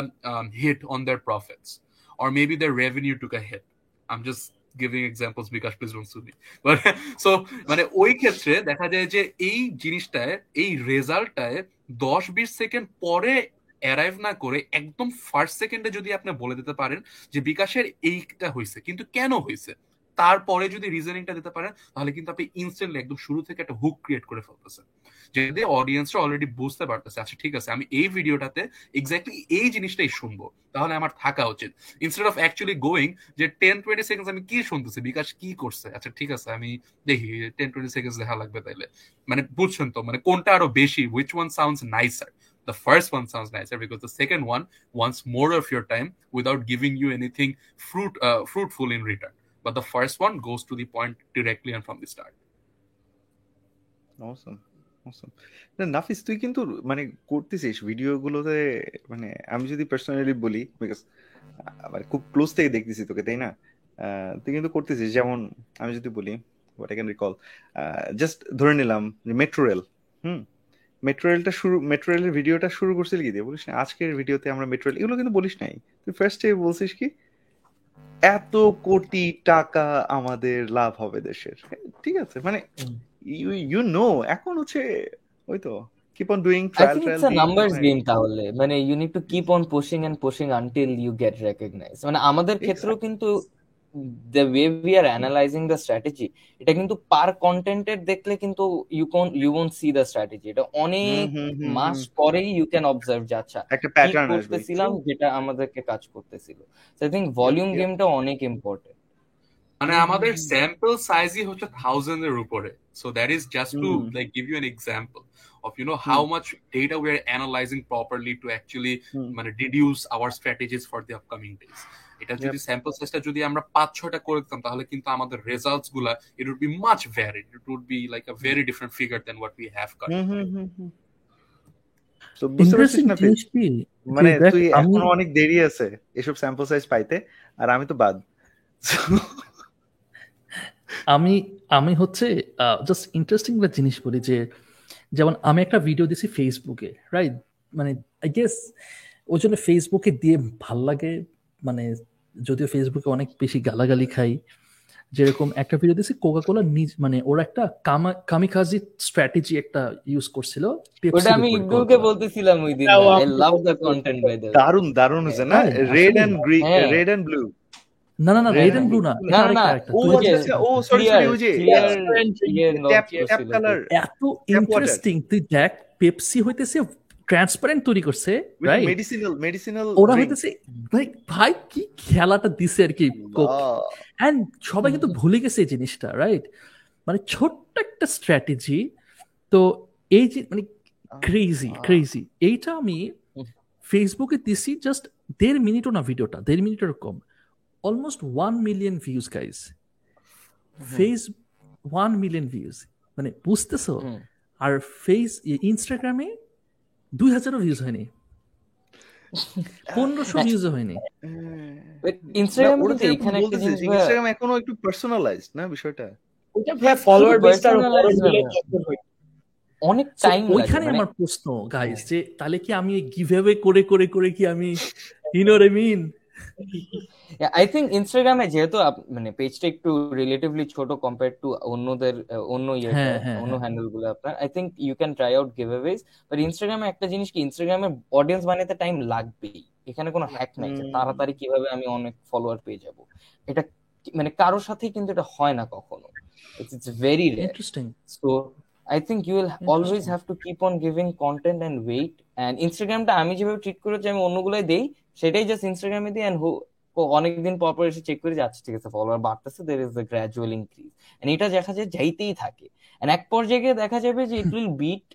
hit on their profits or maybe their revenue took a hit. I'm just giving examples because please don't sue me. But so মানে ওই ক্ষেত্রে দেখা যায় যে এই জিনিসটায় এই রেজাল্টটায় দশ বিশ সেকেন্ড পরে অ্যারাইভ না করে একদম ফার্স্ট সেকেন্ডে যদি আপনি বলে দিতে পারেন যে বিকাশের এইটা হয়েছে কিন্তু কেন হয়েছে তারপরে যদি রিজনিংটা দিতে পারেন তাহলে কিন্তু আপনি ইনস্ট্যান্টলি একদম শুরু থেকে একটা হুক ক্রিয়েট করে ফেলতেছেন। যদি অডিয়েন্সরা অলরেডি বুঝতে পারতেছে আচ্ছা ঠিক আছে আমি এই ভিডিওটাতে এক্স্যাক্টলি এই জিনিসটাই শুনব তাহলে আমার থাকা উচিত। ইনস্টেড অফ অ্যাকচুয়ালি গোয়িং যে টেন টোয়েন্টি সেকেন্ডস আমি কি শুনতেছি বিকাশ কি করছে? আচ্ছা ঠিক আছে আমি দেখি টেন টোয়েন্টি সেকেন্ডস দেখা লাগবে তাইলে। মানে বুঝছেন তো মানে কোনটা আরও বেশি which one sounds nicer The first one sounds nicer because the second one wants more of your time without giving you anything fruit uh, fruitful in return. But the first one goes to the point directly and from the start. Awesome. Awesome. না নাফিস তুই কিন্তু মানে করতেছিস video গুলোতে মানে আমি যদি personally বলি বিকজ মানে খুব ক্লোজ থেকে দেখতেছি তোকে, তাই না তুই কিন্তু করতেছিস, যেমন আমি যদি বলি what I can recall just ধরে নিলাম মেট্রো রেল হুম মেট্রো রেলটা শুরু মেট্রো রেলের ভিডিওটা শুরু করছিলি কি দিয়ে বলিস না, আজকের ভিডিওতে আমরা মেট্রো রেল এগুলো কিন্তু বলিস নাই তুই ফার্স্টে বলছিস কি এত কোটি টাকা আমাদের লাভ হবে দেশের। ঠিক আছে? মানে ইউ নো এখন হচ্ছে ওই তো keep on doing trial trial it's তাহলে। মানে you need to keep on pushing and pushing until you get recognised মানে আমাদের ক্ষেত্রেও কিন্তু the way we are analysing the strategy এটা কিন্তু পার কন্টেন্টের দেখলে কিন্তু ইউ কোন you won't see the strategy এটা অনেক হুম, হুম, হুম, মাস। পরেই ইউ ক্যান অবজার্ভ যে আচ্ছা একটা প্যাটার্ন করতেছিলাম যেটা আমাদেরকে কাজ করতেছিল। I think volume. গেমটা অনেক ইম্পর্টেন্ট মানে আমাদের স্যাম্পল সাইজই হচ্ছে থাউজেন্ডের উপরে। So that is just to. Like give you an example of you know how much data we are analyzing properly to actually মানে deduce our strategies for the upcoming days এটা যদি sample সাইজটা যদি আমরা পাঁচ ছয়টা করে দিতাম তাহলে কিন্তু আমাদের রেজাল্টসগুলা it would be much varied it would be like a very different figure then what we have hmm. তো বুঝতে পারছিস না জিনিস মানে তুই এখনও অনেক দেরি আছে এসব স্যাম্পল সাইজ পাইতে আর আমি তো বাদ। আমি আমি হচ্ছে জাস্ট ইন্টারেস্টিং একটা জিনিস বলি যে যেমন আমি একটা ভিডিও দিছি ফেসবুকে রাইট মানে আই গেস ওই জন্য ফেসবুকে দিয়ে ভালো লাগে মানে যদিও ফেসবুকে অনেক বেশি গালাগালি খাই যেরকম একটা ভিডিও দিছি কোকা কোলা নিজ মানে ওরা একটা কামা কামিকাজি স্ট্র্যাটেজি একটা ইউজ করছিল ওটা আমি উপরে বলতেছিলাম ওই দিন I love the content by the দারুণ দারুণ হয়েছে না? Red. And green. Red and blue না না না রেড and এন্ড ব্লু না না, না, ও ও সরি সরি ওই যে clear Yeah. Tap tap colour এত ইন্টারেস্টিং তুই দেখ পেপসি হইতেছে ট্রান্সপারেন্ট তৈরি করছে মেডিসিনাল মেডিসিনাল ওরা হইতেছে ভাই কি খেলাটা দিছে আর কি এন্ড সবাই কিন্তু ভুলে গেছে এই জিনিসটা রাইট মানে ছোট্ট একটা স্ট্র্যাটেজি তো এই যে মানে ক্রেজি ক্রেজি এইটা আমি ফেসবুকে দিছি জাস্ট দেড় মিনিটও না ভিডিওটা দেড় মিনিটের কম almost one million views guys face one million views মানে বুঝতেছো? আর ফেস ইনস্টাগ্রামে দুই হাজারও ভিউজ হয়নি। পনেরোশো ভিউজ হয়নি। ইনস্টাগ্রামে কিন্তু এখানে একটা জিনিস ভাইয়া, ইনস্টাগ্রাম এখনও একটু পার্সোনালাইজড না বিষয়টা? ফলোয়ার হয়। অনেক টাইম ওইখানে আমার প্রশ্ন গাইস যে তাহলে কি আমি গিভ অ্যাওয়ে করে করে করে কি আমি you know mean I think ইনস্টাগ্রামে যেহেতু মানে পেজটা একটু রিলেটিভলি ছোট কম্পেয়ার টু অন্যদের অন্য ইয়ে অন্য হ্যাঁ। হ্যান্ডেলগুলো আপনার I think you can try out giveaways but ইনস্টাগ্রামে একটা জিনিস কি ইনস্টাগ্রামের অডিয়েন্স বানাতে টাইম লাগবেই এখানে কোনো হ্যাক নাই যে তাড়াতাড়ি কীভাবে আমি অনেক ফলোয়ার পেয়ে যাব এটা মানে কারোর সাথেই কিন্তু এটা হয় না কখনো it's very interesting So I think you will always Interesting. have to keep on giving content and wait. And Instagramটা আমি যেভাবে ট্রিট করেছি আমি অন্যগুলোই দেই সেটাই জাস্ট ইনস্টাগ্রামে দিই অ্যান্ড অনেকদিন পর পর এসে চেক করে যাচ্ছে, ঠিক আছে ফলোয়ার বাড়তেছে there is the gradual increase and এটা দেখা যায় যাইতেই থাকে। এন্ড এক পর্যায়ে গিয়ে দেখা যাবে যে it will beat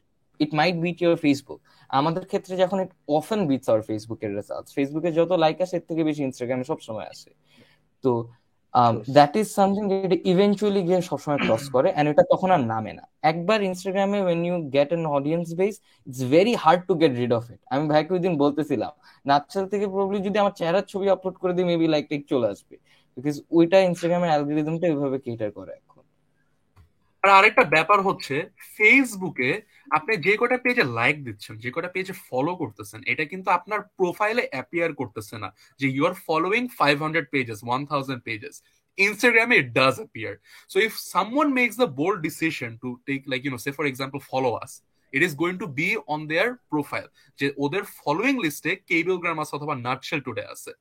it might beat your Facebook আমাদের ক্ষেত্রে যখন ইট অফেন বিটস আওয়ার ফেসবুকের রেজাল্ট ফেসবুকে যত লাইক আসে, এর থেকে বেশি ইনস্টাগ্রামে সবসময় আসে। তো দ্যাট ইজ সামথিং যেটা ইভেনচুয়ালি গিয়ে সবসময় ক্রস করে অ্যান্ড এটা তখন আর নামে না। একবার ইনস্টাগ্রামে when you get an audience base it's very hard to get rid of it আমি ভাইকে ওই দিন বলতেছিলাম নাচল থেকে প্রবলি যদি আমার চেহারার ছবি আপলোড করে দিই মেবি লাইক টেক চলে আসবে। বিকজ ওইটা ইনস্টাগ্রামের অ্যালগোরিদমটা ওইভাবে কেটার করে। আর আরেকটা ব্যাপার হচ্ছে ফেসবুকে আপনি যে কটা পেজে লাইক দিচ্ছেন, যে কটা পেজে ফলো করতেছেন, এটা কিন্তু আপনার প্রোফাইলে অ্যাপিয়ার করতেছে না যে you are following five hundred pages one thousand pages ইনস্টাগ্রামে it does appear so if someone makes the bold decision to take like you know say for example follow us it is going to be on their profile যে ওদের following লিস্টে কেবিল গ্রাম আছে অথবা nutshell today আছে।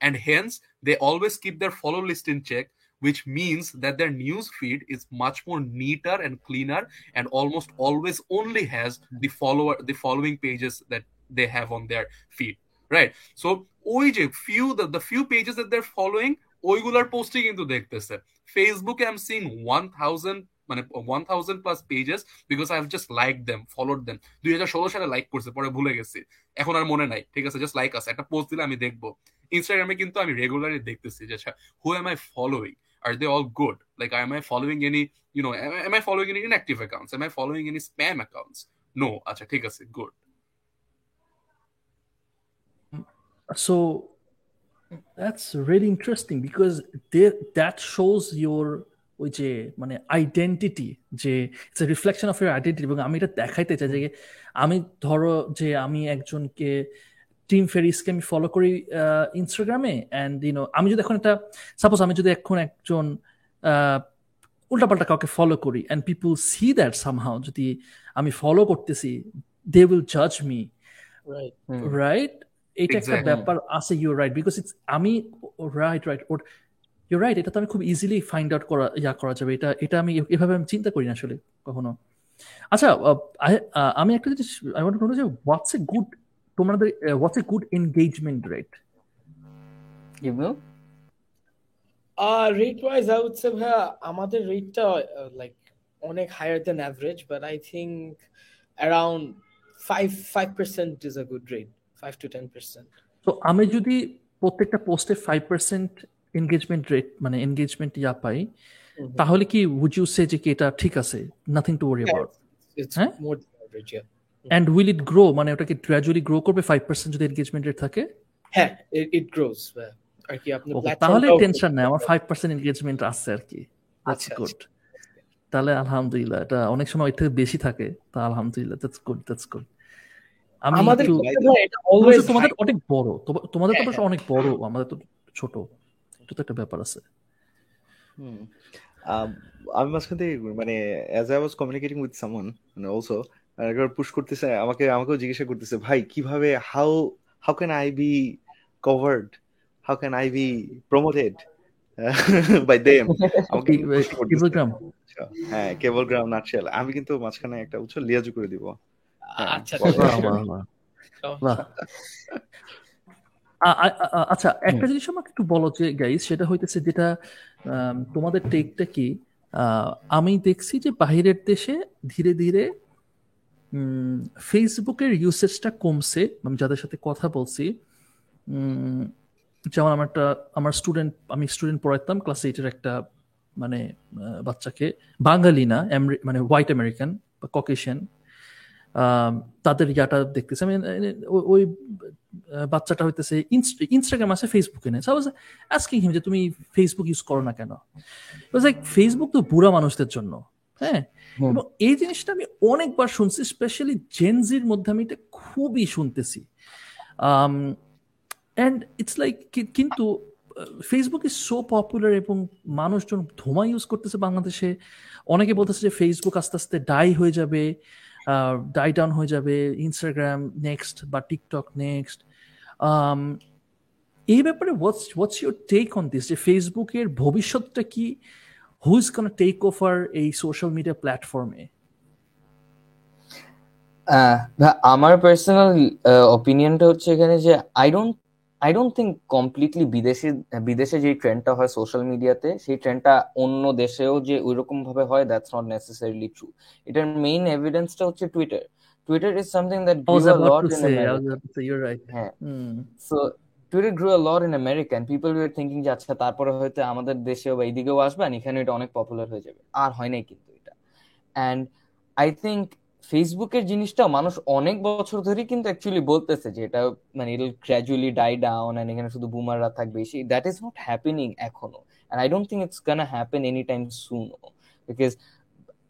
And hence they always keep their follow list in check which means that their news feed is much more neater and cleaner and almost always only has the follower the following pages that they have on their feed right so ওই যে few the, the few pages that they're following ওইগুলার পোস্টই কিন্তু দেখতেছে ফেসবুকে I am seeing one thousand মানে one thousand plus pages because I have just like them followed them দুই হাজার ষোলো সালে লাইক করছে পরে ভুলে গেছি এখন আর মনে নাই ঠিক আছে জাস্ট লাইক আছে একটা পোস্ট দিলে আমি দেখব ইনস্টাগ্রামে কিন্তু আমি রেগুলারলি দেখতেছি যে who am I following are they all good like am i following any, you know no am I following any inactive accounts am I following any spam accounts no আচ্ছা ঠিক আছে, good. So, that's really interesting because there that shows your, ওই যে মানে identity যে it's a reflection of your identity এবং আমি এটা দেখাইতে চাই যে, আমি ধরো যে, আমি একজনকে টিম ফেরিসকে আমি ফলো করি ইনস্টাগ্রামে অ্যান্ড ইউনো আমি যদি এখন একটা সাপোজ আমি যদি এখন একজন উল্টাপাল্টা কাউকে ফলো করি and people see that somehow যদি আমি ফলো করতেছি দে উইল জাজ মি Right. রাইট এটা একটা ব্যাপার আছে ইউ রাইট বিকজ ইটস আমি right right or you right এটা তো আমি খুব ইজিলি ফাইন্ড আউট করা ইয়া করা যাবে এটা এটা আমি এভাবে আমি চিন্তা করি না আসলে কখনো। আচ্ছা আমি একটা জিনিস আই ওয়ান্ট টু নো যে হোয়াটস এ গুড তোমাদের what's a good engagement rate Ibnu Uh, rate wise, I would say ভাইয়া আমাদের রেটটা লাইক অনেক higher than average but I think around five five percent is a good rate five to ten percent তো আমি যদি প্রত্যেকটা পোস্টে five percent engagement rate মানে এনগেজমেন্ট ইয়া পাই তাহলে কি উড ইউ সে যে কি এটা ঠিক আছে? নাথিং টু ওয়ারি অ্যাবাউট হ্যাঁ? অ্যান্ড উইল ইট গ্রো মানে ওটাকে গ্র্যাজুয়ালি গ্রো করবে? ফাইভ পার্সেন্ট যদি এনগেজমেন্ট রেট থাকে? হ্যাঁ ইট গ্রোস আর কি আপনি তাহলে টেনশন নাই। আমার ফাইভ পার্সেন্ট এনগেজমেন্ট আছে আর কি। আচ্ছা, গুড তাহলে আলহামদুলিল্লাহ এটা অনেক সময় এর থেকে বেশি থাকে। তা আলহামদুলিল্লাহ দ্যাটস গুড দ্যাটস গুড আমি আমাদের ভাই এটা তোমাদের- অলওয়েজ তোমাদের অনেক বড়। তোমাদের তো হ্যাঁ, অনেক বড় আমাদের তো ছোট। এটা তো একটা ব্যাপার আছে। হুম। আমি মাঝখান থেকে মানে as I was communicating with someone মানে একবার পুশ করতেছে আমাকে আমাকেও জিজ্ঞাসা করতেছে ভাই কীভাবে how how can I be covered how can I be promoted by them আমাকে কি- প্রশ্ন করতেছে। কিলোগ্রাম আচ্ছা, হ্যাঁ কেবল গ্রাম নাটশেল আমি কিন্তু মাঝখানে একটা উচ্চ লিয়াজু করে দিব। হ্যাঁ, আচ্ছা আচ্ছা। আচ্ছা একটা জিনিস আমাকে একটু বলো যে গাইস সেটা হইতেছে যেটা আম, তোমাদের টেকটা কি? আহ, আমি দেখছি যে বাহিরের দেশে ধীরে ধীরে ফেসবুকের ইউসেজটা কমছে। আমি যাদের সাথে কথা বলছি যেমন আমার একটা, আমার স্টুডেন্ট আমি স্টুডেন্ট পড়াইতাম ক্লাস এইটের একটা মানে বাচ্চাকে। বাঙালি না মানে হোয়াইট আমেরিকান বা ককেশিয়ান তাদের ইয়াটা দেখতেছে। আমি ওই- বাচ্চাটা হইতেছে ইনস্টাগ্রাম আছে ফেসবুকে নেই। সাপোজ আজকিং হিম যে, তুমি ফেসবুক ইউজ করো না কেন? ফেসবুক তো বুড়া মানুষদের জন্য। হ্যাঁ। এবং এই জিনিসটা আমি অনেকবার শুনছি স্পেশালি জেনজির মধ্যে আমি এটা খুবই শুনতেছি। অ্যান্ড ইটস লাইক কিন্তু ফেসবুক ইজ সো পপুলার এবং মানুষজন ধোঁয়া ইউজ করতেছে বাংলাদেশে। অনেকে বলতেছে যে ফেসবুক আস্তে আস্তে ডাই হয়ে যাবে ডাই ডাউন হয়ে যাবে ইনস্টাগ্রাম নেক্সট বা টিকটক নেক্সট এই ব্যাপারে what's what's your take on this যে ফেসবুকের ভবিষ্যৎটা কি? ইজ কন টেক ওভার এই সোশ্যাল মিডিয়া প্ল্যাটফর্মে আমার পার্সোনাল অপিনিয়নটা হচ্ছে এখানে যে I don't I don't think completely বিদেশি বিদেশে যে ট্রেন্ডটা হয় সোশ্যাল মিডিয়াতে সেই ট্রেন্ডটা অন্য দেশেও যে ওইরকম ভাবে হয় দ্যাটস নট নেসেসারিলি ট্রু এটার মেইন এভিডেন্সটা হচ্ছে Twitter Twitter is something that I a lot in America to. So Twitter grow a lot in America and people were thinking যে আচ্ছা তারপরে হয়তো আমাদের দেশেও বা এইদিকেও আসবে and এখানে এটা অনেক পপুলার হয়ে যাবে। আর হয় নাই কিন্তু এটা। অ্যান্ড আই থিঙ্ক ফেসবুকের জিনিসটা মানুষ অনেক বছর ধরেই কিন্তু অ্যাকচুয়ালি বলতেছে যে এটা মানে it gradually die down and এখানে শুধু বুমাররা থাকবে। সেই দ্যাট ইজ নট হ্যাপেনিং এখনও। And I don't think it's gonna happen any time soon because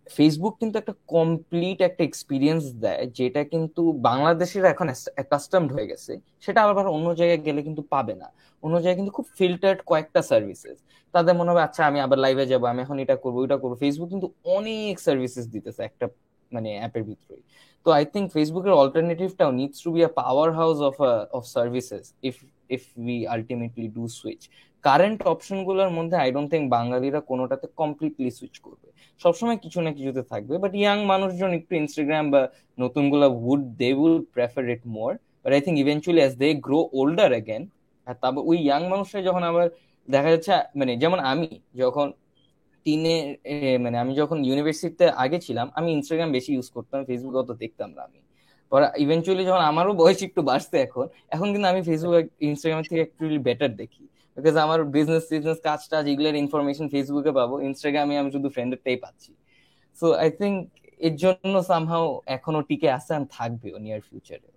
Facebook কিন্তু একটা কমপ্লিট একটা এক্সপিরিয়েন্স দেয়, যেটা কিন্তু বাংলাদেশের এখন অ্যাকাস্টমড হয়ে গেছে। সেটা আবার অন্য জায়গায় গেলে কিন্তু পাবে না। অন্য জায়গায় কিন্তু খুব ফিল্টার্ড কয়েকটা সার্ভিসেস তাদের মনে হবে আচ্ছা আমি আবার লাইভে যাব, আমি এখন এটা করব, ওইটা করব। ফেসবুক কিন্তু অনেক সার্ভিসেস দিতেছে একটা মানে অ্যাপের ভিতরে তো আই থিঙ্ক ফেসবুকের অল্টারনেটিভটাও needs to be a powerhouse of of services if if we ultimately do switch current অপশনগুলোর মধ্যে আই ডোন্ট থিঙ্ক বাঙালিরা কোনোটাতে কমপ্লিটলি সুইচ করবে। সবসময় কিছু না কিছুতে থাকবে বাট ইয়াং মানুষজন একটু ইনস্টাগ্রাম বা নতুনগুলা would they will prefer it more but I think eventually as they grow older again আর তারপর ওই ইয়াং মানুষরা যখন আবার দেখা যাচ্ছে মানে যেমন আমি যখন টিনে মানে আমি যখন ইউনিভার্সিটিতে আগে ছিলাম, আমি ইনস্টাগ্রাম বেশি ইউজ করতাম ফেসবুক অত দেখতাম না আমি। পরে ইভেনচুয়ালি যখন আমারও বয়স একটু বাড়ছে এখন এখন কিন্তু আমি ফেসবুক ইনস্টাগ্রামের থেকে একটু বেটার দেখি। বিকজ আমার বিজনেস টিজনেস কাজ টাজ এগুলোর ইনফরমেশন ফেসবুকে পাবো ইনস্টাগ্রামে আমি শুধু ফ্রেন্ডেরটাই পাচ্ছি। সো আই থিঙ্ক এর জন্য সামহাও এখনও টিকে আছে আর থাকবেও নিয়ার ফিউচারে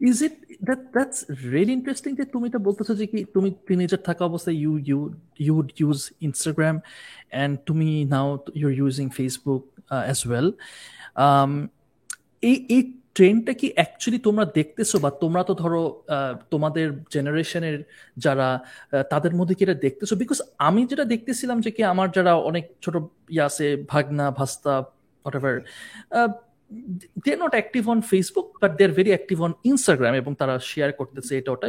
Is it, that, that's really interesting যে তুমি এটা বলতেছো যে কি তুমি টিনেজার থাকা অবস্থায় you you you would use Instagram and তুমি now your using Facebook as well এই এই ট্রেন্ডটা কি অ্যাকচুয়ালি তোমরা দেখতেছো বা তোমরা তো ধরো তোমাদের জেনারেশনের যারা তাদের মধ্যে কি এটা দেখতেছো? বিকজ আমি যেটা দেখতেছিলাম যে কি আমার যারা অনেক ছোট ইয়ে আছে ভাগনা ভাস্তা whatever uh, not active on Facebook Facebook, but they're very active on Instagram এবং তারা শেয়ার করতেছে এটা ওটা।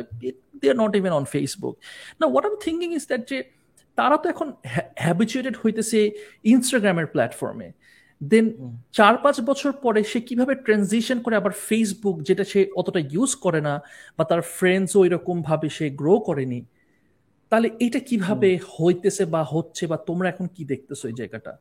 They are not even on Facebook. Now what I'm thinking is that যে তারা তো এখন হ্যাবিচুয়েটেড হইতেছে ইনস্টাগ্রামের প্ল্যাটফর্মে দেন চার পাঁচ বছর পরে সে কীভাবে ট্রানজিশন করে আবার ফেসবুক যেটা সে অতটা ইউজ করে না বা তার ফ্রেন্ডসও এরকম ভাবে সে গ্রো করেনি তাহলে এটা কীভাবে হইতেছে বা হচ্ছে বা তোমরা এখন কি দেখতেছো এই জায়গাটা?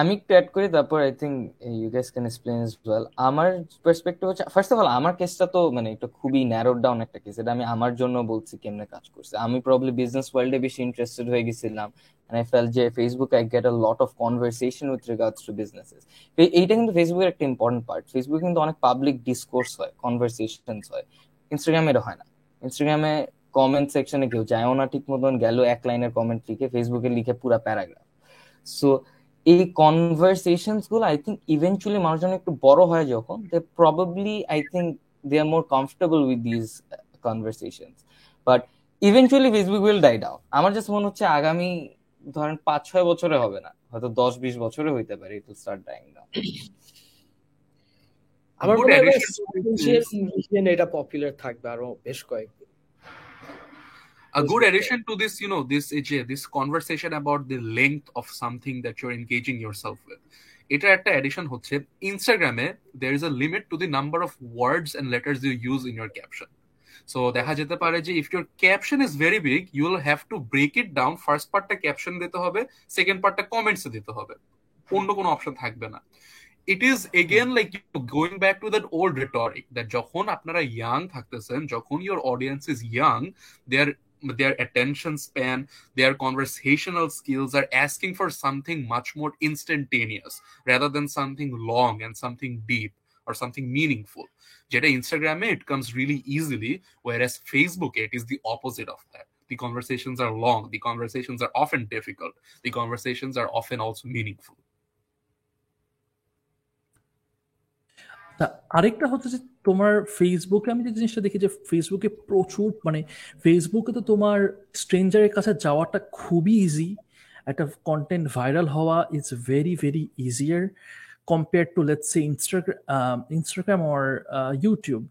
আমি একটু অ্যাড করি, তারপর I think you guys can explain as well আমার পার্সপেক্টিভ হচ্ছে ফার্স্ট অফ অল আমার কেসটা তো মানে একটু খুবই ন্যারোড ডাউন একটা কেস এটা আমি আমার জন্য বলছি কেমনে কাজ করছে। আমি প্রবলি বিজনেস ওয়ার্ল্ডে বেশি ইন্টারেস্টেড হয়ে গেছিলাম, and I felt যে Facebook I get a lot of conversation with regards to businesses এইটা কিন্তু ফেসবুকের একটা ইম্পর্টেন্ট পার্ট ফেসবুক কিন্তু অনেক পাবলিক ডিসকোর্স হয় কনভারসেশনস হয়। ইনস্টাগ্রামে এটা হয় না। ইনস্টাগ্রামে কমেন্ট সেকশনে কেউ যায়ও না ঠিক মতন গেল, এক লাইনের কমেন্ট লিখে ফেসবুকে লিখে পুরা প্যারাগ্রাফ সো এই কনভারসেশনসগুলো আই থিঙ্ক ইভেন্চুয়ালি মানুষজন একটু বড় হয় যখন they probably I think they are more comfortable with this conversations but eventually Facebook will die down আমার জাস্ট মনে হচ্ছে আগামী ধরেন পাঁচ ছয় বছরে হবে না হয়তো দশ বিশ বছরে হইতে পারে it will start dying down আমার মনে হয় এটা পপুলার থাকবে আরও বেশ কয়েকদিন। A good Facebook, addition to this you know this AJ, this conversation about the length of something that you're engaging yourself with এটা একটা addition হচ্ছে ইনস্টাগ্রামে there is a limit to the number of words and letters you use in your caption so দেখা যেতে পারে যে if your caption is very big you will have to break it down first পার্টটা caption দিতে হবে second পার্টটা comments এ দিতে হবে অন্য কোনো অপশন থাকবে না it is again like going back to that old rhetoric that যখন আপনারা young থাকতেছেন যখন your audience is young their their attention span their conversational skills are asking for something much more instantaneous rather than something long and something deep or something meaningful যেটা ইনস্টাগ্রামে it comes really easily whereas facebook it is the opposite of that the conversations are long the conversations are often difficult the conversations are often also meaningful তা আরেকটা হচ্ছে যে তোমার ফেসবুকে আমি যে জিনিসটা দেখি যে ফেসবুকে প্রচুর মানে ফেসবুকে তো তোমার স্ট্রেঞ্জারের কাছে যাওয়াটা খুবই ইজি একটা কন্টেন্ট ভাইরাল হওয়া is very very easier compare to let's say Instagram Instagram or YouTube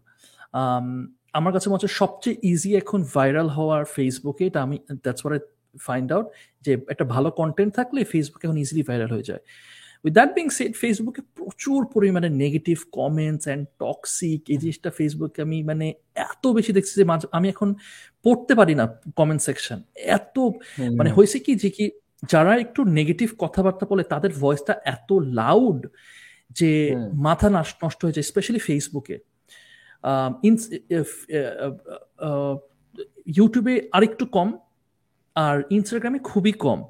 আমার কাছে মনে হচ্ছে সবচেয়ে ইজি এখন ভাইরাল হওয়ার ফেসবুকে এটা আমি দ্যাটস ওয়ার ফাইন্ড আউট যে একটা ভালো কন্টেন্ট থাকলে ফেসবুক এখন ইজিলি ভাইরাল হয়ে যায়। উইথ দ্যাট বিং সেড ফেসবুকে প্রচুর পরিমাণে নেগেটিভ কমেন্টস অ্যান্ড টক্সিক এই জিনিসটা ফেসবুকে আমি মানে এত বেশি দেখছি যে আমি এখন পড়তে পারি না কমেন্ট সেকশন এত মানে হয়েছে কি যে কি যারা একটু নেগেটিভ কথাবার্তা বলে তাদের ভয়েসটা এত লাউড যে মাথা নষ্ট হয়ে যায় স্পেশালি ফেসবুকে ইউটিউবে আরেকটু কম আর ইনস্টাগ্রামে খুবই কম।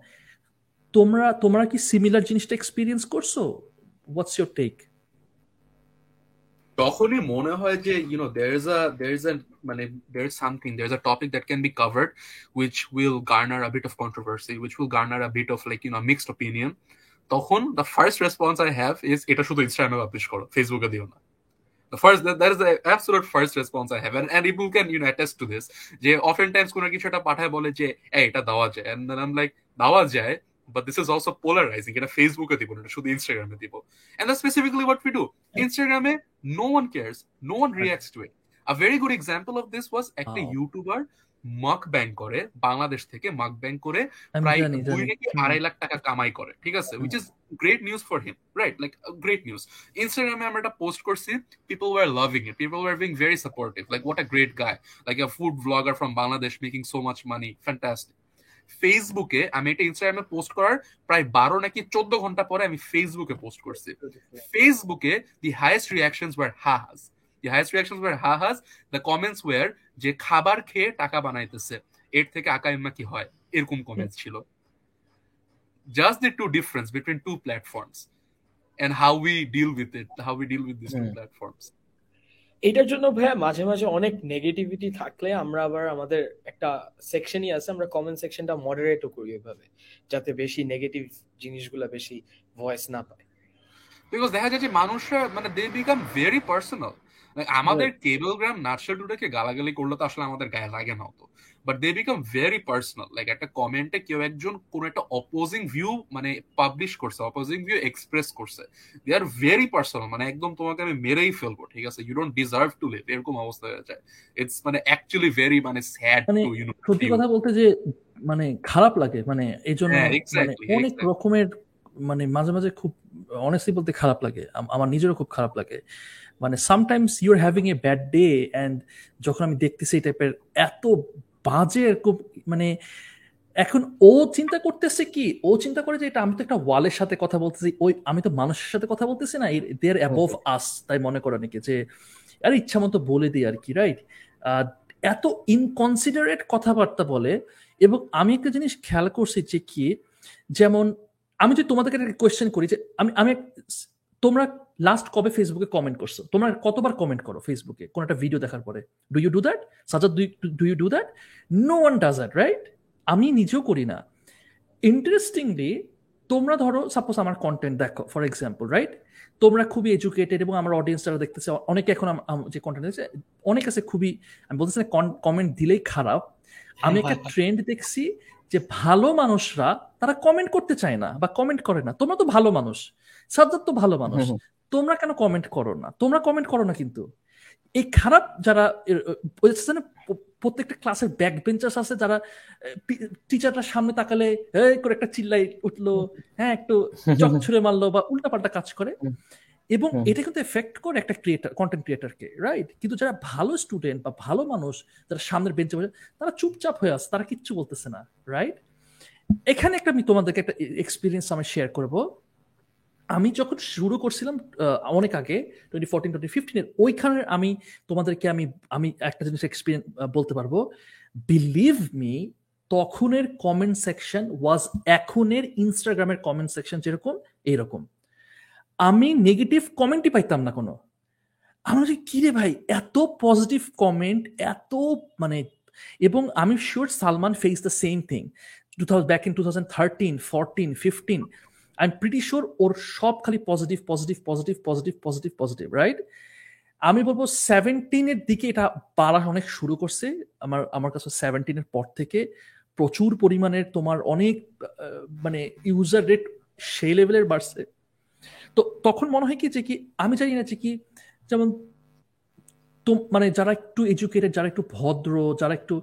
তোমরা তোমরা কি সিমিলার জিনিসটা এক্সপিরিয়েন্স করছ হোয়াটস ইউর টেক তখনই মনে হয় যে you know is a there is a মানে there is something there is a topic that can be covered which will garner a bit of controversy which will garner a bit of like you know mixed opinion তখন the first response I have is এটা শুধু ইনস্টাগ্রামে publish করো ফেসবুকে দিও না The first that, is absolute first response I have and, you to this যে কোনো কিছু একটা পাঠায় বলে যে এটা দেওয়া যায় দেওয়া যায় but this is also polarizing. এটা ফেসবুকে দিব না এটা শুধু ইনস্টাগ্রামে দিব। And that's specifically what we do. ইনস্টাগ্রামে no one cares. No one reacts to it. A very good example of this was একটা Wow. ইউটিউবার মাক ব্যাংক করে বাংলাদেশ থেকে মাক ব্যাংক করে আমি প্রায় জানি। দুই জানি নাকি আড়াই লাখ টাকা কামাই করে ঠিক আছে? Which is great news for him right like great news ইনস্টাগ্রামে আমরা একটা পোস্ট করছি people were loving it people were being very supportive like what a great guy like a food blogger from Bangladesh making so much money fantastic ফেসবুকে আমি এটা ইনস্টাগ্রামে post করার প্রায় বারো নাকি চোদ্দ ঘণ্টা পরে আমি ফেসবুকে পোস্ট করছি। ফেসবুকে the highest reactions were hahas the highest reactions were hahas the comments were যে খাবার খেয়ে টাকা বানাইতেছে। এর থেকে আকাইম্মা কি হয়? এরকম কমেন্টস ছিল। Just the two difference between two platforms and how we deal with it how we deal with these two Hmm. platforms এটার জন্য ভাইয়া মাঝে মাঝে অনেক নেগেটিভিটি থাকলে আমরা আবার আমাদের একটা সেকশনই আছে আমরা কমেন্ট সেকশনটা মডারেটও করি ওইভাবে যাতে বেশি নেগেটিভ জিনিসগুলো বেশি ভয়েস না পায়। বিকজ দেখা যায় যে মানুষরা মানে দে বিকাম ভেরি পার্সোনাল আমাদের কেবল গ্রাম নার্সার টুডেকে গালাগালি করলে তো আসলে আমাদের গায়ে লাগে না তো but they become very personal like একটা কমেন্টে কেউ একজন কোন একটা অপোজিং ভিউ মানে পাবলিশ করছে অপোজিং ভিউ এক্সপ্রেস করছে। দে আর ভেরি পার্সোনাল মানে একদম তোমাকে আমি মেরেই ফেলব ঠিক আছে? You don't deserve to live এরকম অবস্থা হয়ে যায়। ইটস মানে অ্যাকচুয়ালি ভেরি মানে স্যাড টু ইউ নো সত্যি কথা বলতে যে মানে খারাপ লাগে মানে এই জন্য হ্যাঁ, মানে অনেক রকমের মানে মাঝে মাঝে খুব অনেস্টলি বলতে খারাপ লাগে আমার নিজেরও খুব খারাপ লাগে। মানে sometimes your having a bad day and যখন আমি দেখতেছি এই টাইপের এত বাজে এরকম মানে এখন ও চিন্তা করতেছে কি ও চিন্তা করে যে এটা আমি তো একটা ওয়ালের সাথে কথা বলতেছি ওই আমি তো মানুষের সাথে কথা বলতেছি না দেয়ার অ্যাবভ আস তাই মনে করে নাকি যে আর ইচ্ছা মতো বলে দিই আর কি রাইট এত ইনকনসিডারেট কথাবার্তা বলে এবং আমি একটা জিনিস খেয়াল করছি যে কি যেমন আমি যদি তোমাদেরকে একটা কোয়েশ্চেন করি যে আমি আমি তোমরা লাস্ট কবে ফেসবুকে কমেন্ট করছ? তোমরা কতবার কমেন্ট করো ফেসবুকে কোন একটা ভিডিও দেখার পরে। Do you do that Sajjad do you do that no one does that right আমি নিজেও করি না। ইন্টারেস্টিংলি তোমরা ধরো সাপোজ আমার কন্টেন্ট দেখো ফর এক্সাম্পল রাইট তোমরা খুবই এডুকেটেড এবং আমার অডিয়েন্স যারা দেখতেছে অনেকে এখন যে কন্টেন্ট দেখছে অনেক আছে খুবই আমি বলতেছি না কমেন্ট দিলেই খারাপ। আমি একটা ট্রেন্ড দেখছি যে ভালো মানুষরা তারা কমেন্ট করতে চায় না বা কমেন্ট করে না। তোমরা তো ভালো মানুষ। সাজ্জাদ তো ভালো মানুষ। তোমরা কেন কমেন্ট করো না? তোমরা কমেন্ট করো না কিন্তু। এই খারাপ যারা প্রত্যেকটা ক্লাসের ব্যাক বেঞ্চার্স আছে যারা টিচারটা সামনে তাকালে করে একটা চিল্লাই উঠল হ্যাঁ একটু চক ছুড়ে মারলো বা উল্টাপাল্টা কাজ করে। এবং এটা কিন্তু এফেক্ট করে একটা ক্রিয়েটার কন্টেন্ট ক্রিয়েটারকে রাইট কিন্তু যারা ভালো স্টুডেন্ট বা ভালো মানুষ যারা সামনের বেঞ্চে বসে তারা চুপচাপ হয়ে আছে তারা কিচ্ছু বলতেছে না রাইট এখানে একটা আমি তোমাদেরকে একটা এক্সপিরিয়েন্স আমি শেয়ার করব। আমি যখন শুরু করছিলাম অনেক আগে টোয়েন্টি ফোরটিন টোয়েন্টি ফিফটিনের ওইখানে আমি তোমাদেরকে আমি আমি একটা জিনিস এক্সপিরিয়েন্স বলতে পারব। বিলিভ মি তখনের কমেন্ট সেকশন ওয়াজ এখনের ইনস্টাগ্রামের কমেন্ট সেকশন যেরকম এইরকম আমি নেগেটিভ কমেন্টই পাইতাম না কোনো। আমার কি রে ভাই, এত পজিটিভ কমেন্ট এত মানে এবং আমি sure Salman face the same thing two thousand back in two thousand thirteen fourteen fifteen I am pretty sure ওর সব খালি positive positive positive positive positive positive right আমি বলব সেভেন্টিনের দিকে এটা বাড়া অনেক শুরু করছে। আমার আমার কাছে সেভেন্টিনের পর থেকে প্রচুর পরিমাণের তোমার অনেক মানে ইউজার রেট সেই লেভেলের বাড়ছে। তো তখন মনে হয় কি, যে কি, আমি জানি না যে কি, যেমন মানে যারা একটু এডুকেটেড যারা একটু ভদ্র, যারা একটু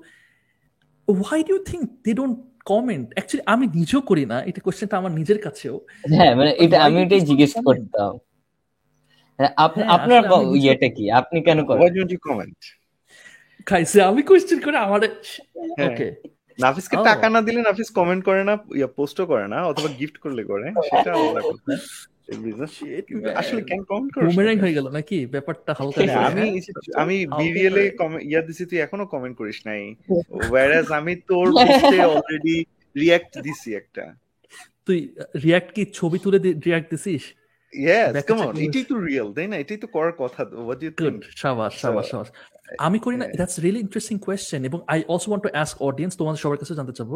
why do think they don't comment actually আমি নিজেও করি না এটা কোশ্চেনটা আমার নিজের কাছেও। হ্যাঁ মানে এটা আমি এটাই জিজ্ঞেস করতাম। হ্যাঁ, হ্যাঁ, আপনার ইয়েটা কি? আপনি কেন করেন? Comment don't you comment? খাইছে আমি কোশ্চেন করে আমার হ্যাঁ। ওকে নাফিসকে Oh. টাকা না দিলে নাফিস কমেন্ট করে না ইয়া পোস্টও করে না অথবা গিফট করলে করে সেটা আলাদা কথা আসলে কমেন্ট করছ বুমেরাং হয়ে গেল নাকি? ব্যাপারটা হালকা আমি হ্যাঁ? আমি হালকা বিরিয়ালে করে। ইয়া দিছি তুই এখনও কমেন্ট করিস নাই। ওয়ারাস আমি তোর পোস্টে অলরেডি রিয়্যাক্ট দিছি একটা। তুই রিয়াক্ট কি ছবি তুলে রিয়াক্ট দিছিস? ইয়েস কাম অন এটাই তো রিয়েল তাই না? এটাই তো করার কথা হোয়াট ইউ থিংক সাবাস সাবাস সাবাস। আমি করি না হ্যাঁ। দ্যাটস রিয়েলি ইন্টারেস্টিং কোয়েশ্চেন এবং I also want to ask audience তোমাদের সবার কাছে জানতে চাবো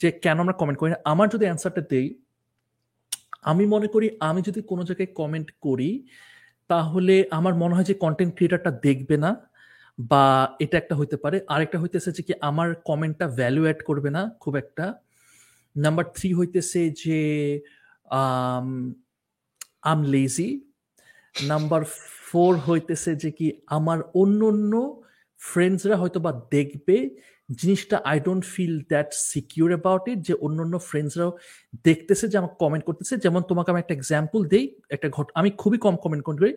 যে কেন আমরা কমেন্ট করি না? আমার যদি অ্যান্সারটা দেই আমি মনে করি আমি যদি কোনো জায়গায় কমেন্ট করি, তাহলে আমার মনে হয় যে কন্টেন্ট ক্রিয়েটারটা দেখবে না বা এটা একটা হইতে পারে। আরেকটা হইতেছে যে কি আমার কমেন্টটা ভ্যালু অ্যাড করবে না খুব একটা। নাম্বার থ্রি হইতেছে যে, আম লেজি নাম্বার ফোর হইতেছে যে কি আমার অন্য অন্য ফ্রেন্ডসরা হয়তো বা দেখবে জিনিসটা I don't feel that secure about it যে অন্য অন্য ফ্রেন্ডসরাও দেখতেছে যে আমাকে কমেন্ট করতেছে। যেমন তোমাকে আমি একটা এক্সাম্পল দেই, একটা ঘট আমি খুবই কম কমেন্ট করি,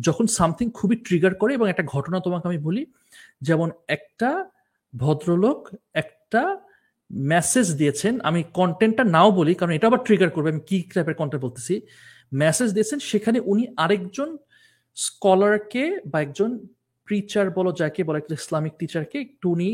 যখন সামথিং খুবই ট্রিগার করে এবং একটা ঘটনা তোমাকে আমি বলি, যেমন একটা ভদ্রলোক একটা মেসেজ দিয়েছেন, আমি কন্টেন্টটা নাও বলি, কারণ এটা আবার ট্রিগার করবে, আমি কি টাইপের কন্টেন্ট বলতেছি। মেসেজ দিয়েছেন, সেখানে উনি আরেকজন স্কলারকে বা একজন প্রিচার বলো, যাকে বলো একটা ইসলামিক টিচারকে একটু উনি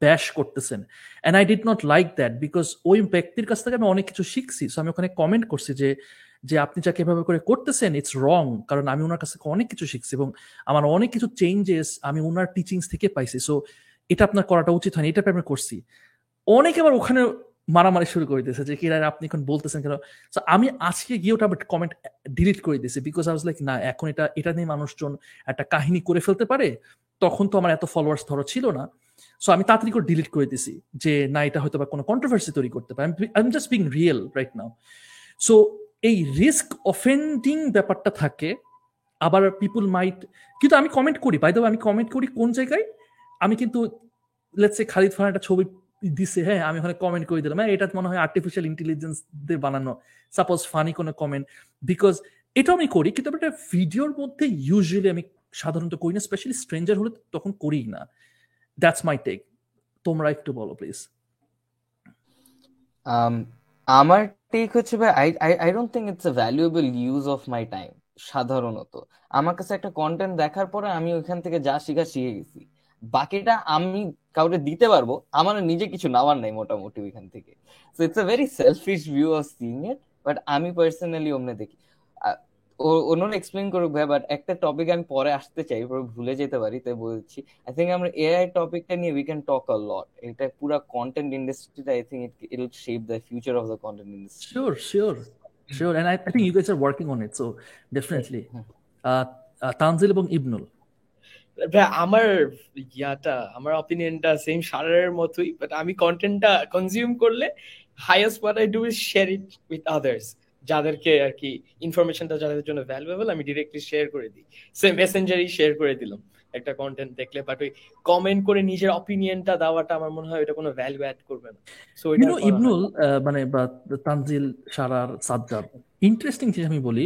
ব্যাশ করতেছেন। And I did not like that because ওই ব্যক্তির কাছ থেকে আমি অনেক কিছু শিখছি। সো আমি ওখানে কমেন্ট করছি যে যে আপনি যাকে এভাবে করে করতেছেন ইটস রং কারণ আমি ওনার কাছ থেকে অনেক কিছু শিখছি এবং আমার অনেক কিছু চেঞ্জেস আমি ওনার টিচিংস থেকে পাইছি। সো এটা আপনার করাটা উচিত হয়নি। এটা আমি করছি। অনেকে আবার ওখানে মারামারি শুরু করে দিয়েছে যে কিরা আপনি এখন বলতেছেন কেন? So, আমি আজকে গিয়ে ওটা কমেন্ট ডিলিট করে দিয়েছি বিকজ আই ওয়াজ লাইক না এখন এটা এটা নিয়ে মানুষজন একটা কাহিনী করে ফেলতে পারে? তখন তো আমার এত ফলোয়ার্স ধরো ছিল না। সো আমি তাড়াতাড়ি করে ডিলিট করে দিছি যে, না, এটা হয়তো বা কোনো কন্ট্রোভার্সি তৈরি করতে পারে। I am just being real right now so এই রিস্ক অফেন্ডিং ব্যাপারটা থাকে, আবার পিপুল মাইট কিন্তু আমি কমেন্ট করি বাই আমি কমেন্ট করি কোন জায়গায়? আমি কিন্তু লেটস সে খালিদ ফান একটা ছবি দিছে হ্যাঁ আমি ওখানে কমেন্ট করে দিলাম হ্যাঁ এটা মনে হয় আর্টিফিশিয়াল ইন্টেলিজেন্স দিয়ে বানানো। সাপোজ ফানি কোনো কমেন্ট বিকজ এটা আমি করি, কিন্তু একটা ভিডিওর মধ্যে ইউজুয়ালি আমি সাধারণত করি না স্পেশালি স্ট্রেঞ্জার হলে তখন করি না। দ্যাটস মাই টেক তোমরা একটু বলো প্লিজ Um, আমার টেক হচ্ছে ভাই I I don't think it's a valuable use of my time সাধারণত। আমার কাছে একটা কন্টেন্ট দেখার পরে আমি ওইখান থেকে যা শিখা শিখে গেছি। বাকিটা আমি কাউকে দিতে পারব আমার নিজে কিছু নেওয়ার নাই মোটামুটি ওইখান থেকে। So it's a very selfish view of seeing it but আমি পার্সোনালি অমনে দেখি। অন্যরা এক্সপ্লেন করুক ভাই বাট একটা টপিক আমি পরে আসতে চাই পরে ভুলে যেতে পারি তাই বলছি আই থিঙ্ক আমরা এআই টপিকটা নিয়ে we can talk a lot এটা পুরো content ইন্ডাস্ট্রিটা I think it it will shape the future of the content industry Sure, sure, sure. And I, I think you guys are working on it. So definitely. Uh, uh, এবং ইবনুল ভাই আমার ইয়াটা আমার অপিনিয়নটা same সারারের মতোই but আমি কন্টেন্টটা consume করলে highest what I do is share it with others যাদেরকে আর কি ইনফরমেশনটা যাদের জন্য ভ্যালুয়েবল আমি ডিরেক্টলি শেয়ার করে দিই। সে মেসেঞ্জারই শেয়ার করে দিলাম একটা কন্টেন্ট দেখলে। বাট ওই কমেন্ট করে নিজের অপিনিয়নটা দেওয়াটা আমার মনে হয় এটা কোনো ভ্যালু অ্যাড করবে না। সো ইউ নো ইবনুল মানে বা তানজিল সারার সাজ্জাদ ইন্টারেস্টিং জিনিস আমি বলি।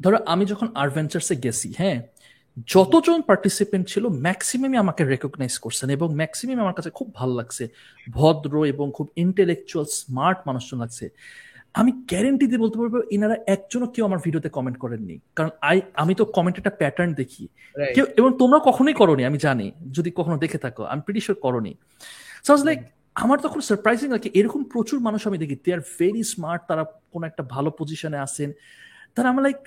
ধরো আমি যখন আডভেঞ্চার্সে গেছি হ্যাঁ যতজন পার্টিসিপেন্ট ছিল ম্যাক্সিমামই আমাকে রেকগনাইজ করছেন এবং ম্যাক্সিমাম আমার কাছে খুব ভালো লাগছে। ভদ্র এবং খুব ইন্টেলেকচুয়াল স্মার্ট মানুষজন লাগছে। আমি গ্যারেন্টি দিয়ে বলতে পারব এনারা একজনও কেউ আমার ভিডিওতে কমেন্ট করেননি। কারণ আই আমি তো কমেন্ট একটা প্যাটার্ন দেখি। কেউ এবং তোমরা কখনোই করনি আমি জানি। যদি কখনো দেখে থাকো আমি প্রিটি শিওর করনি। সো লাইক আমার তখন সারপ্রাইজিং লাগে এরকম প্রচুর মানুষ আমি দেখি। দে আর ভেরি স্মার্ট তারা কোনো একটা ভালো পজিশনে আসেন তারা আমার লাইক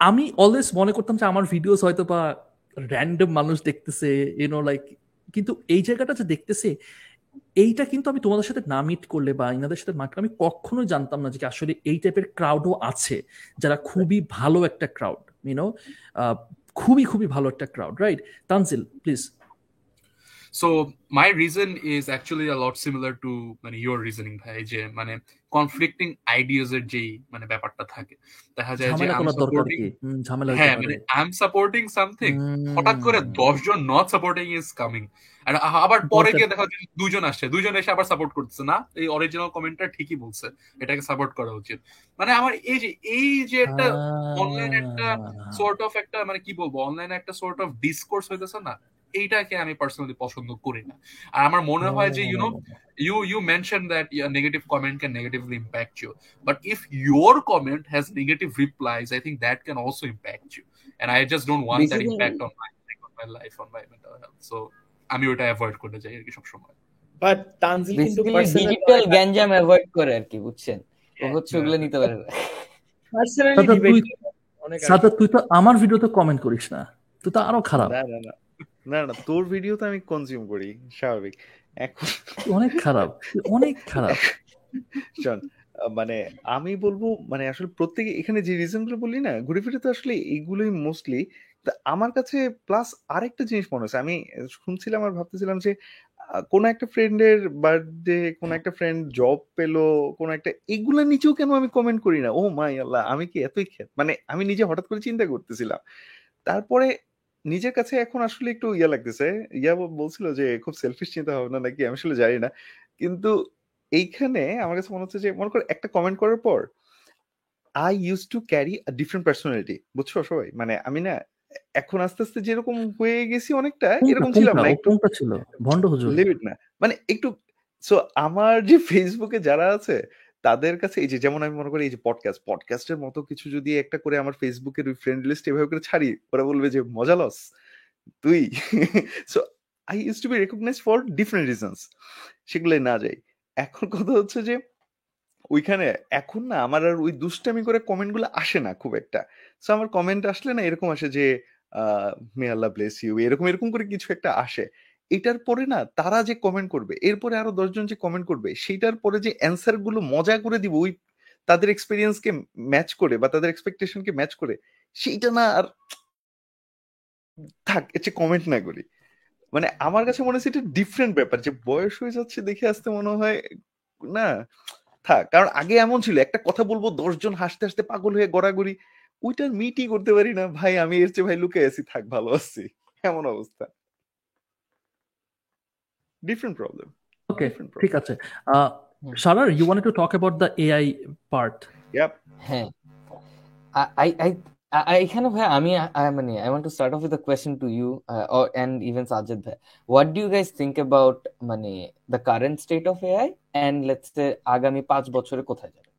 আমি অলওয়েজ মনে করতাম যে আমার ভিডিওস হয়তো বা র্যান্ডম মানুষ দেখতেছে ইউনো লাইক কিন্তু এই জায়গাটা যে দেখতেছে এইটা কিন্তু আমি তোমাদের সাথে না মিট করলে বা ইনাদের সাথে মাঠ আমি কখনোই জানতাম না যে আসলে এই টাইপের ক্রাউডও আছে, যারা খুবই ভালো একটা ক্রাউড ইউনো খুবই খুবই ভালো একটা crowd right Tanzil please so my reason is actually lot similar to মানে ইউর রিজনিং ভাই যে মানে কনফ্লিক্টিং আইডিয়াস এর যেই মানে ব্যাপারটা থাকে। দেখা যায় যে হ্যাঁ মানে আই এম সাপোর্টিং সামথিং হঠাৎ করে দশজন নট সাপোর্টিং ইজ কামিং আর আবার পরে গিয়ে দেখা যায় দুজন আসছে। দুজন এসে আবার সাপোর্ট করতেছে। না এই অরিজিনাল কমেন্টটা ঠিকই বলছে। এটাকে সাপোর্ট করা উচিত। মানে আমার এই যে এই যে একটা অনলাইন একটা সর্ট অফ একটা মানে কি বলব অনলাইনে একটা সর্ট অফ ডিসকোর্স হইতেছে না এইটাকে আমি পার্সোনালি পছন্দ করি না। আর আমার মনে হয় যে you know you you mention that your negative comment can negatively impact you but if your comment has negative replies I think that can also impact you and I just don't want that impact on my life on my mental health so আমি ওটা avoid করতে চাই আর কি সবসময়। But Tanzil কিন্তু digital গ্যাঞ্জাম avoid করে আর কি বুঝছেন? ও হচ্ছে ওগুলো নিতে পারবে পার্সোনালি ডিবেট সাদা তুই তো আমার ভিডিওতে কমেন্ট করিস না। তুই তো আরও খারাপ। না না না। না না তোর ভিডিও তো আমি কনজিউম করি স্বাভাবিক। এখন অনেক খারাপ অনেক খারাপ। শোন মানে আমি বলব মানে আসলে প্রত্যেকে এখানে যে রিজনগুলো বললি না ঘুরে ফিরে তো আসলে এগুলোই মোস্টলি আমার কাছে প্লাস আরেকটা জিনিস মনে হচ্ছে আমি শুনছিলাম আর ভাবতেছিলাম যে কোনো একটা ফ্রেন্ডের বার্থডে কোনো একটা ফ্রেন্ড জব পেল কোন একটা এগুলো নিচেও কেন আমি কমেন্ট করি না? ও মাই আল্লাহ আমি কি এতই খেত মানে আমি নিজে হঠাৎ করে চিন্তা করতেছিলাম। তারপরে নিজের কাছে এখন আসলে একটু ইয়া লাগতেছে। ইয়া বলছিল যে খুব সেলফিশ চিন্তা ভাবনা নাকি? আমি আসলে জানি না। কিন্তু এইখানে আমার কাছে মনে হচ্ছে যে মনে করো একটা কমেন্ট করার পর I use to carry a different personality বুঝছ সবাই? মানে আমি না এখন আস্তে আস্তে যেরকম হয়ে গেছি অনেকটা এরকম ছিলাম না। একটু ছিল? ভন্ড হুজুর? লিমিট না। মানে একটু সো আমার যে ফেসবুকে যারা আছে তাদের কাছে এই যে, যেমন আমি মনে করি এই যে পডকাস্ট পডকাস্টের মতো কিছু যদি একটা করে আমার ফেসবুকের ওই ফ্রেন্ড লিস্ট এভাবে করে ছাড়ি, ওরা বলবে যে, মজা লস, তুই? So I use to be recognise for different reasons সেগুলো না যাই। এখন কথা হচ্ছে যে, ওইখানে এখন না আমার আর ওই দুষ্টামি করে কমেন্টগুলো আসে না খুব একটা। সো আমার কমেন্ট আসলে না এরকম আসে যে মে আল্লাহ ব্লেস ইউ এরকম এরকম করে কিছু একটা আসে। এটার পরে না তারা যে কমেন্ট করবে, এরপরে আরও দশজন যে কমেন্ট করবে সেটার পরে যে অ্যান্সারগুলো মজা করে দিব ওই তাদের এক্সপিরিয়েন্সকে ম্যাচ করে বা তাদের এক্সপেকটেশনকে ম্যাচ করে, সেইটা না আর থাক, এর কমেন্ট না করি। মানে আমার কাছে মনে হচ্ছে এটা ডিফারেন্ট ব্যাপার, যে বয়স হয়ে যাচ্ছে দেখে আসতে মনে হয় না, থাক, কারণ আগে এমন ছিল, একটা কথা বলব, দশজন হাসতে হাসতে পাগল হয়ে গড়াগড়ি, ওইটার মিটই করতে পারি না, ভাই আমি এর চেয়ে ভাই লুকে আছি, থাক ভালো আছি, এমন অবস্থা। ডিফারেন্ট প্রবলেম ওকে Different ঠিক আছে। শালার you wanted to talk about the AI part yup হ্যাঁ। আই আই I, এখানে ভাই আমি মানে I want to start off with a question to you uh, or and even ভাই। What do you guys think about মানে the current state of AI and let's say আগামী পাঁচ বছরে কোথায় যাবে?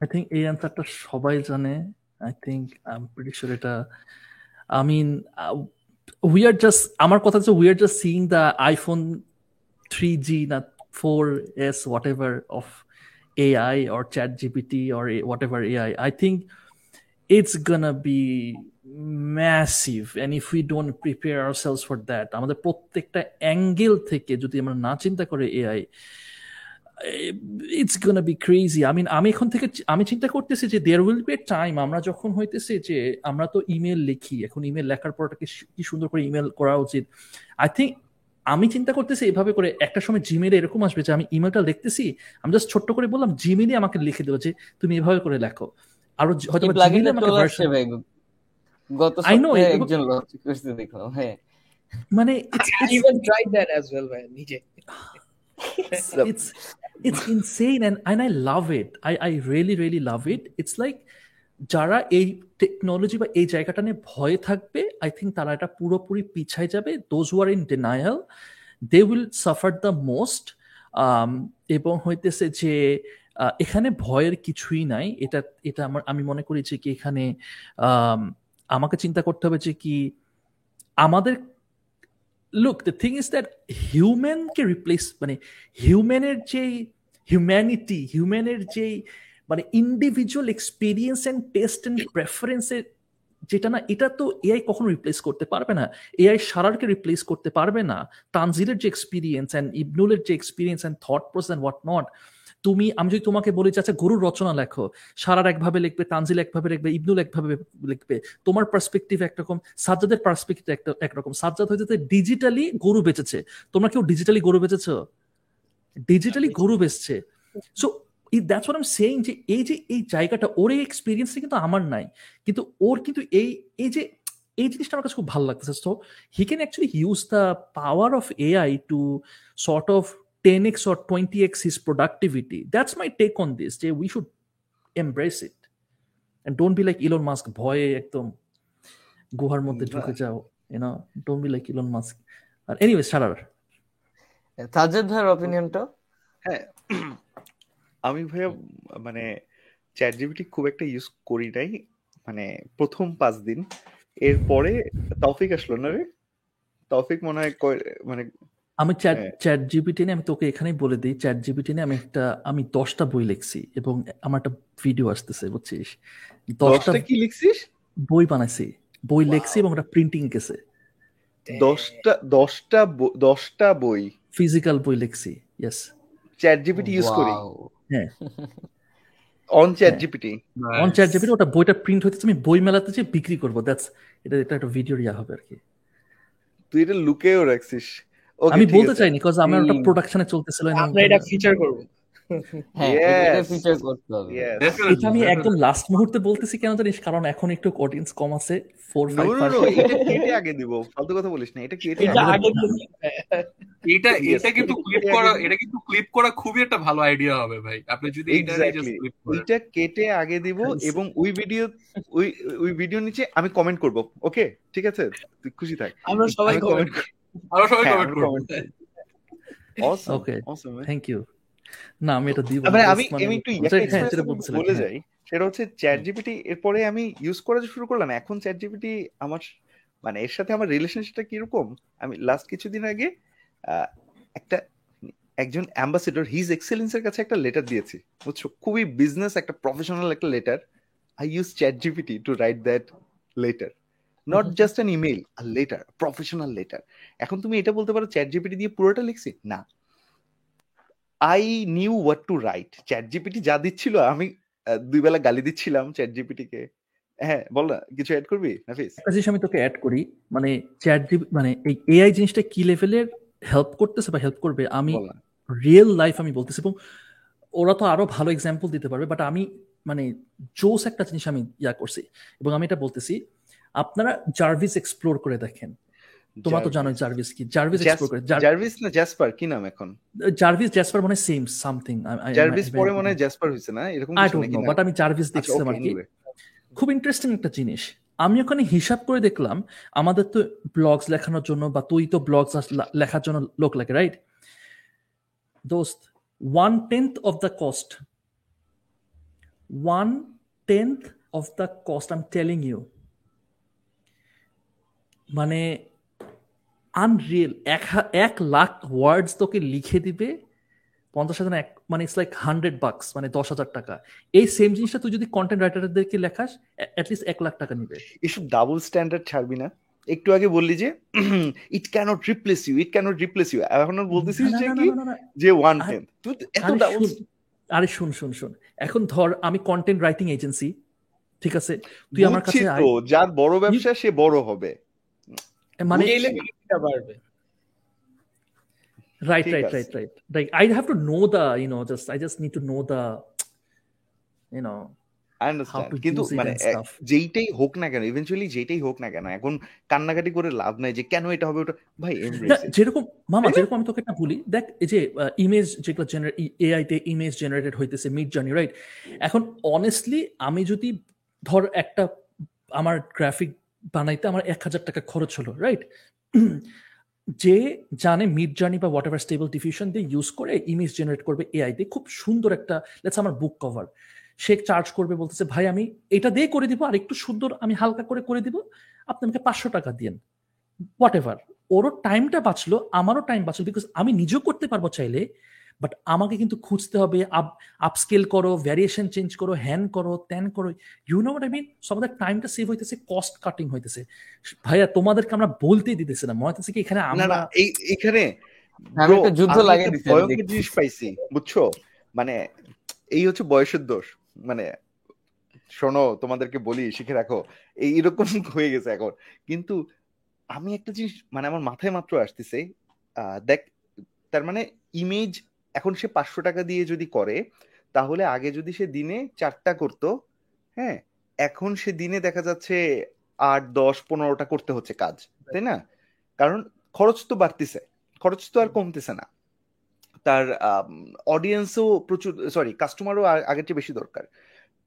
আই থিঙ্ক এই অ্যান্সারটা সবাই জানে। I think I am pretty sure এটা I mean we are just আমার কথা হচ্ছে we are just seeing the iPhone three না four S whatever of AI or chat GPT or whatever AI, I think it's gonna be massive and if we don't prepare ourselves for that আমাদের প্রত্যেকটা angle থেকে যদি আমরা না চিন্তা করে AI it's gonna be crazy I mean আমি এখন থেকে আমি চিন্তা করতেছি যে there will be a time আমরা যখন হইতেছে যে আমরা তো ইমেল লিখি এখন ইমেল লেখার পরটাকে কি সুন্দর করে ইমেল করা উচিত? আই থিঙ্ক আমি চিন্তা করতেছি এভাবে করে একটা সময় জিমেলে এরকম আসবে যে আমি ইমেলটা লিখতেছি আমি জাস্ট ছোট্ট করে বললাম জিমেলে আমাকে লিখে দেবো যে তুমি এভাবে করে লেখো। আরও হয়তো জিমেলে আমাকে ভার্সন গত আই নো একজন লঞ্চ করতে দেখলাম হ্যাঁ। মানে I even tried that as well ভাই নিজে। it's it's insane and and I love it. I I really really love it. It's like যারা এই টেকনোলজি বা এই জায়গাটা নিয়ে ভয়ে থাকবে আই থিঙ্ক তারা এটা পুরোপুরি পিছায় যাবে। Those were in denial they will suffer the most এবং হইতেছে যে এখানে ভয়ের কিছুই নাই। এটা এটা আমার আমি মনে করি যে কি এখানে আমাকে চিন্তা করতে হবে যে কি আমাদের look the thing is that হিউম্যানকে replace মানে হিউম্যানের যেই হিউম্যানিটি হিউম্যানের যেই মানে individual experience and taste and প্রেফারেন্সের যেটা না, এটা তো এআই কখনো রিপ্লেস করতে পারবে না। এআই সারারকে রিপ্লেস করতে পারবে না। তানজিরের যে এক্সপিরিয়েন্স অ্যান্ড ইবনুলের যে experience and thought process and what not তুমি আমি যদি তোমাকে বলি যে আচ্ছা গরুর রচনা লেখো সারার একভাবে লিখবে তানজিল একভাবে লিখবে ইবনুল একভাবে লিখবে তোমার পার্সপেক্টিভ একরকম সাজ্জাদের পার্সপেক্টিভ একটা একরকম সাজ্জাদ হয়েছে ডিজিটালি গরু বেঁচেছে তোমরা কেউ ডিজিটালি গরু বেচেছ? ডিজিটালি গরু বেচছে। So that's what I'm saying যে এই যে এই জায়গাটা ওর এই এক্সপিরিয়েন্সটা কিন্তু আমার নাই কিন্তু ওর কিন্তু এই এই যে এই জিনিসটা আমার কাছে খুব ভালো লাগতেছে। So he can actually use the power of AI to sort of 10x or 20x his productivity. That's my take on this. Jay, we should embrace it. And don't be like Elon Musk, ভয়ে একদম গুহার মধ্যে ঢুকে যাও you know don't be like Elon Musk আর anyway সারার সাজ্জাদ ভাইয়ের অপিনিয়নটা হ্যাঁ আমি ভাইয়া মানে চ্যাট জিপিটি খুব একটা ইউজ করি নাই মানে প্রথম পাঁচ দিন এরপরে তৌফিক আসলো না রে তৌফিক মনে হয় মানে আমি চ্যাট চ্যাট জিপিটি নিয়ে আমি তোকে এখানেই বলে দিই। চ্যাট জিপিটি নিয়ে আমি একটা আমি দশটা বই লিখছি এবং আমার একটা ভিডিও আসতেছে বুঝছিস? দশটা কি লিখছিস? বই বানাইছি। বই লিখছি এবং একটা প্রিন্টিং গেছে। দশটা দশটা দশটা বই। ফিজিক্যাল বই লিখছি ইয়েস চ্যাট জিপিটি ইউজ করি। হ্যাঁ। On chat GPT on chat GPT ওটা বইটা প্রিন্ট হইতেছে আমি বই মেলাতে যে বিক্রি করব দ্যাটস এটা এটা একটা ভিডিও ইয়া হবে আর কি। তুই এটা লুকেও রাখছিস। আমি বলতে চাইনি বিকজ আমার একটা প্রোডাকশনে চলতেছিল আমরা এটা ফিচার করব। এটা আমি একদম লাস্ট মুহূর্তে বলতেছি কেন জানিস? কারণ এখন একটু অডিয়েন্স কম আছে ফোর ফাইভ এটা কেটে আগে দিব ফালতু কথা বলিস না এটা কেটে এটা এটা কিন্তু ক্লিপ করা এটা কিন্তু ক্লিপ করা খুবই একটা ভালো আইডিয়া হবে ভাই। আপনি যদি এটা এটা কেটে আগে দিব এবং ওই ভিডিও ওই ওই ভিডিও নিচে আমি কমেন্ট করব ওকে ঠিক আছে? তুই খুশি থাক। আমরা সবাই কমেন্ট আমরা সবাই কমেন্ট করব অসম ওকে অসম থ্যাংক ইউ না আমি এটা দিব মানে আমি আমি একটু বলে যাই। সেটা হচ্ছে চ্যাট জিপিটি এরপরে আমি ইউজ করা শুরু করলাম এখন চ্যাট জিপিটি আমার মানে এর সাথে আমার রিলেশনশিপটা কীরকম? আমি লাস্ট কিছুদিন আগে একটা একজন অ্যাম্বাসেডর হিজ এক্সেলেন্সের কাছে একটা লেটার দিয়েছি বুঝছ? খুবই বিজনেস একটা প্রফেশনাল একটা letter I use chat GPT to write that letter not. Just an email R letter professional letter এখন তুমি এটা বলতে পারো চ্যাট জিপিটি দিয়ে পুরোটা লিখছি? না। I knew what to write chat GPT যা দিচ্ছিল আমি দুই বেলা গালি দিচ্ছিলাম চ্যাট জিপিটি কে। হ্যাঁ বল না কিছু অ্যাড করবি নাফিস? জিনিস আমি তোকে অ্যাড করি মানে চ্যাট জিপি মানে এই এআই জিনিসটা কি লেভেলের হেল্প করতেছে বা হেল্প করবে আমি রিয়েল লাইফ আমি বলতেছি এবং ওরা তো আরও ভালো এক্সাম্পল দিতে পারবে বাট আমি মানে জোস একটা জিনিস আমি ইয়া করছি এবং আমি এটা বলতেছি আপনারা জার্ভিস এক্সপ্লোর করে দেখেন। তোমরা তো জানো জার্ভিস কি। জার্ভিস এক্সপ্লোর করে জার্ভিস না জ্যাসপার কি নাম এখন? জার্ভিস জ্যাসপার মনে সেম সামথিং জার্ভিস পরে মনে জ্যাসপার না? এরকম আই কিছু নাকি বাট আমি জার্ভিস আচ্ছা দেখছিলাম আর কি। খুব ইন্টারেস্টিং একটা জিনিস। আমি ওখানে হিসাব করে দেখলাম আমাদের তো ব্লগস লেখানোর জন্য বা তুই তো ব্লগস লেখার জন্য লোক লাগে রাইট দোস্ত one tenth of the cost one tenth of the cost I'm telling you মানে আনরিয়েল এক এক লাখ ওয়ার্ডস তোকে লিখে দিবে পঞ্চাশ হাজার এক মানে ইটস লাইক হান্ড্রেড বাক্স মানে দশ হাজার টাকা। এই সেম জিনিসটা তুই যদি কন্টেন্ট রাইটারদেরকে লেখাস অ্যাটলিস্ট এক লাখ টাকা নিবে। এসব ডাবল স্ট্যান্ডার্ড ছাড়বি না। একটু আগে বললি যে it can't replace you it can't replace you এখন বলতেছিস যে কি। যে ওয়ান টেন্থ তুই এত ডাবল শুন, আরে শুন শুন শুন। এখন ধর আমি কন্টেন্ট রাইটিং এজেন্সি ঠিক আছে? তুই আমার কাছে যার বড় ব্যবসা সে বড় হবে। মানে বাড়বে। Right right. Right right like I have to know the you know just I just need to know the you know I How understand to কিন্তু মানে. যেইটাই হোক না কেন ইভেনচুয়ালি যেইটাই হোক না কেন এখন কান্নাকাটি করে লাভ নাই যে কেন এটা হবে ওটা ভাই যেরকম মামা যেরকম আমি তোকে একটা বলি দেখ এই যে ইমেজ যেগুলো জেনারেট এআই তে ইমেজ জেনারেটেড হইতেছে মিড জার্নি রাইট এখন অনেস্টলি আমি যদি ধর একটা আমার গ্রাফিক বানাইতে আমার এক হাজার টাকা খরচ হলো রাইট যে জানে মিড জার্নি বা হোয়াট এভার স্টেবল ডিফিউশন দিয়ে ইউজ করে ইমেজ জেনারেট করবে এআই দিয়ে, খুব সুন্দর একটা লেটস আমার বুক কভার সে চার্জ করবে বলতেছে, ভাই, আমি এটা দিয়ে করে দিব, আর একটু সুন্দর আমি হালকা করে করে দিব, আপনি আমাকে পাঁচশো টাকা দিন হোয়াট এভার ওরও টাইমটা বাঁচলো, আমারও টাইম বাঁচলো বিকজ আমি নিজেও করতে পারব চাইলে বাট আমাকে কিন্তু খুঁজতে হবে আপ আপস্কেল করো ভ্যারিয়েশন চেঞ্জ করো হ্যান করো ত্যান করো ইউ নো আই মিন সব আমাদের টাইমটা সেভ হইতেছে কস্ট কাটিং হইতেছে। ভাইয়া তোমাদেরকে আমরা বলতেই দিতেছি না মনে হচ্ছে কি এখানে আমরা এই এখানে যুদ্ধ ভয়ঙ্কর জিনিস পাইছি বুঝছ? মানে এই হচ্ছে বয়সের দোষ। মানে শোনো তোমাদেরকে বলি শিখে রাখো এই এরকম হয়ে গেছে এখন। কিন্তু আমি একটা জিনিস মানে আমার মাথায় মাত্র আসতেছে আহ, দেখ তার মানে ইমেজ এখন সে পাঁচশো টাকা দিয়ে যদি করে তাহলে আগে যদি সে দিনে চারটা করতো হ্যাঁ এখন সে দিনে দেখা যাচ্ছে আট দশ পনেরোটা করতে হচ্ছে কাজ তাই না? কারণ খরচ তো বাড়তেছে খরচ তো আর কমতেছে না। তার অডিয়েন্সও প্রচুর সরি কাস্টমারও আগের চেয়ে বেশি দরকার।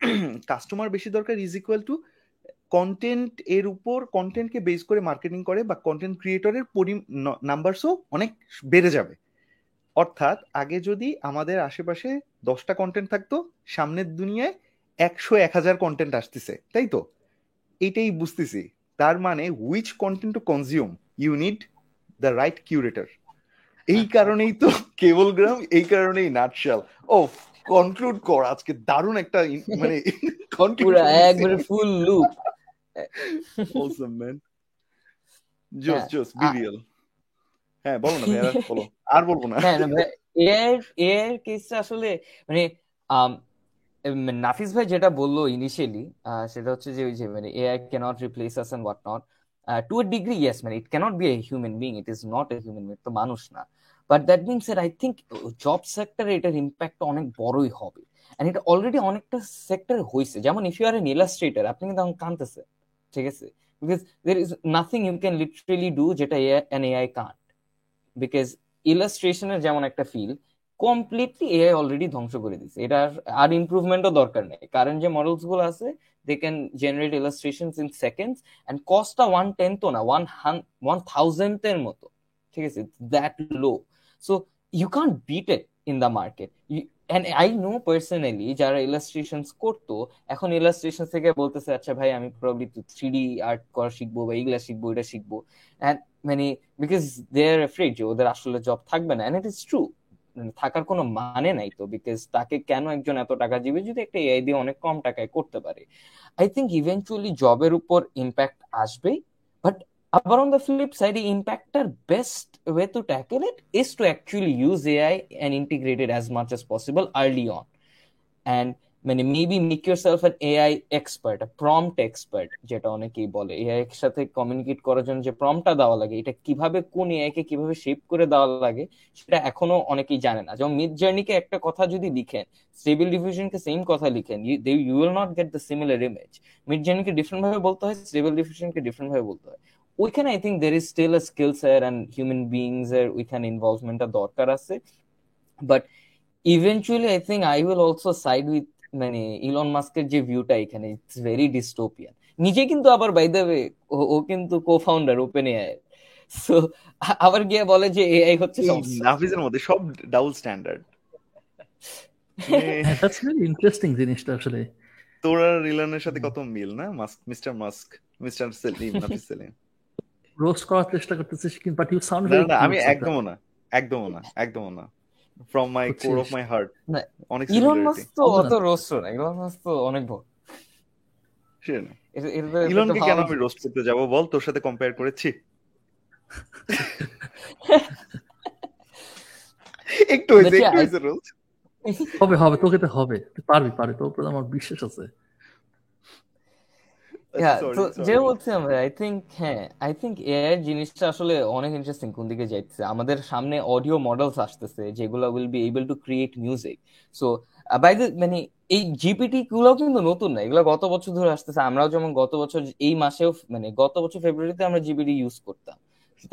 কাস্টমার বেশি দরকার ইজ ইকুয়াল টু কন্টেন্ট এর উপর কন্টেন্টকে বেস করে মার্কেটিং করে বা কন্টেন্ট ক্রিয়েটরের পরি নাম্বারসও অনেক বেড়ে যাবে। অর্থাৎ আগে যদি আমাদের আশেপাশে দশটা কন্টেন্ট থাকতো সামনের দুনিয়ায় একশো এক হাজার কন্টেন্ট আসতেছে তাই তো? এইটাই বুঝতেছি। তার মানে which content to consume you need the right curator এই কারণেই তো কেবল গ্রাম এই কারণেই নাটশাল ও কনক্লুড কর আজকে দারুণ একটা মানে পুরো একবারে ফুল লুপ awesome man জোস জোস বি রিয়েল হ্যাঁ বলো না ভাইয়া বলো। আর বলব না। হ্যাঁ এআই এর কেসটা আসলে মানে নাফিস ভাই যেটা বলল ইনিশিয়ালি সেটা হচ্ছে যে ওই যে মানে AI can't replace us and what not to a degree yes মানে it can't be a human being it is not a human being তো মানুষ না। But that means uh I think job সেক্টরে এটার ইম্প্যাক্ট অনেক বড়ই হবে। And এটা অলরেডি অনেকটা সেক্টর হয়েছে যেমন if you are an illustrator আপনি কিন্তু এখন কানতেছে ঠিক আছে? Because there is nothing you can literally do যেটা এন এআই কান্ট বিকজ ইলাস্ট্রেশনের যেমন একটা ফিল কমপ্লিটলি এআই অলরেডি ধ্বংস করে দিচ্ছে এটার আর ইমপ্রুভমেন্টও দরকার নেই। কারেন্ট যে মডেলসগুলো আছে they can generate illustration in seconds and কস্টটা one টেন্থও না ওয়ান ওয়ান থাউজেন্ডের মতো। ঠিক আছে? That low so you can't beat it in the market and I know personally যারা ইলাস্ট্রেশনস করতো, এখন ইলাস্ট্রেশন থেকে বলতেছে আচ্ছা ভাই, আমি প্রবলি থ্রি ডি আর্ট করা শিখব বা এইগুলা শিখব এটা শিখব। অ্যান্ড মানে বিকজ দে আর অ্যাফ্রেড যে ওদের আসলে জব থাকবে না। অ্যান্ড ইট ইজ ট্রু থাকার কোনো মানে নাই তো বিকজ তাকে কেন একজন এত টাকা দিবে যদি একটা এআই দিয়ে অনেক কম টাকায় করতে পারে? আই থিঙ্ক ইভেনচুয়ালি জবের উপর ইম্প্যাক্ট আসবেই বাট আবার on the flip side ইম্প্যাক্টটার best way to tackle it is to actually use AI and integrate it as much as possible early on and মানে maybe make yourself an AI expert prompt expert যেটা অনেকেই বলে। AI এর সাথে communicate করার জন্য যে প্রম্পটটা দেওয়া লাগে, এটা কীভাবে, কোন এআই কে কীভাবে শেপ করে দেওয়া লাগে, সেটা এখনও অনেকেই জানে না। যেমন মিড জার্নিকে একটা কথা যদি লিখেন স্টেবল ডিফিউশনকে সেম কথা লিখেন you will not get the similar image mid জার্নিকে ডিফারেন্ট ভাবে বলতে হয় স্টেবল ডিফিউশনকে ডিফারেন্ট ভাবে বলতে হয়। ওইখানে I think there is still a skill sir and human beings এর ওইখানে ইনভলভমেন্টটা দরকার আছে but eventually I think I will also side with মানে ইলন মাস্কের যে ভিউটা এখানে ইটস ভেরি ডিস্টোপিয়ান নিজে কিন্তু আবার বাই দ্য ওয়ে ও কিন্তু co founder open AI so আবার গিয়ে বলে যে এআই হচ্ছে নাফিজের মধ্যে সব double standard that's really interesting জিনিসটা আসলে। তোর আর ইলনের সাথে কত মিল না? Musk mister Musk mister Selim Nafis Selim roast করার চেষ্টা করতেছিস কিন্তু বাট ইউ সাউন্ড না আমি একদমও না একদমও না একদমও না। From my core of my heart অনেক ইলন মাস্ক তো অত রোস্ট না ইলন মাস্ক তো অনেক বড়। ইলনকে কেন আমি রোস্ট করতে যাব? বল তোর সাথে কম্পেয়ার করেছি। একটু হয়েছে একটু হয়েছে রোস্ট হবে হবে তোকে তো হবে পারবি পারবি তোর উপর আমার বিশ্বাস আছে। তো যে বলছি আমরা আই থিঙ্ক হ্যাঁ আই থিঙ্ক এআই জিনিসটা আসলে অনেক ইন্টারেস্টিং কোন দিকে যাইতেছে। আমাদের সামনে অডিও মডেলস আসতেছে যেগুলো will be able to create music so by the মানে এই জিপিটি গুলো কিন্তু নতুন না এগুলো গত বছর ধরে আসতেছে। আমরাও যেমন গত বছর এই মাসেও মানে গত বছর ফেব্রুয়ারিতে আমরা জিবিটি ইউজ করতাম।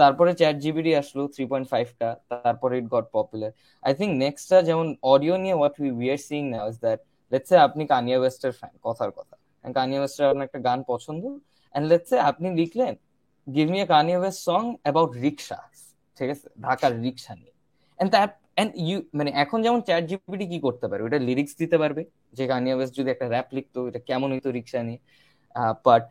তারপরে চ্যাট জিবিটি আসলো থ্রি পয়েন্ট ফাইভটা তারপরে it got popular I think নেক্সটটা যেমন অডিও নিয়ে what we we are seeing now is that let's say আপনি কানিয়া ওয়েস্টের ফ্যান কথার কথা। কানিয়া ওয়েস্টের আপনার একটা গান পছন্দ। এন্ড লেটস সে আপনি লিখলেন give me a Kanye West song about rickshaw ঠিক আছে? ঢাকার রিক্সা নিয়ে। এন্ড দ্যাট এন্ড ইউ মানে এখন যেমন চ্যাট জিপিটি কি করতে পারবে ওটা লিরিক্স দিতে পারবে যে কানিয়া ওয়েস্ট যদি একটা র্যাপ লিখতো এটা কেমন হইতো রিক্সা নিয়ে। But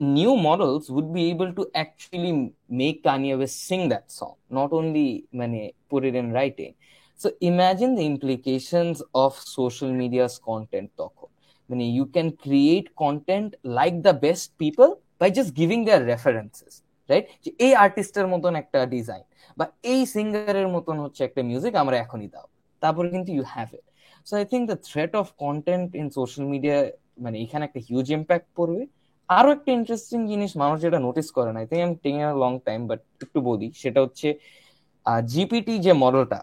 new models would be able to actually make Kanye West sing that song, not only many put it in writing. So imagine the implications of social media's content. When you can create content like the best people by just giving their references, যে এই আর্টিস্টের মতন একটা design বা এই সিঙ্গারের মতন হচ্ছে একটা মিউজিক আমরা এখনই দাও তারপরে কিন্তু you have it so I think the threat of content in social media মানে এখানে একটা হিউজ ইম্প্যাক্ট পড়বে। আরও একটা ইন্টারেস্টিং জিনিস মানুষ যেটা নোটিস করে না I think I am taking long time but একটু বলি সেটা হচ্ছে জিপিটি যে মডেলটা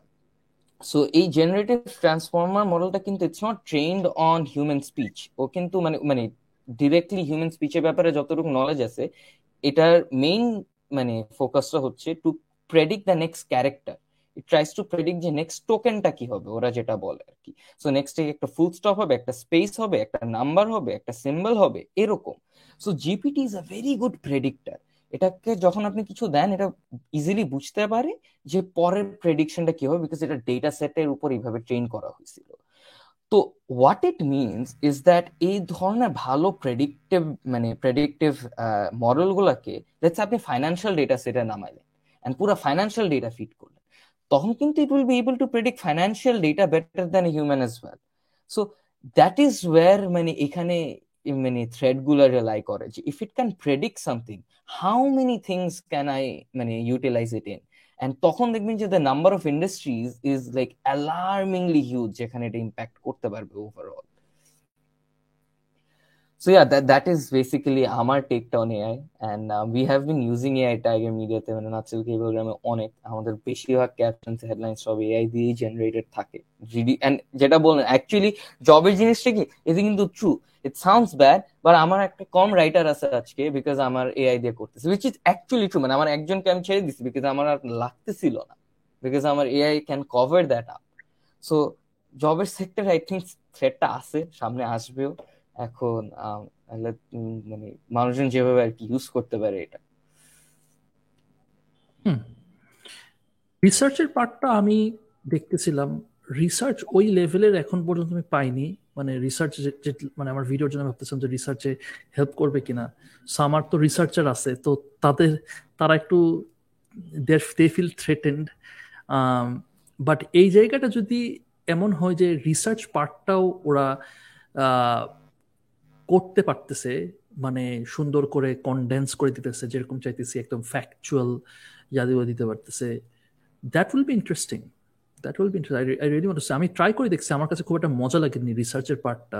সো এই জেনারেটিভ ট্রান্সফর্মার মডেলটা কিন্তু it's not trained on human speech ও কিন্তু মানে মানে ডিরেক্টলি হিউম্যান স্পিচের ব্যাপারে যতটুকু নলেজ আছে, এটার মেইন মানে ফোকাসটা হচ্ছে to predict the next character it tries to predict যে নেক্সট টোকেনটা কি হবে, ওরা যেটা বলে আর কি। সো নেক্সট একটা ফুল স্টপ হবে, একটা স্পেস হবে, একটা নাম্বার হবে, একটা সিম্বল হবে, এরকম। So GPT is a very good predictor এটাকে যখন আপনি কিছু দেন, এটা ইজিলি বুঝতে পারে যে পরের প্রেডিকশনটা কি হবে বিকজ এটা ডেটা সেটের উপর এইভাবে ট্রেন করা হয়েছিল। তো what it means is that এই ধরনের ভালো প্রেডিক্টিভ মানে প্রেডিক্টিভ মডেলগুলোকে লেটস আপনি ফাইন্যান্সিয়াল ডেটা সেটে নামাইলেন অ্যান্ড পুরো ফাইন্যান্সিয়াল ডেটা ফিট করলেন, তখন কিন্তু it will be able to predict financial data better than human as well so that is where মানে এখানে মানে থ্রেডগুলো রিলাই করে যে if it can predict something how many things can I মানে ইউটিলাইজ ইট ইন অ্যান্ড তখন দেখবেন যে the number of industries is like alarmingly huge যেখানে এটা ইম্প্যাক্ট করতে পারবে overall So yeah, that that is basically আমার টেকটা on AI and we have been using AI Tiger মিডিয়াতে মানে নাচল কেবল গ্রামে অনেক। আমাদের বেশিরভাগ ক্যাপশন হেডলাইন সব এআই দিয়ে জেনারেটেড থাকে। জিডি এন্ড যেটা বললেন অ্যাকচুয়ালি জবের জিনিসটা কি? এটা কিন্তু true it sounds bad but আমার একটা কম রাইটার আছে আজকে বিকজ আমার এআই দিয়ে করতেছে উইচ ইজ অ্যাকচুয়ালি ট্রু মানে আমার একজনকে আমি ছেড়ে দিচ্ছি বিকজ আমার আর লাগতেছিল না বিকজ আমার AI can cover that up so জবের সেক্টর আই থিঙ্ক থ্রেটটা আছে, সামনে আসবেও। এখন মানে মানুষজন যেভাবে আর কি ইউজ করতে পারে এটা। রিসার্চের পার্টটা আমি দেখতেছিলাম রিসার্চ ওই লেভেলের এখন পর্যন্ত আমি পাইনি। মানে রিসার্চ মানে আমার ভিডিওর জন্য ভাবতেছিলাম যে রিসার্চে হেল্প করবে কিনা। সো আমার তো রিসার্চার আছে, তো তাদের, তারা একটু দে ফিল থ্রেটেন্ড বাট এই জায়গাটা যদি এমন হয় যে রিসার্চ পার্টটাও ওরা করতে পারতেছে মানে সুন্দর করে কনডেন্স করে দিতেছে, যেরকম চাইতেছি একদম ফ্যাকচুয়াল ইয়াদিও দিতে পারতেছে that will be interesting that will be interesting I really want আমি ট্রাই করে দেখছি, আমার কাছে খুব একটা মজা লাগেনি রিসার্চের পার্টটা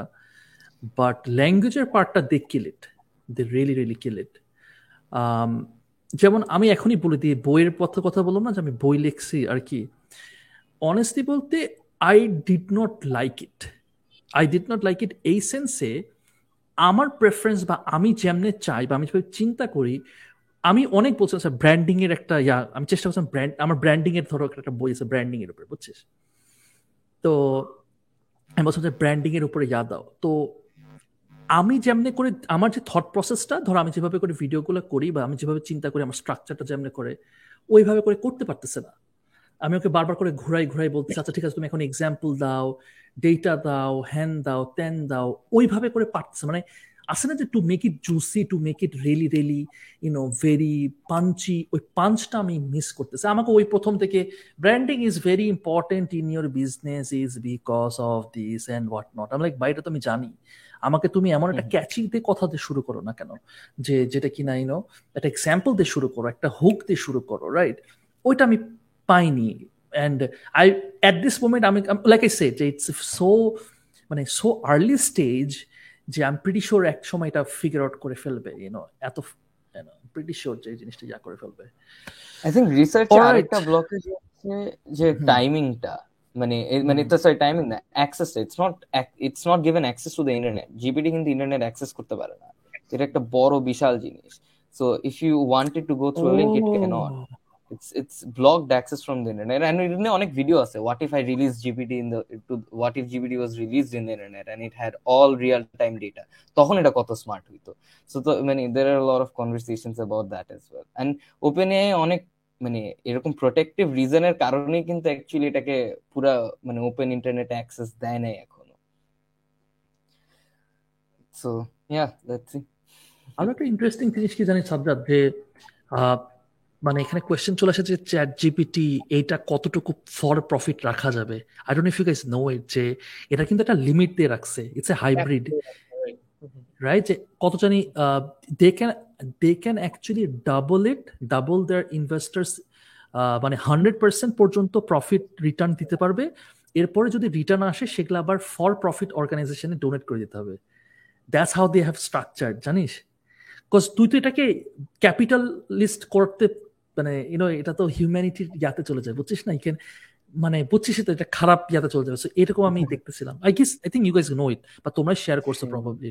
বাট ল্যাঙ্গুয়েজের পার্টটা দে কিল ইট দে রিয়েলি রিয়েলি কিল ইট যেমন আমি এখনই বলে দিই, বইয়ের পথে কথা বললাম না যে আমি বই লিখছি আর কি। অনেস্টলি বলতে I did not like it I did not like it এই সেন্সে আমার প্রেফারেন্স বা আমি যেমনে চাই বা আমি চিন্তা করি আমি অনেক বলছি স্যার ব্র্যান্ডিং এর একটা ইয়া, আমি চেষ্টা করছিলাম ব্র্যান্ড আমার ব্র্যান্ডিং এর ধরো একটা বই আছে ব্র্যান্ডিং এর উপরে, বুঝছিস? তো আমি বলছিলাম যে ব্র্যান্ডিং এর উপরে ইয়া দাও। তো আমি যেমনি করে, আমার যে থট প্রসেসটা ধরো আমি যেভাবে করে ভিডিওগুলো করি বা আমি যেভাবে চিন্তা করি, আমার স্ট্রাকচারটা যেমনি করে, ওইভাবে করে করতে পারতেছে না। আমি ওকে বারবার করে ঘুরাই ঘুরাই বলতেছি আচ্ছা ঠিক আছে, তুমি এখন এক্সাম্পল দাও ডেটা দাও হ্যান দাও তেন দাও, ওইভাবে করে পারতেছে মানে আসে না যে to make it juicy to make it really really you know very punchy ওই পাঞ্চটা আমি মিস করতেছি। আমাকে ওই প্রথম থেকে branding is very important in your business is because of this and what not আমি লাইক বাইরে তো আমি জানি। আমাকে তুমি এমন একটা ক্যাচিং দিয়ে কথা দিয়ে শুরু করো না কেন? যে যেটা কিনা ইউনো একটা এক্সাম্পল দিয়ে শুরু করো একটা হুক দিয়ে শুরু করো রাইট ওইটা আমি পাইনি। And I at this moment আমি লাইক আই যে ইটস সো মানে সো আর্লি স্টেজ যে আই এম প্রিটি শিওর এক সময় এটা ফিগার আউট করে ফেলবে ইউনো এত প্রিটি শিওর যে জিনিসটা যা করে ফেলবে। আই থিঙ্ক রিসার্চে. আরেকটা ব্লকেজ হচ্ছে যে টাইমিংটা মানে মানে তো সরি টাইমিং না access it's not it's not given access to the internet GPT কিন্তু ইন্টারনেট অ্যাক্সেস করতে পারে না। এটা একটা বড় বিশাল জিনিস। So if you wanted to go through link it can it's access from the internet and এখানে অনেক ভিডিও আছে what if I release the to what if GPT was released in the internet and it had all real time data তখন এটা কত smart তো মানে a lot of conversations about that as well and OpenAI অনেক মানে এরকম protective রিজনের কারণেই কিন্তু অ্যাকচুয়ালি এটাকে পুরা মানে ওপেন ইন্টারনেট অ্যাক্সেস দেয় নাই এখনও সো ইয়া লেটস সি আরও একটা ইন্টারেস্টিং জিনিস কি জানি সাজ্জাদ যে মানে এখানে কোয়েশ্চেন চলে আসে যে চ্যাট জিপিটি এইটা কতটুকু ফর প্রফিট রাখা যাবে? I don't if you guys know it যে এটা কিন্তু একটা লিমিট দিয়ে রাখছে। ইটস এ হাইব্রিড রাইট যে কত জানি they can they can actually double it double their investors মানে হান্ড্রেড পার্সেন্ট পর্যন্ত প্রফিট রিটার্ন দিতে পারবে। এরপরে যদি রিটার্ন আসে সেগুলো আবার ফর প্রফিট অর্গানাইজেশনে ডোনেট করে দিতে হবে। That's how they have structure জানিস? বিকজ তুই তো এটাকে ক্যাপিটালিস্ট করতে মানে ইউনো এটা তো হিউম্যানিটির ইয়াতে চলে যায় বুঝছিস না? ইকেন মানে বুঝছিস তো এটা খারাপ ইয়াতে চলে যাবে। এরকম আমি দেখতেছিলাম। I guess I think you guys know it বা তোমরা শেয়ার করছ প্রবাবলি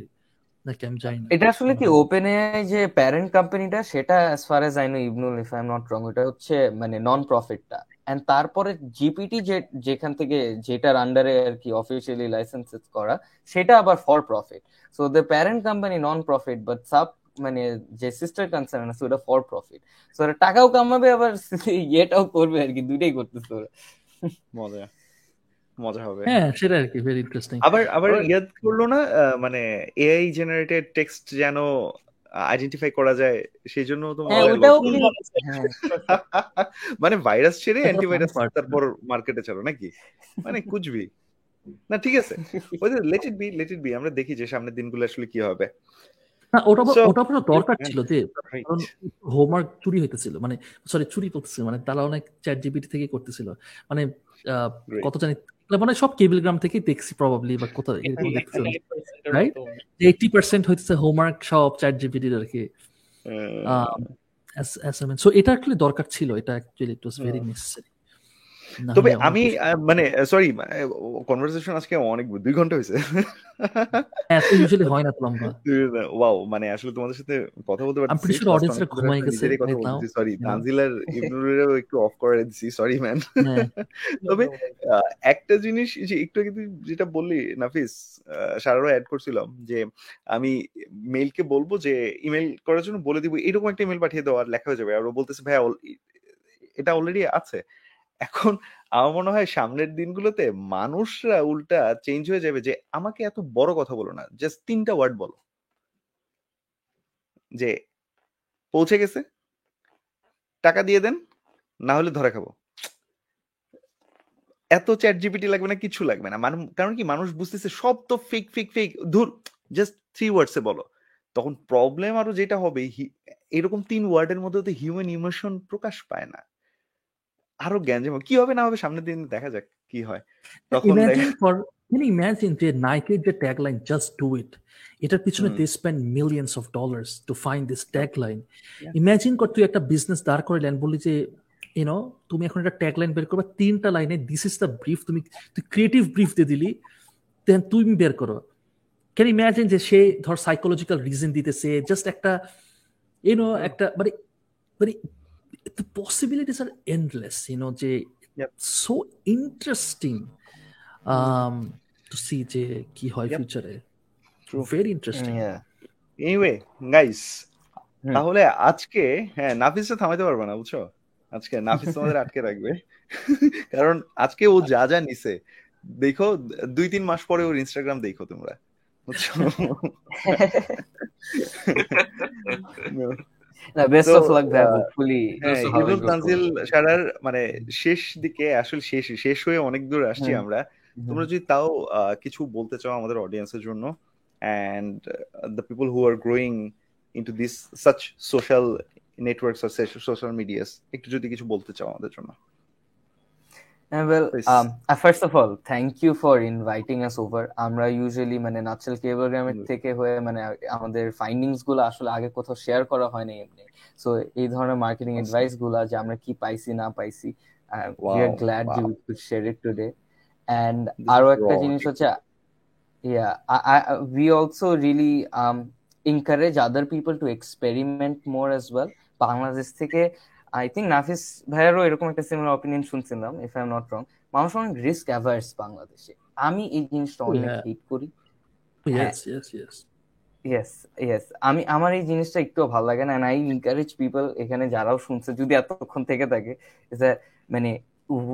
নাকি আমি জানি না। এটা আসলে কি ওপেন এআই যে প্যারেন্ট কোম্পানিটা সেটা as far as I know Ibnul if I am not wrong এটা হচ্ছে মানে নন প্রফিটটা এন্ড তারপরে জিপিটি যে যেখান থেকে যেটার আন্ডারে আর কি অফিসিয়ালি লাইসেন্স করা সেটা আবার for profit so the parent company non profit but sub মানে যে সিস্টার কনসার্ন আছে ওটা ফর প্রফিট সো ওরা টাকাও কামাবে আবার ইয়েটাও করবে আর কি দুইটাই করতেছে ওরা। মজা। মজা হবে। হ্যাঁ সেটা আর কি ভেরি ইন্টারেস্টিং আবার আবার ইয়াদ করল না মানে এআই জেনারেটেড টেক্সট যেন আইডেন্টিফাই করা যায় সেই জন্য তো হ্যাঁ হ্যাঁ। মানে ভাইরাস ছেড়ে অ্যান্টিভাইরাস তারপর মার্কেটে ছাড়ো নাকি? মানে কুচবি না ঠিক আছে। ওই let it be let it be আমরা দেখি যে সামনের দিনগুলো আসলে কি হবে। না ওটা ওটা পুরো দরকার ছিল যে কারণ হোমওয়ার্ক চুরি হইতেছিল মানে সরি চুরি করতেছিল মানে তারা অনেক চ্যাট জিপিটি থেকে করতেছিল। মানে কত জানি মানে সব কেবলগ্রাম থেকে দেখছি প্রবাবলি বা কোথাও Right? এইটি পার্সেন্ট হইতেছে হোমওয়ার্ক সব চ্যাট জিপিটির আর কি। সো এটা অ্যাকচুয়ালি দরকার ছিল এটা actually it was very necessary তবে আমি মানে সরি কনভারসেশন আজকে অনেক দুই ঘণ্টা হয়েছে ইউজুয়ালি হয় না লম্বা। ওয়াও মানে আসলে তোমাদের সাথে কথা বলতে I'm pretty sure audience রা গেছে সরি তানজিলার ইবনুরেরও একটু অফ করে দিছি সরি ম্যান হ্যাঁ। তবে একটা জিনিস যে একটু আগে তুই যেটা বললি নাফিস সারারও অ্যাড করছিলাম যে আমি মেইলকে বলব যে ইমেল করার জন্য বলে দিব এরকম একটা ইমেল পাঠিয়ে দাও আর লেখা হয়ে যাবে। আর ও বলতেছে ভাই এটা অলরেডি আছে। এখন আমার মনে হয় সামনের দিনগুলোতে মানুষরা উল্টা চেঞ্জ হয়ে যাবে যে, আমাকে এত বড় কথা বলো না জাস্ট তিনটা ওয়ার্ড বলো। যে, পৌঁছে গেছে, টাকা দিয়ে দেন, না হলে ধরে খাব। এত চ্যাট জিপিটি লাগবে না, কিছু লাগবে না। মানুষ কারণ কি মানুষ বুঝতেছে সব তো ফেক ফেক ফেক ধুর জাস্ট থ্রি ওয়ার্ডসে বলো। তখন প্রবলেম আরও যেটা হবে এরকম তিন ওয়ার্ডের মধ্যে তো হিউম্যান ইমোশন প্রকাশ পায় না। আরও জ্ঞান কি হবে না হবে সামনের দিন দেখা যাক কি হয়। তখন can you imagine যে নাইকের যে ট্যাগলাইন জাস্ট ডু ইট এটার পিছনে। They spend millions of dollars to find this tagline. Imagine কর তুই একটা বিজনেস দাঁড় করে লেন বলি যে ইউনো তুমি এখন একটা ট্যাগলাইন বের করবা তিনটা লাইনে দিস ইজ দ্য ব্রিফ তুমি তুই ক্রিয়েটিভ ব্রিফ দিয়ে দিলি দেন তুমি বের করো। ক্যান ইমাজিন যে সে ধর সাইকোলজিক্যাল রিজন দিতেছে জাস্ট একটা ইউনো একটা মানে মানে the possibilities are endless you know যে Yep. so interesting um to see যে কি হয় ফিউচারে True. very এনিওয়ে গাইস তাহলে আজকে হ্যাঁ নাফিসে থামাইতে পারবে না বুঝছ? আজকে নাফিস তোমাদের আটকে রাখবে। কারণ আজকে ও যা যা নিছে দেখো দুই তিন মাস পরে ওর ইনস্টাগ্রাম দেখো তোমরা বুঝছ? না বেস্ট অফ লাক ভাই হোপফুলি হ্যাঁ তানজিল সারার মানে শেষ দিকে আসলে শেষ শেষ হয়ে অনেক দূর আসছি আমরা। তোমরা যদি তাও কিছু বলতে চাও আমাদের অডিয়েন্সের জন্য and the people who are growing into this such social networks R social medias একটু যদি কিছু বলতে চাও আমাদের জন্য। Well Please. First of all thank you for inviting us over আমরা ইউজুয়ালি মানে নাচল কেবলগ্রামের হুম। থেকে হয়ে মানে আমাদের ফাইন্ডিংসগুলো আসলে আগে কোথাও শেয়ার করা হয়নি এমনি সো এই ধরনের মার্কেটিং. অ্যাডভাইসগুলা যে আমরা কি পাইছি না পাইছি গ্ল্যাড যে wow. We could share it today and আরও একটা জিনিস হচ্ছে yeah I, I we also really um encourage other people to experiment more as well Bangladesh থেকে আই থিঙ্ক নাফিস ভাইয়েরও এরকম একটা সিমিলার অপিনিয়ন শুনছিলাম if I am not wrong মানুষ অনেক রিস্ক অ্যাভার্স বাংলাদেশে। আমি এই জিনিসটা অনেক Yeah. হিট করি। Yes yes yes. Yes yes আমি আমার এই জিনিসটা একটু ভালো লাগে না আই এনকারেজ পিপল এখানে যারাও শুনছে যদি এতক্ষণ থেকে থাকে মানে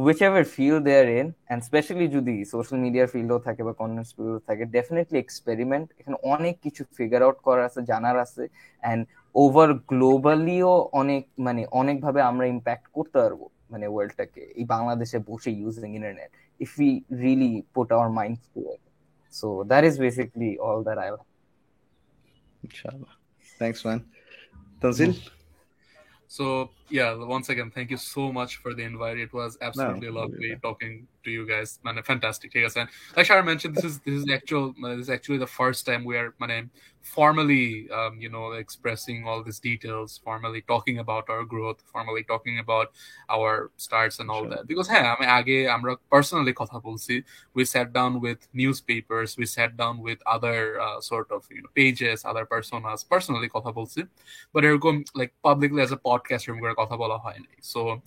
which ever fill there in and specially যদি সোশ্যাল মিডিয়ার ফিল্ডও থাকে বা কন্টেন্ট ফিল্ডও থাকে ডেফিনেটলি এক্সপেরিমেন্ট এখানে অনেক কিছু ফিগার আউট করার আছে জানার আছে অ্যান্ড ওভার গ্লোবালিও অনেক মানে অনেকভাবে আমরা ইম্প্যাক্ট করতে পারব মানে ওয়ার্ল্ডটাকে এই বাংলাদেশে বসে using internet if we really put our mind to it so that is basically all that I Inshallah. Thanks, man. Tanzil? So yeah, once again, thank you so much for the invite. It was absolutely lovely yeah. talking to you guys. Man, fantastic. ঠিক আছে. Like Shara mentioned, this is this is the actual মানে, this is actually the first time we are মানে, formally um, you know expressing all these details, formally talking about our growth, formally talking about our starts and all Sure. that. Because হ্যাঁ আমি আগে আমরা personally কথা বলছি. We sat down with newspapers, we sat down with other uh, sort of you know pages, other personas, personally কথা বলছি. but এরকম like publicly as a podcast এরকম করে কথা বলা হয়নি so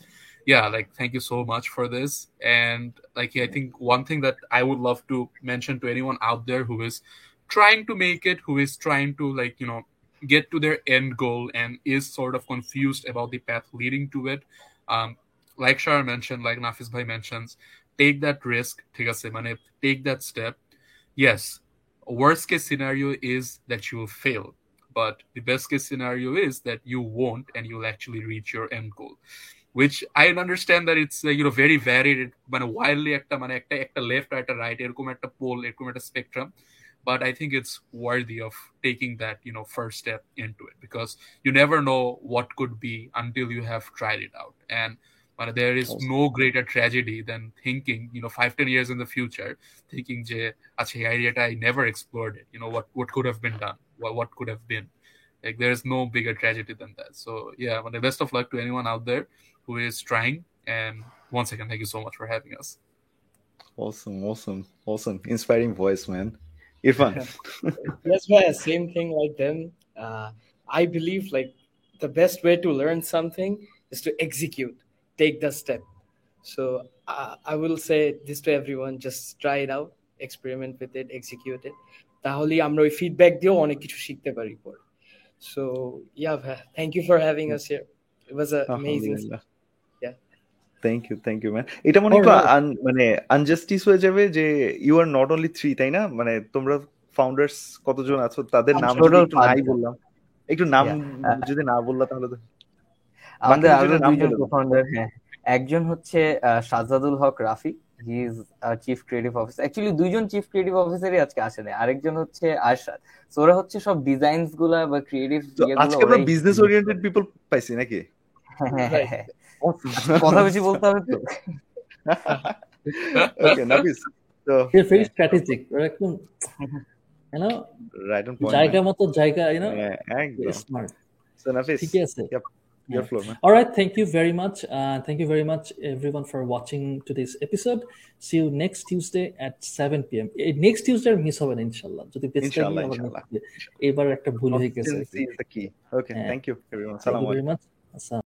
yeah like thank you so much for this and like i think one thing that i would love to mention to anyone out there who is trying to make it who is trying to like you know get to their end goal and is sort of confused about the path leading to it um like Shara mentioned like Nafis Bhai mentions take that risk ঠিক আছে মানে take that step yes worst case scenario is that you will fail but the best case scenario is that you won't and you'll actually reach your end goal which i understand that it's uh, you know very varied মানে wildly একটা মানে একটা একটা left or একটা right এরকম একটা pole এরকম একটা spectrum but i think it's worthy of taking that you know first step into it because you never know what could be until you have tried it out and but there is Awesome. no greater tragedy than thinking you know five ten years in the future thinking যে আচ্ছা এই আইডিয়াটা I never explored it you know what what could have been done What, what could have been like there's no bigger tragedy than that so yeah well, the best of luck to anyone out there who is trying and once again thank you so much for having us Awesome, awesome, awesome. Inspiring voice, man. Irfan. Yes, man, same thing like them. Uh, I believe like the best way to learn something is to execute, take the step. So uh, I will say this to everyone: just try it out, experiment with it, execute it. তাহলে আমরা ওই feedback দিয়েও অনেক কিছু শিখতে পারি পরে। So yeah thank you for having us here it was amazing. Thank you thank you man এটা মনে একটু মানে আনজাস্টিস হয়ে যাবে যে you are not only three তাই না? মানে তোমরা ফাউন্ডার্স কতজন আছো তাদের নাম একটু নাই। বললাম। একটু নাম. যদি না বললা তাহলে তো আমাদের আরও দুইজন কোফাউন্ডার হ্যাঁ। একজন হচ্ছে Shahzadul Haque Rafi he is chief creative officer actually দুইজন চিফ ক্রিয়েটিভ অফিসারই আজকে আসে নাই। আরেকজন হচ্ছে আরশাদ। সো ওরা হচ্ছে সব ডিজাইনসগুলা বা ক্রিয়েটিভ আজকে আমরা বিজনেস ওরিয়েন্টেড পিপল পাইছি নাকি? হ্যাঁ, কথা বেশি বলতে হবে তো? ওকে নাফিস তো very strategic. একদম you know, right on point জায়গা মতো জায়গা you know একদম। smart সো নাফিস ঠিক আছে। Yep. your floor man All right, thank you very much. Uh, thank you very much, everyone, for watching today's episode. See you next Tuesday at 7 p.m. Eh, Next Tuesday, miss হবে না ইনশাল্লাহ যদি বেঁচে থাকি ইনশাআল্লাহ, আবার ইনশাআল্লাহ। next day। এবার একটা ভুল হয়ে গেছে Consistency is the key okay হ্যাঁ।